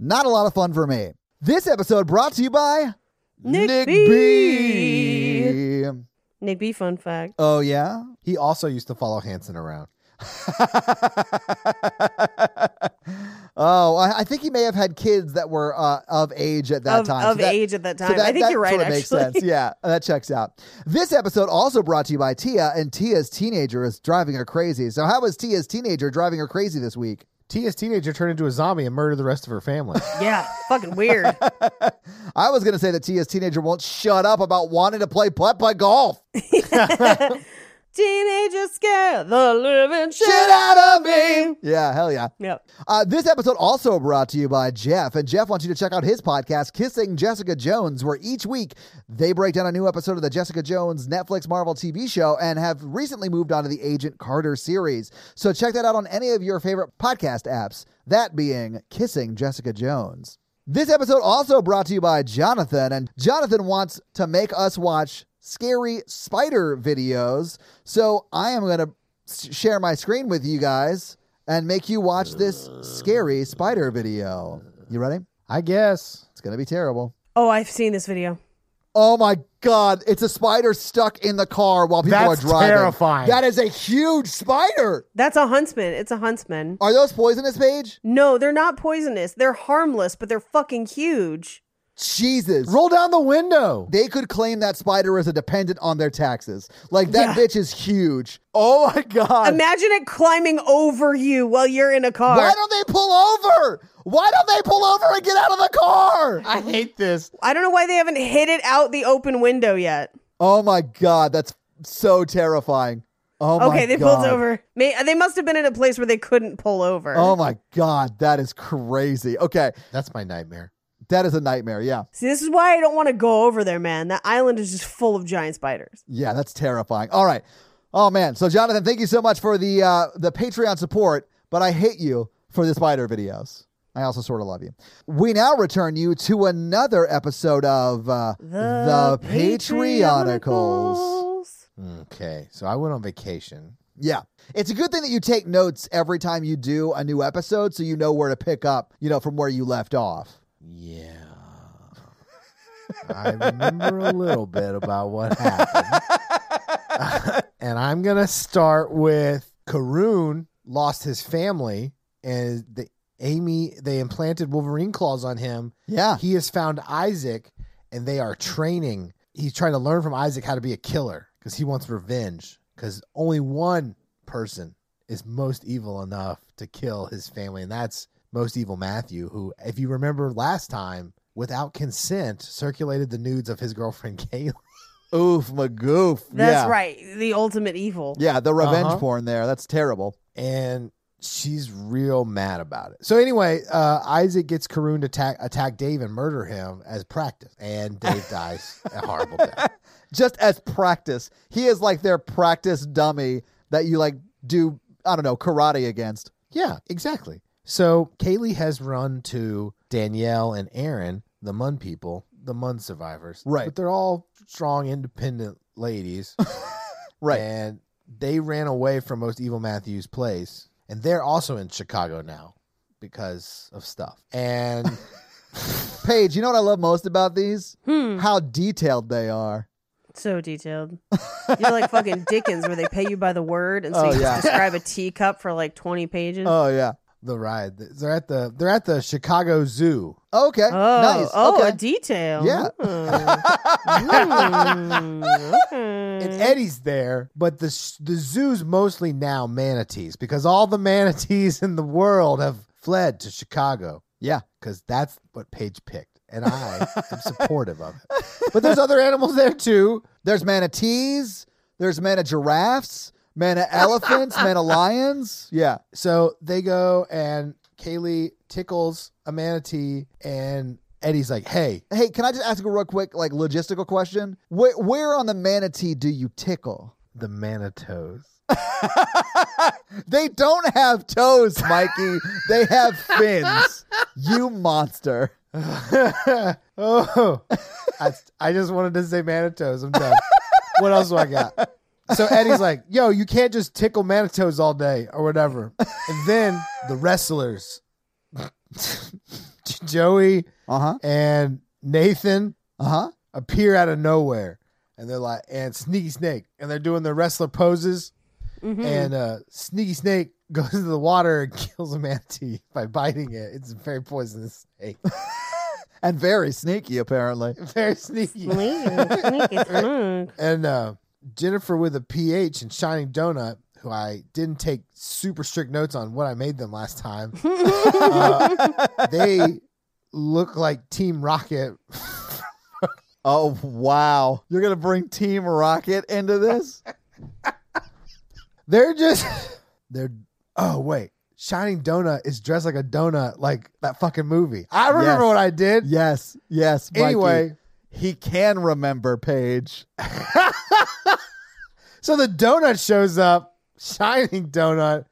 not a lot of fun for me. This episode brought to you by Nick B. B. Nick B. Fun fact. Oh, yeah? He also used to follow Hanson around. oh, I, I think he may have had kids that were uh, of age at that of time. of So that- age at that so time. that- I think that you're right. Sort of actually, makes sense. Yeah, that checks out. This episode also brought to you by Tia, and Tia's teenager is driving her crazy. So, how was Tia's teenager driving her crazy this week? Tia's teenager turned into a zombie and murdered the rest of her family. yeah, fucking weird. I was going to say that Tia's teenager won't shut up about wanting to play putt putt golf. Teenagers scare the living shit, Shit out of me. Yeah, hell yeah. Yep. Uh, this episode also brought to you by Jeff, and Jeff wants you to check out his podcast, Kissing Jessica Jones, where each week they break down a new episode of the Jessica Jones Netflix Marvel TV show and have recently moved on to the Agent Carter series. So check that out on any of your favorite podcast apps, that being Kissing Jessica Jones. This episode also brought to you by Jonathan, and Jonathan wants to make us watch scary spider videos. So I am going to share my screen with you guys and make you watch this scary spider video. You ready? I guess. It's going to be terrible. Oh, I've seen this video. Oh my god, it's a spider stuck in the car while people That's are driving. terrifying. That is a huge spider. That's a huntsman. It's a huntsman. Are those poisonous, Paige? No, they're not poisonous. They're harmless, but they're fucking huge. Jesus. Roll down the window. They could claim that spider as a dependent on their taxes. Like that Yeah. bitch is huge. Oh my god. Imagine it climbing over you while you're in a car. Why don't they pull over? Why don't they pull over and get out of the car? I hate this. I don't know why they haven't hit it out the open window yet. Oh my god, that's so terrifying. Oh my Okay, they god. pulled over. May, they must have been in a place where they couldn't pull over. Oh my god, that is crazy. Okay, That's my nightmare. That is a nightmare. Yeah. See, this is why I don't want to go over there, man. That island is just full of giant spiders. Yeah, that's terrifying. All right. Oh man. So Jonathan, thank you so much for the uh the Patreon support, but I hate you for the spider videos. I also sort of love you. We now return you to another episode of uh, the, Patreonicals. Okay, so I went on vacation. Yeah. It's a good thing that you take notes every time you do a new episode so you know where to pick up, you know, from where you left off. Yeah. I remember a little bit about what happened. and I'm going to start with Karoon lost his family and the Amy they implanted Wolverine claws on him. Yeah. He has found Isaac and they are training. He's trying to learn from Isaac how to be a killer because he wants revenge because only one person is most evil enough to kill his family and that's most evil Matthew who if you remember last time without consent circulated the nudes of his girlfriend Kaylee. Oof, magoof. That's yeah. right. The ultimate evil. Yeah, the revenge Uh-huh. porn there. That's terrible. and she's real mad about it. So anyway, uh, Isaac gets Karoon to attack attack Dave and murder him as practice, and Dave dies a horrible death. Just as practice. He is like their practice dummy that you like do, I don't know, karate against. Yeah, exactly. So Kaylee has run to Danielle and Aaron, the Mun people, the Mun survivors. Right. But they're all strong, independent ladies. Right. And they ran away from most evil Matthew's place. And they're also in Chicago now because of stuff. And Paige, you know what I love most about these? Hmm. How detailed they are. So detailed. You're like fucking Dickens, where they pay you by the word, and so Oh, you just yeah. describe a teacup for like 20 pages. Oh yeah. The ride. They're at the they're at the Chicago Zoo. Okay. Oh, nice. oh, okay. a detail. Yeah. Hmm. Hmm, okay. And Eddie's there, but the the zoo's mostly now manatees because all the manatees in the world have fled to Chicago yeah. because that's what Paige picked, and I am supportive of it. But there's other animals there too. There's manatees. There's mana giraffes. Mana elephants. mana lions. Yeah. So they go and Kaylee tickles a manatee, and Eddie's like, "Hey, Hey, can I just ask a real quick, like logistical question? Where, where on the manatee do you tickle? the manitoes." they don't have toes, Mikey. they have fins. You monster. oh, I, I just wanted to say manitoes. I'm done. what else do I got? So Eddie's like, yo, you can't just tickle manitoes all day or whatever. And then the wrestlers, Joey Uh huh. and Nathan, Uh huh. appear out of nowhere. And they're like, and Sneaky Snake. And they're doing their wrestler poses. Mhm. And uh, Sneaky Snake goes into the water and kills a manatee by biting it. It's a very poisonous snake. And very sneaky, apparently. Very sneaky. Sneaky, sneaky, sneaky. And uh, Jennifer with a PH and Shining Donut, who I didn't take super strict notes on what I made them last time. uh, they look like Team Rocket. Oh wow! You're gonna bring Team Rocket into this? They're just they're oh wait. Shining Donut is dressed like a donut, like that fucking movie. I remember Yes. what I did. yes, yes. Mikey. Anyway, he can remember Paige. so the donut shows up, Shining Donut.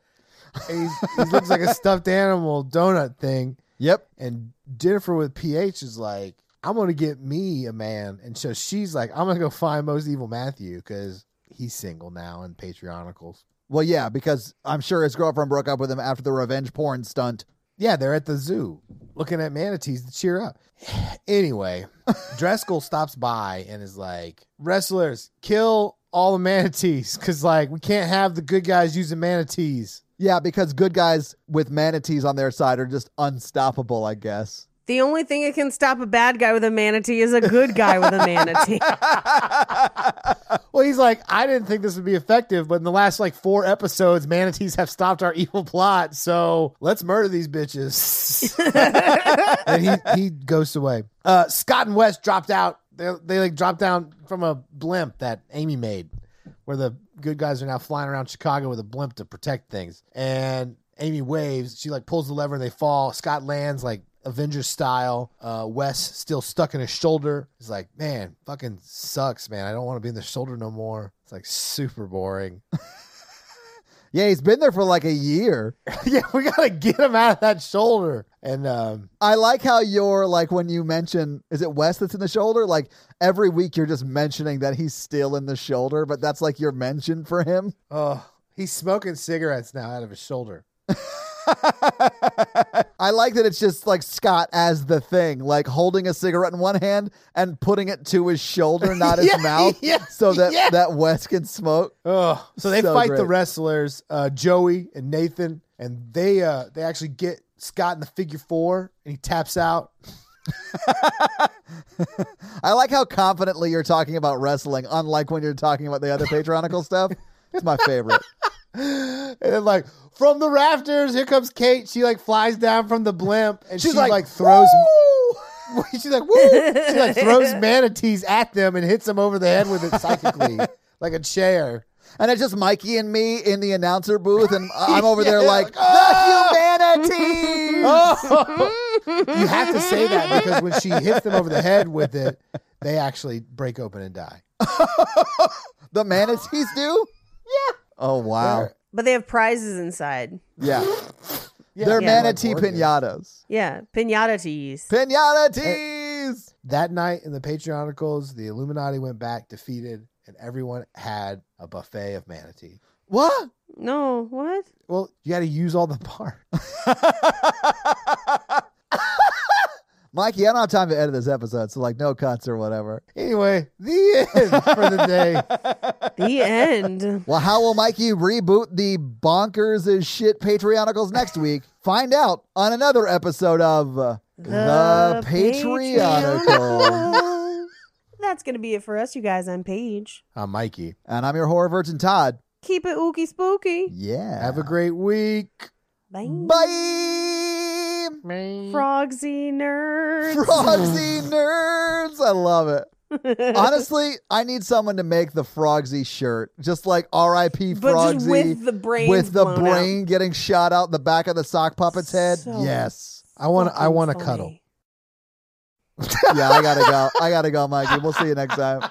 He's, he looks like a stuffed animal donut thing. Yep. And Jennifer with PH is like, I'm gonna get me a man, and so she's like, I'm gonna go find most evil Matthew because he's single now in Patreonicals. Well, yeah, because I'm sure his girlfriend broke up with him after the revenge porn stunt. Yeah, they're at the zoo looking at manatees to cheer up. Anyway, Dreskel stops by and is like, wrestlers, kill all the manatees because like we can't have the good guys using manatees. Yeah, because good guys with manatees on their side are just unstoppable, I guess. The only thing that can stop a bad guy with a manatee is a good guy with a manatee. Well, he's like, I didn't think this would be effective, but in the last like four episodes, manatees have stopped our evil plot. So let's murder these bitches. and he he goes away. Uh, Scott and West dropped out. They they like dropped down from a blimp that Amy made, where the good guys are now flying around Chicago with a blimp to protect things. And Amy waves. She like pulls the lever and they fall. Scott lands like Avengers style. Uh, Wes still stuck in his shoulder. He's like, man, fucking sucks, man. I don't want to be in the shoulder no more. It's like super boring. Yeah, he's been there for like a year. yeah, we gotta get him out of that shoulder. And um, I like how you're like when you mention is it Wes that's in the shoulder? Like every week you're just mentioning that he's still in the shoulder, but that's like your mention for him. oh, he's smoking cigarettes now out of his shoulder. I like that it's just like Scott as the thing, like holding a cigarette in one hand and putting it to his shoulder, not his Yeah, mouth, yeah, so that yeah. that Wes can smoke. Oh, so they So fight the wrestlers, uh, Joey and Nathan, and they uh, they actually get Scott in the figure four, and he taps out. I like how confidently you're talking about wrestling, unlike when you're talking about the other Patreonical stuff. It's my favorite. And then like from the rafters, here comes Kate. She like flies down from the blimp, and She's she like, like, throws. "Woo!" She's like, woo! She like throws manatees at them and hits them over the head with it psychically, like a chair. And it's just Mikey and me in the announcer booth, and I'm over there Yeah, like, like, the humanity. Oh! you have to say that because when she hits them over the head with it, they actually break open and die. the manatees do? Yeah. Oh, wow. They're- But they have prizes inside. Yeah. Yeah, They're Yeah. manatee like pinatas. Yeah, pinata teas. Pinata teas. That night in the Patreonicals, the Illuminati went back defeated, and everyone had a buffet of manatee. What? No, what? Well, you got to use all the parts. Mikey, I don't have time to edit this episode, so like no cuts or whatever. Anyway, the end for the day. The end. Well, how will Mikey reboot the bonkers as shit Patreonicals next week? Find out on another episode of uh, The, Patreonicals. Patreonicals. That's going to be it for us, you guys. I'm Paige. I'm Mikey. and I'm your horror virgin Todd. Keep it ooky spooky. Yeah. Have a great week. Bye. Bye. Frogsy nerds. Frogsy nerds. I love it. Honestly, I need someone to make the Frogsy shirt. Just like R.I.P. but Frogsy. just with the brain. with the blown brain getting shot out the back of the sock puppet's head. So- yes. I want. out. I want to cuddle. Yeah, I gotta go. I gotta go, Mikey. We'll see you next time.